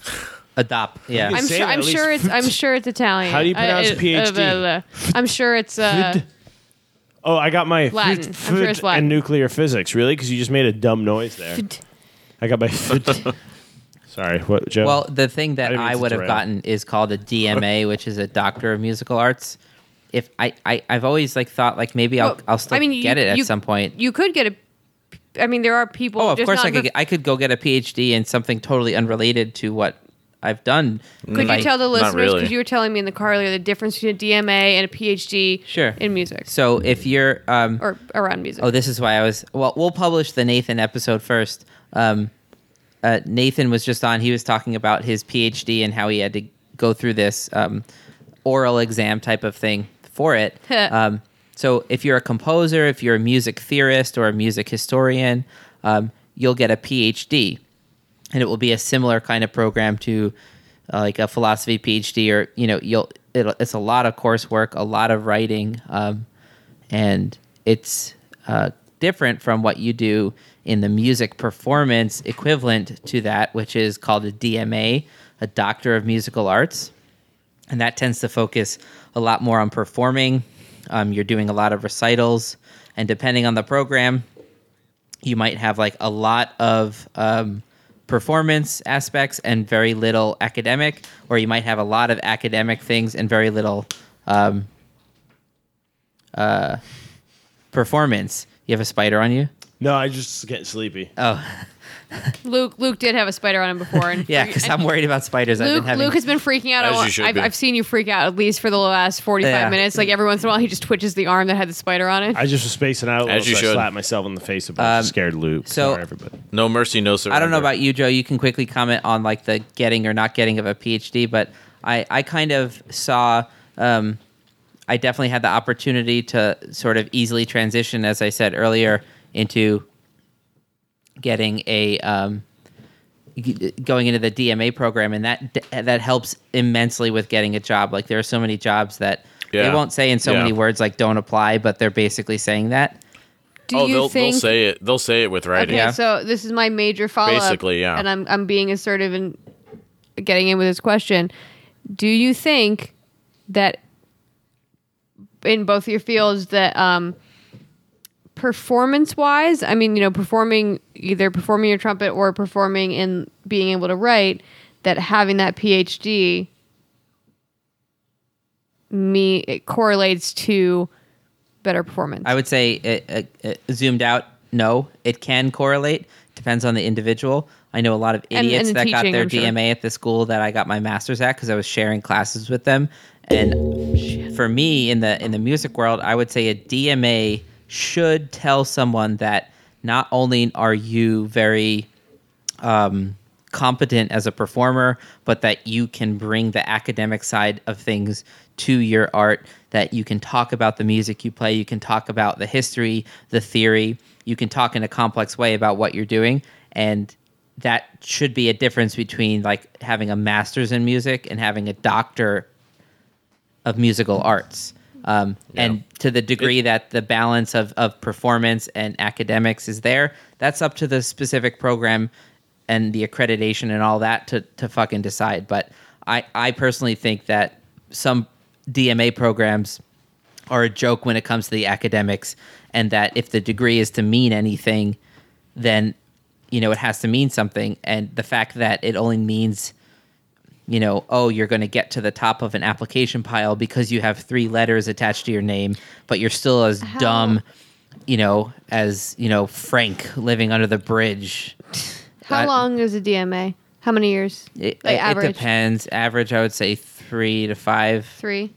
Adopt. Yeah. I'm say sure. that I'm at sure least. it's. I'm sure it's Italian. How do you pronounce I- uh, PhD? uh, blah, blah, blah. I'm sure it's. Uh, Oh, I got my Latin. I'm sure it's Latin. and nuclear physics. Really? Because you just made a dumb noise there. I got my. Sorry, what, Joe? Well, the thing that didn't mean I to would have derail. gotten is called a DMA, which is a Doctor of Musical Arts. If I, I I've always like thought like maybe I'll Well, I'll still I mean, get you- it at you- some point. you could get a. I mean, there are people. oh, of just course not I could the- I could go get a PhD in something totally unrelated to what I've done. Could If you I- tell the listeners really. because you were telling me in the car earlier the difference between a DMA and a PhD Sure. in music So if you're um or around music? Oh, this is why I was. Well, we'll publish the Nathan episode first. Um, uh, Nathan was just on. He was talking about his PhD and how he had to go through this um, oral exam type of thing for it. um, so, if you're a composer, if you're a music theorist or a music historian, um, you'll get a PhD, and it will be a similar kind of program to uh, like a philosophy PhD, or you know, you'll. It's a lot of coursework, a lot of writing. Um, and it's uh, different from what you do in the music performance equivalent to that, which is called a DMA, a Doctor of Musical Arts, and that tends to focus a lot more on performing. Um, you're doing a lot of recitals, and depending on the program, you might have like a lot of um, performance aspects and very little academic, or you might have a lot of academic things and very little um, uh, performance. You have a spider on you? no, I just get sleepy. Oh, Luke Luke did have a spider on him before, and yeah, because I'm worried about spiders. I've Luke, been having. Luke has been freaking out. As I- you should I've, be. I've seen you freak out at least for the last 45 Yeah. minutes. Like every once in a while, he just twitches the arm that had the spider on it. I just was spacing out a As you so I should. slapped myself in the face a bunch. Um, scared Luke. so- Sorry, everybody. No mercy, no surrender. I don't know about you, Joe. You can quickly comment on like the getting or not getting of a PhD, but I, I kind of saw. Um, I definitely had the opportunity to sort of easily transition, as I said earlier, into getting a um, going into the DMA program, and that that helps immensely with getting a job. Like there are so many jobs that they won't say in so Yeah. many words like "don't apply," but they're basically saying that. Do oh, you they'll, think? they'll say it. They'll say it with writing. okay, Yeah. so this is my major follow up. Basically, yeah. And I'm I'm being assertive and getting in with this question. Do you think that in both your fields that um, performance wise, I mean, you know, performing either performing your trumpet or performing and being able to write, that having that PhD me it correlates to better performance. I would say it, uh, zoomed out. No, it can correlate. Depends on the individual. I know a lot of idiots and the that got their I'm sure. DMA at the school that I got my master's at because I was sharing classes with them. And for me, in the in the music world, I would say a DMA should tell someone that not only are you very um, competent as a performer, but that you can bring the academic side of things to your art, that you can talk about the music you play, you can talk about the history, the theory, you can talk in a complex way about what you're doing. And that should be a difference between like having a master's in music and having a doctor of musical arts. Um, And to the degree that the balance of, of performance and academics is there, that's up to the specific program and the accreditation and all that to, to fucking decide. But I, I personally think that some DMA programs are a joke when it comes to the academics, and that if the degree is to mean anything, then you know it has to mean something. And the fact that it only means you know, oh, you're going to get to the top of an application pile because you have three letters attached to your name, but you're still as dumb, you know, as, you know, Frank living under the bridge. How I- long is a DMA? How many years? It, Like it average? depends. Average, I would say three to five. Three.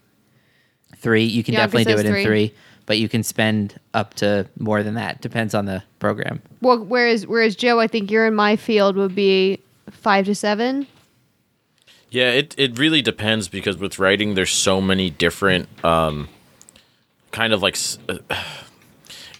Three. You can definitely do it in three. three, but you can spend up to more than that. Depends on the program. Well, whereas whereas Joe, I think you're in my field would be five to seven. Yeah, it, it really depends because with writing, there's so many different um, kind of like uh,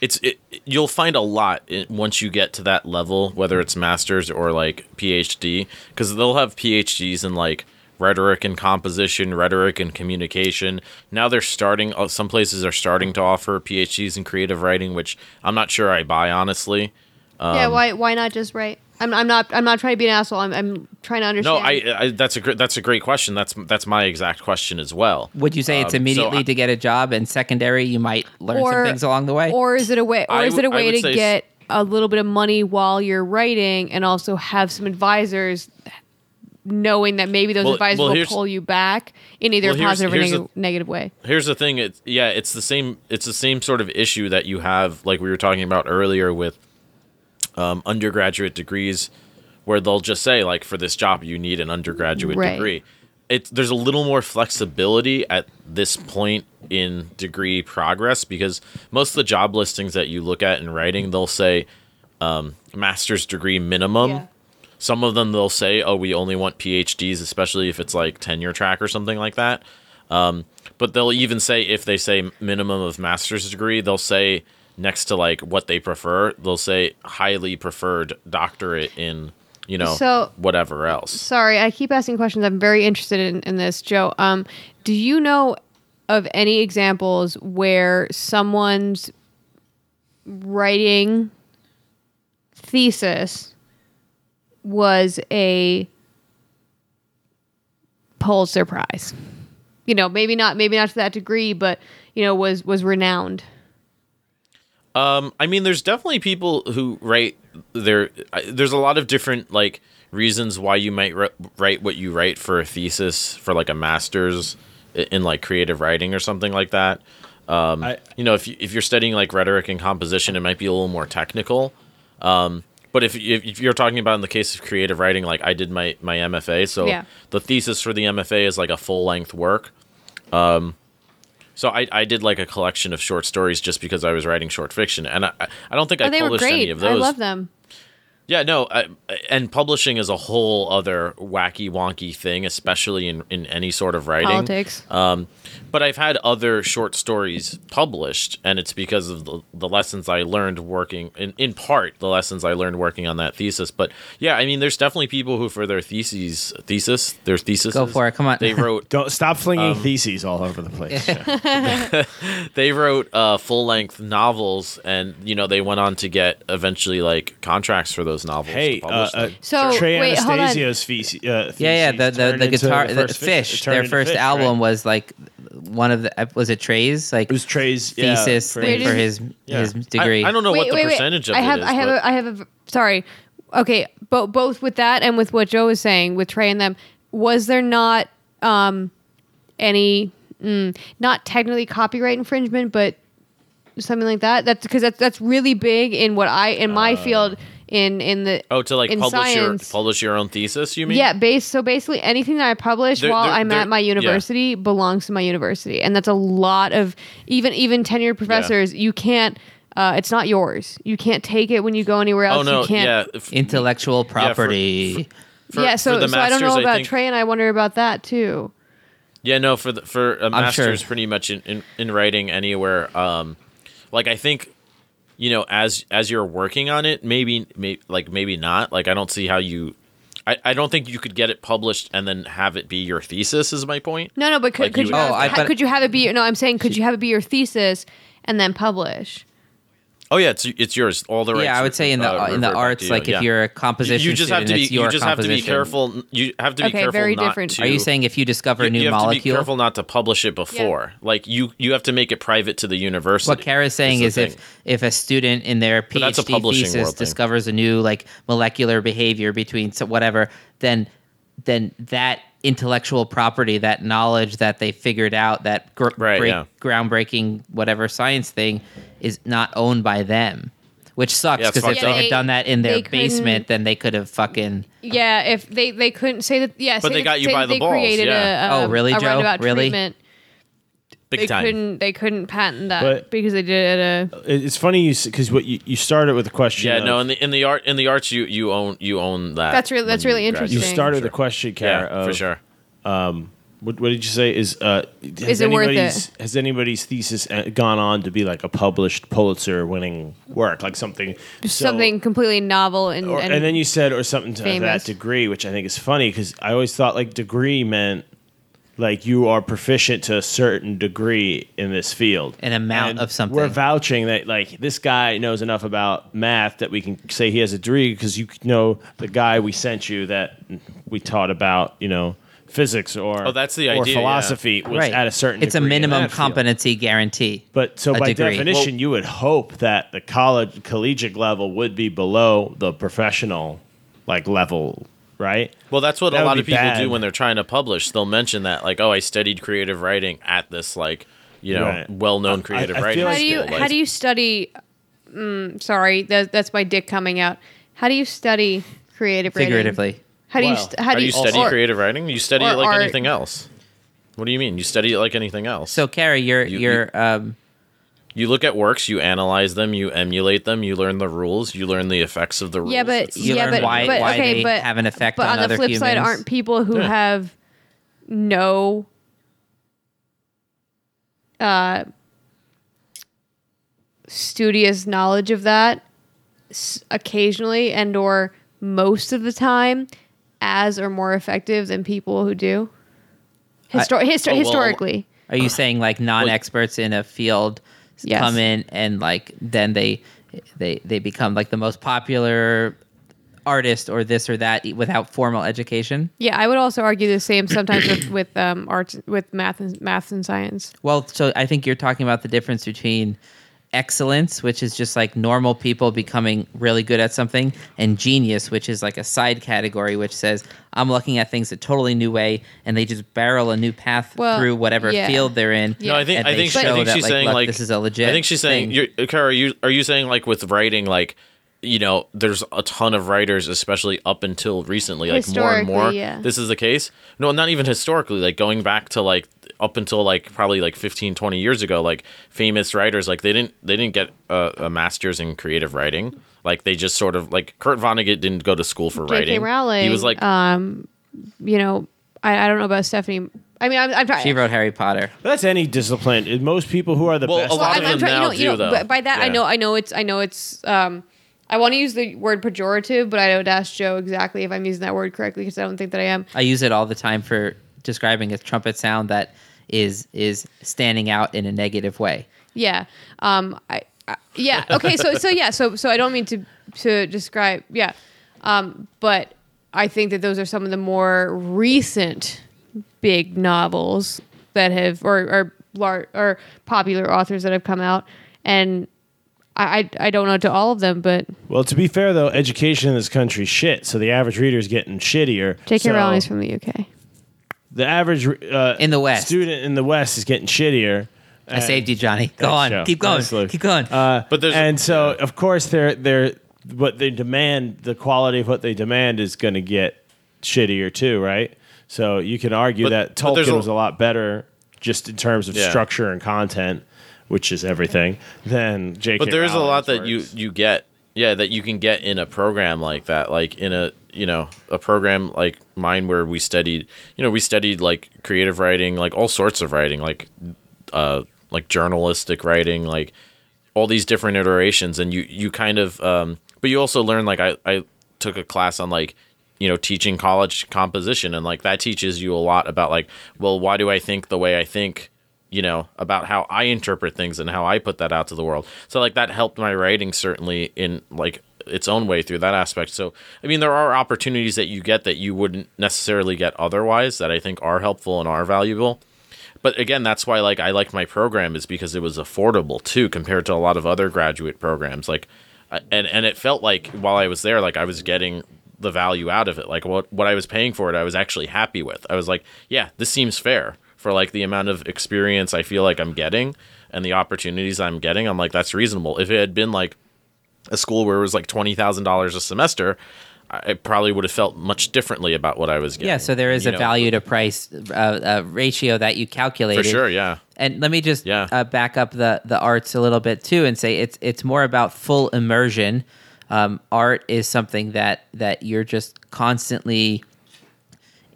it's it. You'll find a lot in, once you get to that level, whether it's masters or like PhD, because they'll have PhDs in like rhetoric and composition, rhetoric and communication. Now they're starting. uh, Some places are starting to offer PhDs in creative writing, which I'm not sure I buy honestly. yeah, Um, why why not just write? I'm, I'm not I'm not trying to be an asshole. I'm, I'm trying to understand. No, I, I that's a great that's a great question. That's that's my exact question as well. Would you say it's Um, so immediately I- to get a job and secondary you might learn some things along the way? or is it a way or I is it a w- I way to get a little bit of money while you're writing and also have some advisors knowing that maybe those Well- advisors well, will pull you back in either well, a here's- positive or here's neg- negative way. Here's the thing. It's yeah, it's the same. It's the same sort of issue that you have, like we were talking about earlier with um, undergraduate degrees, where they'll just say like for this job you need an undergraduate Right. degree. It's there's a little more flexibility at this point in degree progress because most of the job listings that you look at in writing they'll say um, master's degree minimum. Yeah. Some of them they'll say, "Oh, we only want PhDs," especially if it's like tenure track or something like that. Um, but they'll even say if they say minimum of master's degree, they'll say next to like what they prefer, they'll say highly preferred doctorate in you know So- whatever else. Sorry, I keep asking questions. I'm very interested in, in this, Joe. Um, do you know of any examples where someone's writing thesis was a Pulitzer Prize? You know, maybe not, maybe not to that degree, but you know, was was renowned. Um, I mean, there's definitely people who write there. There's a lot of different like reasons why you might ri- write what you write for a thesis for like a master's in like creative writing or something like that. Um, I- you know, if you, if you're studying like rhetoric and composition, it might be a little more technical. Um, but if, if if you're talking about in the case of creative writing, like I did my my MFA, so Yeah. the thesis for the MFA is like a full length work. Um, so I, I did like a collection of short stories just because I was writing short fiction, and I I don't think I Oh, were published any great. of I those. love them. Yeah, no, I, and publishing is a whole other wacky wonky thing, especially in in any sort of writing. Politics. Um, but I've had other short stories published, and it's because of the, the lessons I learned working, in, in part, the lessons I learned working on that thesis. But yeah, I mean, there's definitely people who, for their theses, thesis, their thesis, Go for it, come on. They wrote Don't stop flinging Um, theses all over the place. they wrote uh, full length novels, and you know they went on to get eventually like contracts for those novels. hey, uh, uh. So, Trey wait. Anastasio's thesis. Uh, yeah, yeah. theses The the, the guitar, the, first Phish. turned Their first Phish, album right? was like one of the was it Trey's like It was Trey's yeah, thesis for- thing for his Yeah. his degree. I, I don't know what the percentage of I have, it is. I have, but- a, I have a. Sorry. Okay, but both with that and with what Joe was saying with Trey and them, was there not um, any, mm, not technically copyright infringement, but something like that? That's because that's that's really big in what I in my field in in the Oh, to like publish science. your publish your own thesis? You mean? yeah, base so basically anything that I publish There- while there- I'm there- at my yeah. university belongs to my university, and that's a lot of even even tenured professors. You can't. Uh, it's not yours. You can't take it when you go anywhere else. Oh no, you can't. yeah. if- Intellectual for- property. for- yeah, for so the so I don't know about think- Trey, and I wonder about that too. Yeah, no, for the for a sure. master's, pretty much in, in, in writing anywhere. Um, like I think, you know, as as you're working on it, maybe, maybe like maybe not. Like I don't see how you. I, I don't think you could get it published and then have it be your thesis. Is my point. No, no, but could, Like could you you, would- have, Oh, ha- could you have it be? No, I'm saying could you have it be your thesis and then publish? Oh yeah, it's it's yours. All the rights. Yeah, I would say in the uh, in the arts, to you. like Yeah. if you're a composition you just have to be you just have to be careful. You have to be Okay, careful. very not different. To, Are you saying if you discover a new you have molecule? to be careful not to publish it before. Like you, you have to make it private to the university. What Kara's saying the is if if a student in their But that's a PhD thesis world thing. discovers a new like molecular behavior between so whatever, then then that intellectual property, that knowledge that they figured out, that gr- Right, break- yeah. groundbreaking whatever science thing, is not owned by them. Which sucks Yeah, because if fucked they had done that in their basement, then they could have fucking. Yeah, if they they couldn't say that. Yeah, But say they got you by that the they balls, Created yeah. a, Oh, really, a Joe? Really? treatment. Big They time. couldn't. They couldn't patent that But- because they did it. A, It- It's funny you because what you, you started with a question. Yeah, of- no. In the in the art in the arts, you you own you own that. That's really- that's when really you graduate. you interesting. started For with a sure. question, Kara. Yeah, for of, sure. what, what did you say? Is uh, has Is it worth anybody's it? has anybody's thesis uh, gone on to be like a published Pulitzer winning work, like something so- Something completely novel and, Or, and, and, then you said or something to famous. that degree, which I think is funny because I always thought like degree meant like you are proficient to a certain degree in this field, An amount And of something. We're vouching that like this guy knows enough about math that we can say he has a degree because you know the guy we sent you that we taught about you know physics or Oh, that's the or idea, yeah. philosophy was right. at a certain. It's a minimum that field. competency guarantee. But so by degree. definition, you would hope that the college collegiate level would be below the professional like level, right? Well, that's what That a lot of people bad. do when they're trying to publish. They'll mention that, like, oh, I studied creative writing at this, like, you know, Right. well-known creative I feel writing like- how do you how do you study? Mm, sorry, that, that's my dick coming out. How do you study creative writing? Figuratively. How do you st- how How do do you you study or- creative writing? You study it like art. anything else. What do you mean? You study it like anything else. So, Carrie, you're You- you're um, you look at works, you analyze them, you emulate them, you learn the rules, you learn the effects of the rules. Yeah, but It's- You yeah, learn but, why- but why okay, they but have an effect But on on, the other flip side, aren't people who Yeah. have no uh, studious knowledge of that s- occasionally and or most of the time as or more effective than people who do Histor- histo- oh, well, historically Are you saying like non-experts in a field Yes. come in and like then they they they become like the most popular artist or this or that without formal education? yeah i would also argue the same sometimes with, with um arts with math and math and science Well, so I think you're talking about the difference between excellence, which is just like normal people becoming really good at something, and genius, which is like a side category, which says I'm looking at things a totally new way, and they just barrel a new path Well, through whatever yeah. field they're in. No, I think I think, she, I think that, she's saying look, like this is a legit. I think she's saying, Kara, are you are you saying like with writing, like you know, there's a ton of writers, especially up until recently, like more and more. Yeah. This is the case. No, not even historically. Like going back to like up until like probably like 15, 20 years ago, like famous writers, like they didn't they didn't get a, a master's in creative writing. Like they just sort of like Kurt Vonnegut didn't go to school for J.K. writing. Rowling. He was like um, you know, I, I don't know about Stephanie. I mean, I'm, I'm trying. she wrote Harry Potter. That's any discipline. Most people who are the Well, best. a lot I'm, of I'm them trying, now you know, you know, do, though. by that I know, I know it's, I know it's. Um, I want to use the word pejorative, but I would ask Joe exactly if I'm using that word correctly because I don't think that I am. I use it all the time for describing a trumpet sound that is is standing out in a negative way. Yeah. Um. I. I yeah. Okay. So. So. Yeah. So. So I don't mean to to describe. Yeah. Um. But I think that those are some of the more recent big novels that have or or lar- or popular authors that have come out, and I I, I don't know to all of them, but well, to be fair though, education in this country is shit. So the average reader is getting shittier. J.K. so Rowling's from the UK. the average uh, In the West. student in the West is getting shittier. I saved you, Johnny. Go on, Joe. keep going, Nice, Luke. keep going. Uh, But there's- and so of course they're they're what they demand the quality of what they demand is going to get shittier too, right? So you can argue But- that but there's Tolkien a- was a lot better just in terms of Yeah. structure and content, which is everything, then J.K. but there is a lot that you you get yeah that you can get in a program like that like in a you know a program like mine where we studied you know we studied like creative writing like all sorts of writing like uh like journalistic writing like all these different iterations and you you kind of um but you also learn like i i took a class on like you know teaching college composition and like that teaches you a lot about like well why do i think the way i think you know about how i interpret things and how i put that out to the world. So like that helped my writing certainly in like its own way through that aspect. So i mean there are opportunities that you get that you wouldn't necessarily get otherwise that i think are helpful and are valuable. But again that's why like i liked my program is because it was affordable too compared to a lot of other graduate programs. Like and and it felt like while i was there like i was getting the value out of it. Like what what i was paying for it i was actually happy with. I was like yeah this seems fair for like the amount of experience i feel like i'm getting and the opportunities i'm getting i'm like that's reasonable if it had been like a school where it was like $20000 a semester i I probably would have felt much differently about what i was getting yeah, so there is you a know, value to price uh, uh, ratio that you calculate for sure yeah And let me just Yeah. uh, back up the the arts a little bit too, and say it's it's more about full immersion. Um, art is something that that you're just constantly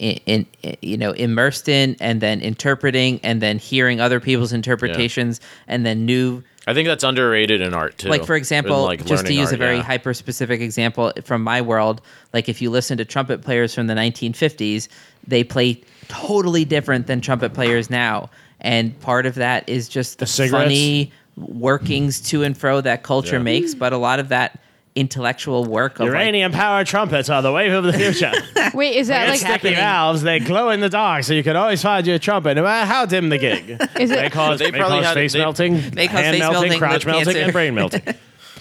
in, in, you know immersed in and then interpreting and then hearing other people's interpretations and then new I think that's underrated in art too. like for example like, just to learning use a very yeah. hyper specific example from my world like if you listen to trumpet players from the 1950s they play totally different than trumpet players now and part of that is just the, The funny workings to and fro that culture Yeah. makes but a lot of that intellectual work of like, Uranium powered trumpets are the wave of the future. Wait, is that like happening. Sticky valves, they glow in the dark, so you can always find your trumpet, no matter how dim the gig. Is it- they cause, They they probably cause had- face they- melting, They cause hand face melting, melting, crotch melting, cancer. and brain melting.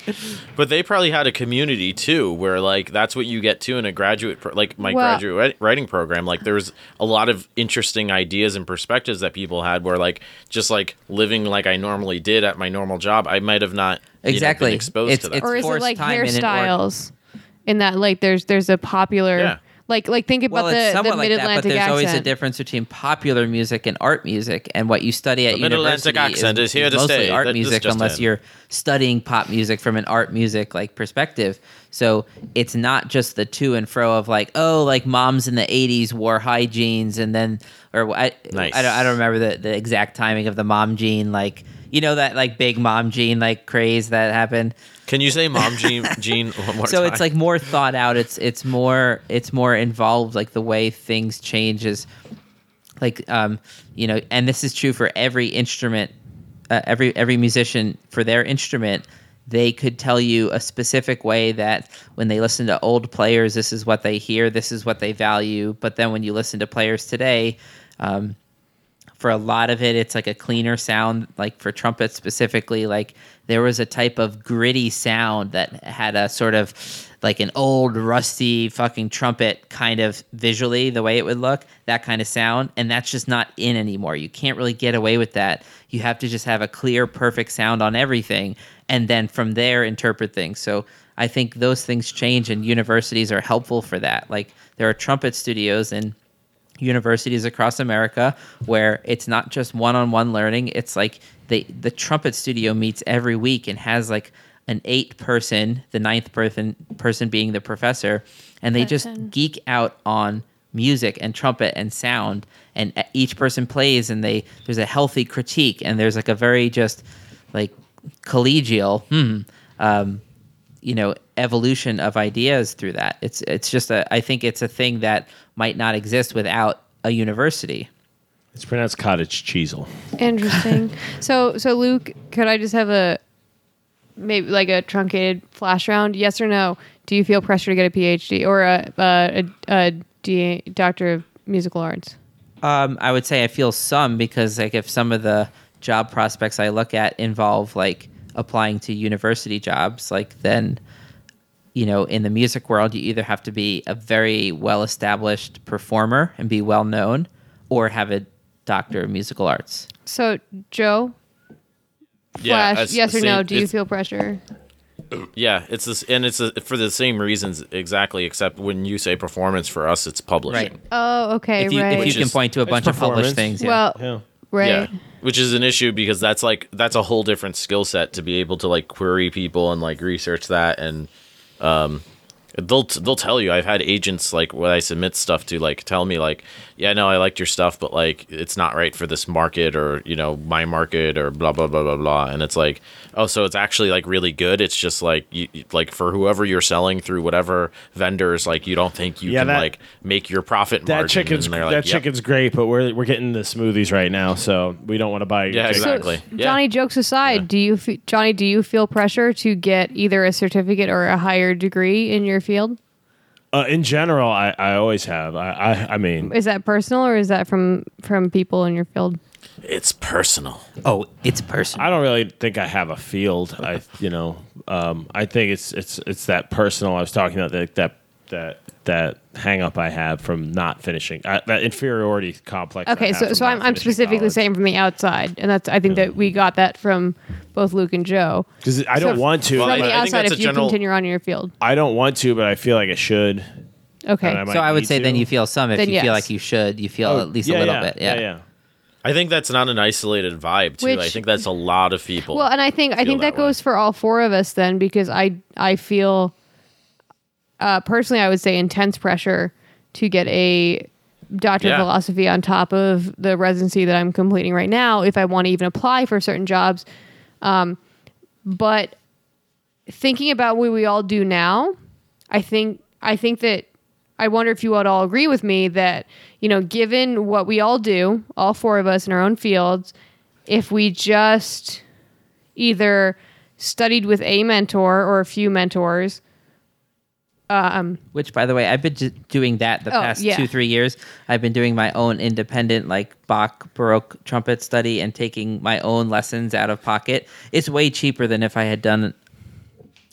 But they probably had a community too, where like that's what you get to in a graduate, pro- like my Well- graduate writing program. Like there was a lot of interesting ideas and perspectives that people had. Where like just like living like I normally did at my normal job, I might have not you know, Exactly. been exposed It's- to that. or is it like time in an org- hairstyles? In that, like, there's there's a popular, Yeah. Like, like think about well, it's the, the somewhat like mid that, but there's accent. always a difference between popular music and art music, and what you study at The Mid-Atlantic university accent is here to mostly stay. art That- music, unless in. you're studying pop music from an art music like perspective. So it's not just the to and fro of like, oh, like moms in the '80s wore high jeans, and then or I, Nice. I don't, I don't remember the, the exact timing of the mom jean, like you know that like big mom jean like craze that happened. Can you say "mom Jean"? Jean one more so time? it's like more thought out it's it's more it's more involved like the way things change is like um you know and this is true for every instrument uh, every every musician for their instrument they could tell you a specific way that when they listen to old players this is what they hear this is what they value but then when you listen to players today um, for a lot of it it's like a cleaner sound like for trumpet specifically like there was a type of gritty sound that had a sort of like an old rusty fucking trumpet kind of visually the way it would look that kind of sound and that's just not in anymore. You can't really get away with that. You have to just have a clear perfect sound on everything and then from there interpret things. So i think those things change and universities are helpful for that. Like there are trumpet studios and universities across America where it's not just one-on-one learning. It's like they the trumpet studio meets every week and has like an eight person, the ninth person person being the professor, and they just geek out on music and trumpet and sound and each person plays and they there's a healthy critique and there's like a very just like collegial hmm, um, you know evolution of ideas through that it's it's just a i think it's a thing that might not exist without a university It's pronounced cottage cheesel. Interesting. so, so Luke, could I just have a maybe like a truncated flash round? Yes or no? Do you feel pressure to get a PhD or a a, a, a D, doctor of musical arts? um i would say i feel some because like if some of the job prospects i look at involve like applying to university jobs like then you know in the music world you either have to be a very well established performer and be well known or have a doctor of musical arts So, Joe, yeah, flash, it's yes the or no? Do you feel pressure? Yeah, it's this, and it's a, for the same reasons exactly. Except when you say performance, for us, it's publishing. right Oh, okay, if you, right. if you can point to a bunch of published things yeah. well, Yeah. Right. Yeah, which is an issue because that's like that's a whole different skill set to be able to like query people and like research that. And um they'll they'll tell you. I've had agents like when I submit stuff to like tell me like yeah no I liked your stuff but like it's not right for this market or you know my market or blah blah blah blah blah and it's like oh so it's actually like really good it's just like you you- like for whoever you're selling through whatever vendors like you don't think you Yeah, can that- like make your profit That margin chicken's and like, that "Yep." chicken's great, but we're we're getting the smoothies right now, so we don't want to buy. your Yeah, exactly. So, Yeah. Johnny, jokes aside, do you fe- Johnny, do you feel pressure to get either a certificate or a higher degree in your field? Uh, in general, I, I always have. I, I I mean, Is that personal or is that from from people in your field? it's personal oh it's personal I don't really think I have a field. I you know, um, I think it's it's it's that personal. I was talking about that that that that hang up I have from not finishing uh, that inferiority complex. I Okay, have so from so not I'm, I'm specifically college. saying from the outside, and that's I think that we got that from both Luke and Joe. because I don't So want to. From I- the I outside, that's if a you general- continue on in your field, I don't want to, but I feel like I should. okay. I so i would need say then you feel some if Then you yes. feel like you should you feel Oh, at least yeah, a little yeah, bit yeah. yeah. I think that's not an isolated vibe too. I think that's a lot of people. Well, and I think I think that, that goes for all four of us then because I I feel uh, personally I would say intense pressure to get a doctor Yeah. of philosophy on top of the residency that I'm completing right now if I want to even apply for certain jobs. Um, but thinking about what we all do now, I think I think that I wonder if you would all agree with me that you know, given what we all do, all four of us in our own fields, if we just either studied with a mentor or a few mentors, Um, Which, by the way, I've been doing that the Oh, past yeah. two, three years. I've been doing my own independent, like Bach Baroque trumpet study and taking my own lessons out of pocket. It's way cheaper than if I had done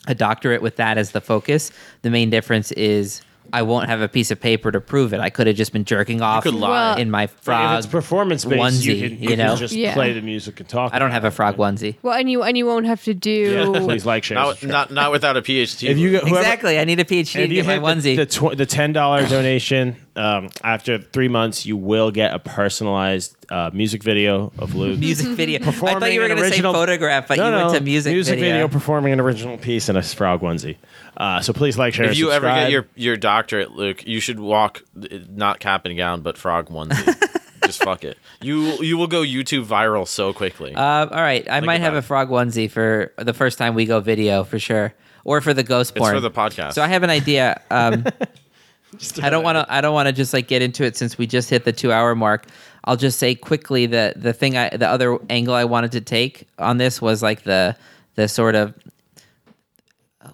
a doctorate with that as the focus. The main difference is I won't have a piece of paper to prove it. I could have just been jerking off could lie. in my if frog it's performance based, onesie. you can, you know, can just Yeah. play the music and talk. I don't have a frog it. onesie. well, and you and you won't have to do. Please like, share, Not, subscribe. not not without a PhD. If you whoever, Exactly. I need a PhD to If you get my hit the, onesie. the, tw- the ten dollar donation um, after three months, you will get a personalized uh, music video of Luke. music video. I thought Performing you were going to say original- photograph, but no, you no, went to music, video. performing an original piece in a frog onesie. Uh, so please like, share, if you ever get your your doctorate, Luke, you should walk not cap and gown, but frog onesie. Just fuck it. You you will go YouTube viral so quickly. Uh, all right, I might have about a frog onesie for the first time we go video for sure, or for the ghost it's porn. for the podcast. So I have an idea. Um, I don't want to. I don't want to just like get into it since we just hit the two hour mark. I'll just say quickly the the thing I the other angle I wanted to take on this was like the the sort of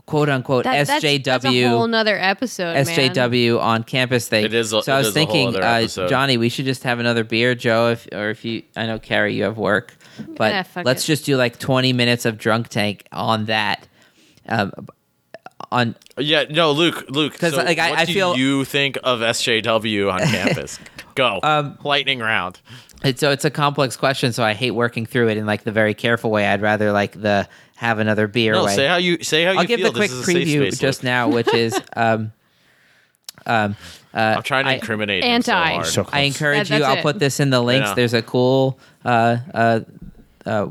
quote unquote That- SJW That's a whole nother episode. man. SJW on campus thing. It is a- so I was is a whole thinking, uh. Johnny, we should just have another beer, Joe. If or if you, I know Carrie, you have work, but let's it. just do like twenty minutes of drunk tank on that. Um, on yeah, no, Luke, Luke. 'Cause, so like, I- what I do feel- you think of SJW on campus? Go, Um, lightning round. it's so it's a complex question, so I hate working through it in like the very careful way. I'd rather like the have another beer No, way. say how you say how you I'll give feel. the quick this is a safe preview just Luke. now, which is um, um, I'm trying to incriminate him so Anti. hard. So. I encourage That- you. that's I'll it. put this in the links. know. There's a cool uh, uh, uh,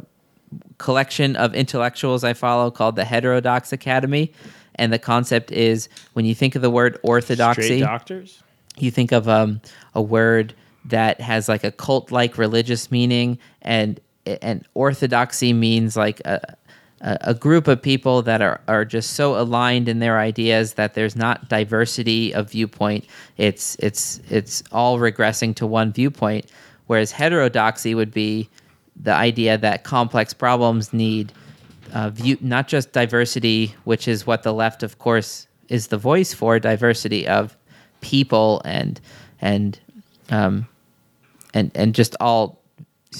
collection of intellectuals I follow called the Heterodox Academy, and the concept is when you think of the word orthodoxy, Straight doctors. you think of um, a word that has like a cult-like religious meaning, and and orthodoxy means like a a group of people that are, are just so aligned in their ideas that there's not diversity of viewpoint. It's it's it's all regressing to one viewpoint. Whereas heterodoxy would be the idea that complex problems need uh, view not just diversity, which is what the left, of course, is the voice for diversity of people and and um, and and just all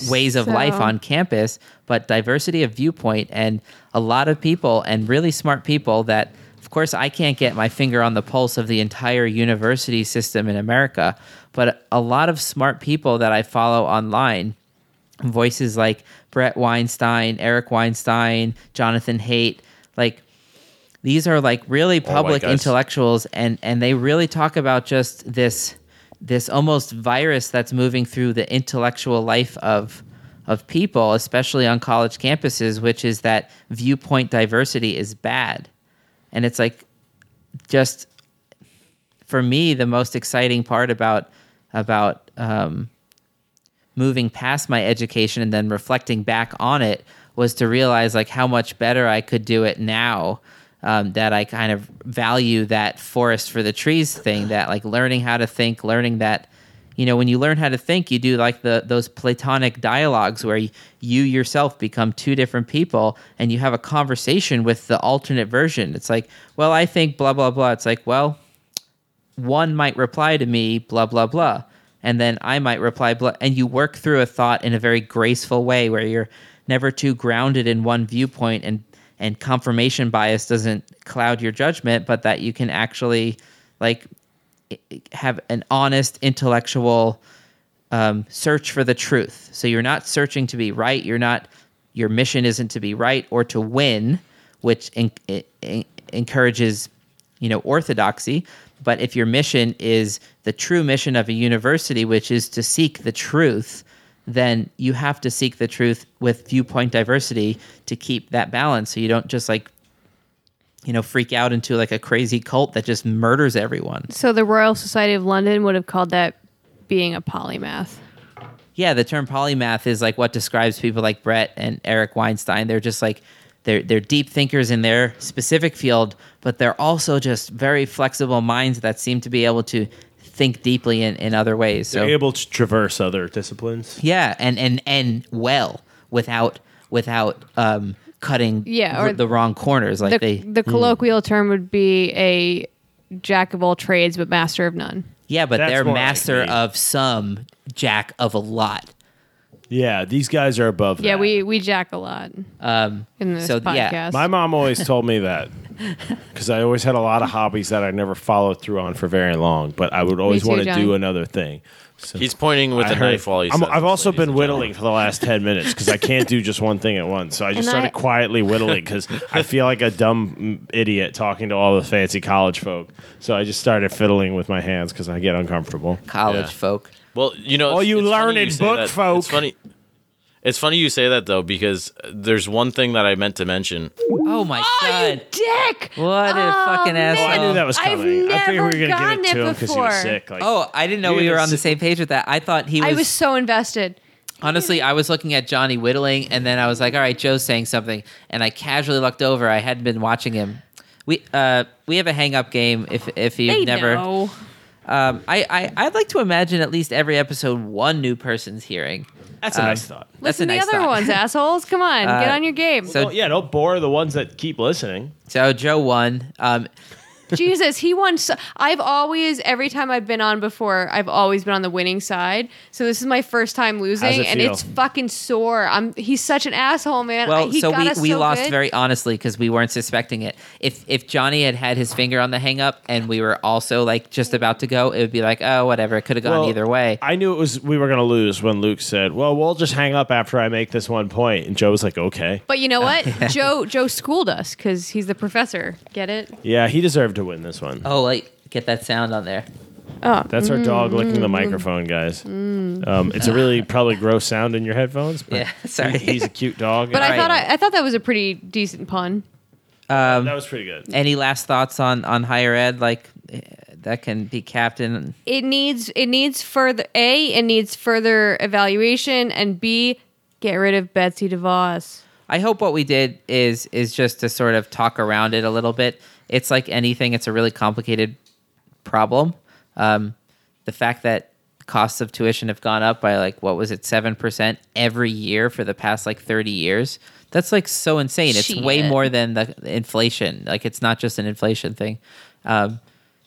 ways of life on campus, but diversity of viewpoint and a lot of people and really smart people that. Of course, I can't get my finger on the pulse of the entire university system in America, but a lot of smart people that I follow online voices like Bret Weinstein, Eric Weinstein, Jonathan Haidt, like these are like really public guys. intellectuals and and they really talk about just this this almost virus that's moving through the intellectual life of of people especially on college campuses which is that viewpoint diversity is bad. And it's like just for me the most exciting part about about um, moving past my education and then reflecting back on it was to realize like how much better I could do it now um, that I kind of value that forest for the trees thing that like learning how to think learning that you know when you learn how to think you do like the those platonic dialogues where you, you yourself become two different people and you have a conversation with the alternate version. It's like well I think blah blah blah. It's like well one might reply to me blah blah blah. And then i might reply blah. And you work through a thought in a very graceful way where you're never too grounded in one viewpoint and and confirmation bias doesn't cloud your judgment but that you can actually like have an honest intellectual um, search for the truth. So you're not searching to be right. You're not your mission isn't to be right or to win which en- en- encourages you know orthodoxy. But if your mission is the true mission of a university which is to seek the truth then you have to seek the truth with viewpoint diversity to keep that balance so you don't just like you know freak out into like a crazy cult that just murders everyone So the Royal Society of London would have called that being a polymath. yeah, the term polymath is like what describes people like Bret and Eric Weinstein. They're just like they're they're deep thinkers in their specific field, but they're also just very flexible minds that seem to be able to think deeply in, in other ways. So They're able to traverse other disciplines. yeah, and and and well without without um cutting Yeah, or r- the wrong corners like the, they the colloquial term would be a jack of all trades but master of none. yeah, but That's they're more like master me. of some, jack of a lot. Yeah, these guys are above Yeah, that. we we jack a lot Um, in this so podcast. yeah, My mom always told me that because I always had a lot of hobbies that I never followed through on for very long, but I would always too, want to Johnny. do another thing. So He's pointing with I a heard- knife while he's. I'm, I've also been whittling for the last 10 minutes because I can't do just one thing at once. So I just And started I- quietly whittling because I feel like a dumb idiot talking to all the fancy college folk. So I just started fiddling with my hands because I get uncomfortable. college Yeah. folk. Well, you know, All it's- you it's funny learned say book that. folk. It's funny. It's funny you say that though because there's one thing that I meant to mention. Oh my Oh, god. you dick! What a Oh, fucking man. asshole. I knew that was I've coming. I figured we never were going to gotten give it to it him because he was before. sick. Like, Oh, I didn't know we were on the same page with that. I thought he was. I was so invested. honestly, I was looking at Johnny whittling, and then I was like, "All right, Joe's saying something," and I casually looked over. I hadn't been watching him. We uh we have a hang up game. If if you've They never, know. Um, I, I I'd like to imagine at least every episode one new person's hearing. that's a Um, nice thought. That's Listen a to nice the other thought. ones, assholes. Come on, get Uh, on your game. so- Well, yeah, don't bore the ones that keep listening. So Joe won. Um, Jesus, he won. So, I've always, every time I've been on before, I've always been on the winning side. So this is my first time losing, it and feel? it's fucking sore. I'm. He's such an asshole, man. Well, he so got we, us we so lost good. very honestly because we weren't suspecting it. If if Johnny had had his finger on the hang up and we were also like just about to go, it would be like, oh, whatever. It could have gone Well, either way. I knew it was we were going to lose when Luke said, "Well, we'll just hang up after I make this one point." And Joe was like, "Okay." But you know what? Joe Joe schooled us because he's the professor. Get it? Yeah, he deserved to win this one. Oh, like get that sound on there. Oh, That's our dog licking Mm. the microphone, guys. Um, it's a really probably gross sound in your headphones. But Yeah, sorry. he- he's a cute dog. but I thought I, I thought that was a pretty decent pun. Um, that was pretty good. any last thoughts on on higher ed? Like eh, that can be captain. It needs it needs further a it needs further evaluation and b get rid of Betsy DeVos. I hope what we did is is just to sort of talk around it a little bit. It's like anything; it's a really complicated problem. Um, the fact that costs of tuition have gone up by like what was it seven percent every year for the past like thirty years. That's like so insane. It's way more than the inflation. Like it's not just an inflation thing. Um,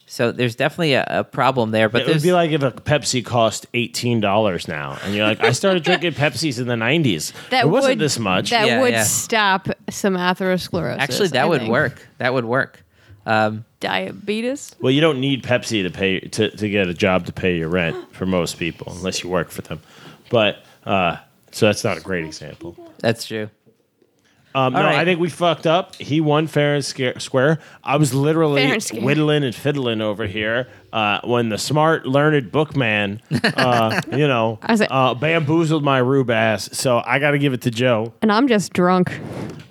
so there's definitely a, a problem there. But it would there's be like if a Pepsi cost eighteen dollars now, and you're like, "I started drinking Pepsis in the '90s. That it wasn't would, this much." That Yeah, would yeah. stop some atherosclerosis. actually that I would think. work. That would work. Um, Diabetes. well, you don't need Pepsi to pay to, to get a job to pay your rent for most people, unless you work for them. But uh, so that's not a great example. that's true. Um, no, All right. I think we fucked up. He won fair and sca- square. I was literally Fair and square. whittling and fiddling over here uh, when the smart, learned bookman, uh, you know, I was like- uh, bamboozled my rube ass. So I got to give it to Joe. And I'm just drunk.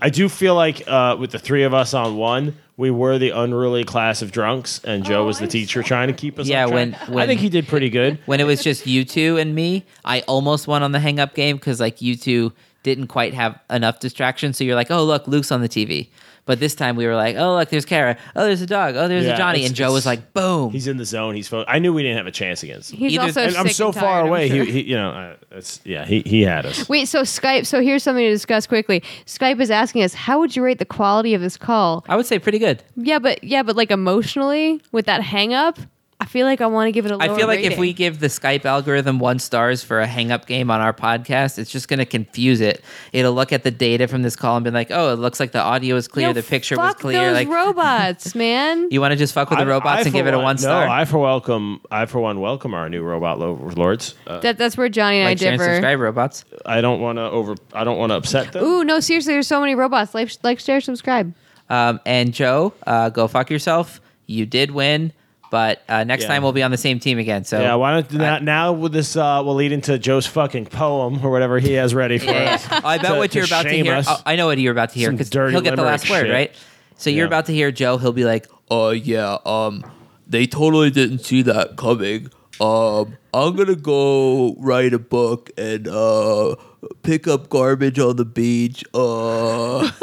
I do feel like uh, with the three of us on one, we were the unruly class of drunks, and Joe oh, was the teacher trying to keep us. Yeah, on track. when- I when- think he did pretty good. when it was just you two and me, I almost won on the hang up game because like you two didn't quite have enough distraction. So you're like, oh look, Luke's on the TV. But this time we were like, oh look, there's Kara. Oh, there's a dog. Oh, there's Yeah, a Johnny. it's- And Joe was like, boom. He's in the zone. He's. Fo- I knew we didn't have a chance against him. He's Either- also and I'm sick so and far tired, I'm away. sure. He, he, you know, uh, it's yeah. He he had us. Wait, so Skype. So here's something to discuss quickly. Skype is asking us, how would you rate the quality of this call? I would say pretty good. Yeah, but yeah, but like emotionally with that hang up, I feel like I want to give it a lower I feel like if we give the Skype algorithm one stars for a hang up game on our podcast, it's just going to confuse it. It'll look at the data from this call and be like, oh, it looks like the audio is clear, Yo, the picture was fuck clear. Those like, robots, man. you want to just fuck with the robots I and for give it a one star? No, I for welcome. I for one welcome our new robot lo- lords. Uh, that, that's where Johnny and like, I differ. subscribe robots. I don't want to over. I don't want to upset them. Ooh, no, seriously, there's so many robots. Like, like share, subscribe. Um, and Joe, uh, go fuck yourself. You did win, but uh, next Yeah. time we'll be on the same team again. So Yeah, why don't now, now with this uh, will lead into Joe's fucking poem or whatever he has ready for Yeah, us. yeah. I bet what you're about to shame hear. us. oh, I know what you're about to hear Some because dirty he'll get the last word, shit. right? So you're Yeah. about to hear Joe. He'll be like, Uh, yeah, um, they totally didn't see that coming. um, I'm gonna go write a book and uh, pick up garbage on the beach. Uh,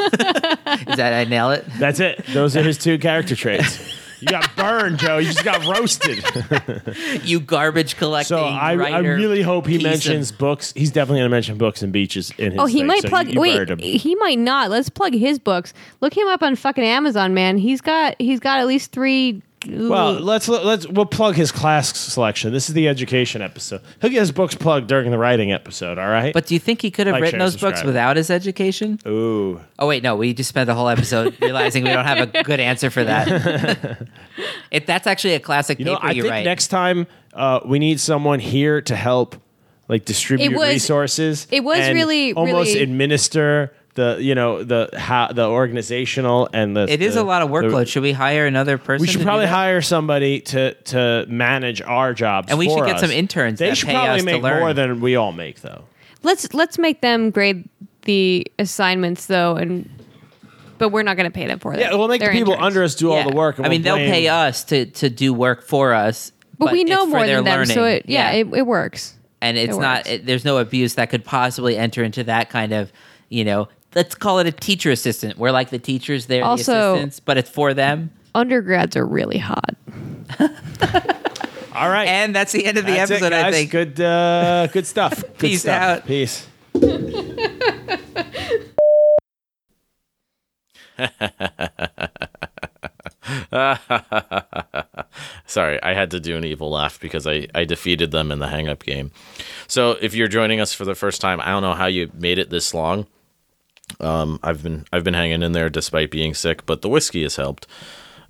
Is that I nail it? That's it. Those are his two character traits. You got burned, Joe. You just got roasted. You garbage collecting. So I, I writer really hope he piece of- mentions books. He's definitely going to mention books and beaches in his. Oh, he thing, might so plug. You, you wait, burned him. he might not. Let's plug his books. Look him up on fucking Amazon, man. He's got he's got at least three. Well, let's let's we'll plug his class selection. This is the education episode. He'll get his books plugged during the writing episode. All right. But do you think he could have Like, written share, those books without his education? ooh, Oh wait, no. We just spent the whole episode realizing we don't have a good answer for that. if that's actually a classic you know, paper I you think write. next time uh, we need someone here to help, like distribute It was- resources. it was really- almost really- administer the you know the how the organizational and the. it is the- a lot of the- workload. should we hire another person? We should to probably hire somebody to to manage our jobs, And we should get us. some interns They that should pay probably us to make learn. more than we all make, though. let's let's make them grade the assignments though, and but we're not going to pay them for that. Yeah, we'll make They're the people interns. under us do all the work. and I mean, we'll they'll pay us to to do work for us. But, we know for more than them, so it yeah, It, it works. and it's it not. It, there's no abuse that could possibly enter into that kind of you know. Let's call it a teacher assistant. We're like the teachers, they're Also- the assistants, but it's for them. Undergrads are really hot. All right, And that's the end of the That's it, episode. I think. good, uh, good stuff. Good Peace stuff. out. Peace. Sorry, I had to do an evil laugh because I, I defeated them in the hang up game. So if you're joining us for the first time, I don't know how you made it this long. Um, I've been I've been hanging in there despite being sick, but the whiskey has helped.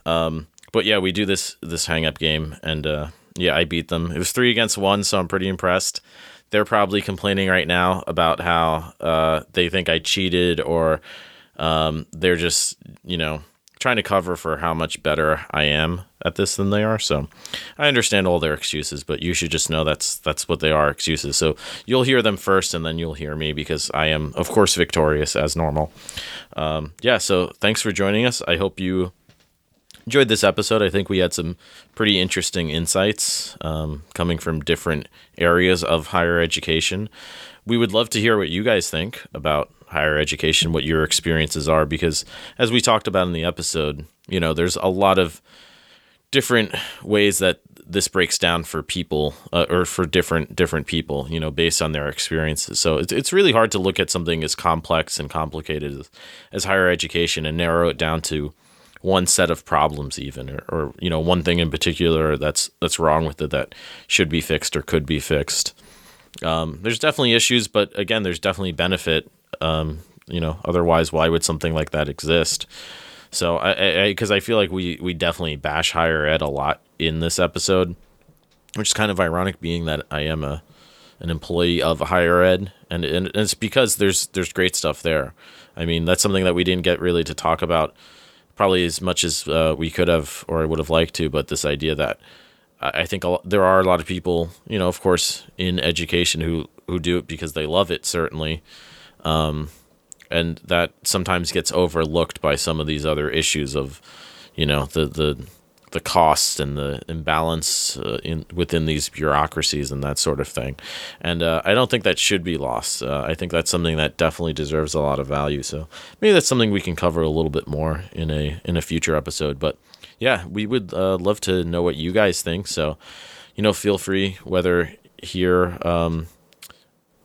Um, but yeah, we do this this hang up game, and uh, yeah, I beat them. It was three against one, so I'm pretty impressed. They're probably complaining right now about how uh, they think I cheated, or um, they're just you know trying to cover for how much better I am at this than they are. So I understand all their excuses, but you should just know that's that's what they are excuses. So you'll hear them first, and then you'll hear me because I am, of course, victorious as normal. Um, yeah. So thanks for joining us. I hope you enjoyed this episode. I think we had some pretty interesting insights um, coming from different areas of higher education. We would love to hear what you guys think about higher education, what your experiences are, because as we talked about in the episode, you know, there's a lot of different ways that this breaks down for people uh, or for different different people you know based on their experiences. So it's, it's really hard to look at something as complex and complicated as, as higher education and narrow it down to one set of problems even or, or you know one thing in particular that's that's wrong with it that should be fixed or could be fixed. Um, there's definitely issues but again there's definitely benefit um, you know otherwise why would something like that exist so I because I, feel like we we definitely bash higher ed a lot in this episode, which is kind of ironic, being that I am a an employee of higher ed, and, and it's because there's there's great stuff there. I mean, that's something that we didn't get really to talk about probably as much as uh, we could have or I would have liked to, but this idea that I I think there are a lot of people, you know, of course, in education who who do it because they love it, certainly. Um, and that sometimes gets overlooked by some of these other issues of you know the the the cost and the imbalance uh, in within these bureaucracies and that sort of thing. And uh, I don't think that should be lost. Uh, I think that's something that definitely deserves a lot of value. So maybe that's something we can cover a little bit more in a in a future episode. But yeah we would uh, love to know what you guys think. So you know feel free whether here um,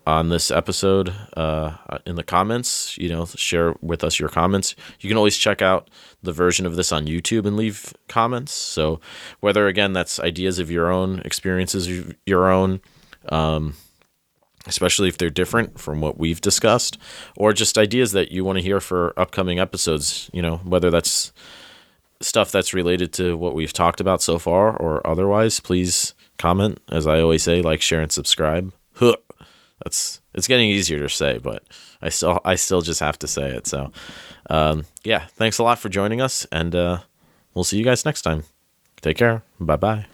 on this episode uh, in the comments. You know, share with us your comments. You can always check out the version of this on YouTube and leave comments. So, whether again that's ideas of your own, experiences of your own, um, especially if they're different from what we've discussed, or just ideas that you want to hear for upcoming episodes. You know, whether that's stuff that's related to what we've talked about so far or otherwise, please comment. As I always say, like, share, and subscribe. Huh that's it's getting easier to say, but I still I still just have to say it. So um, yeah, thanks a lot for joining us, and uh, we'll see you guys next time. Take care. Bye bye.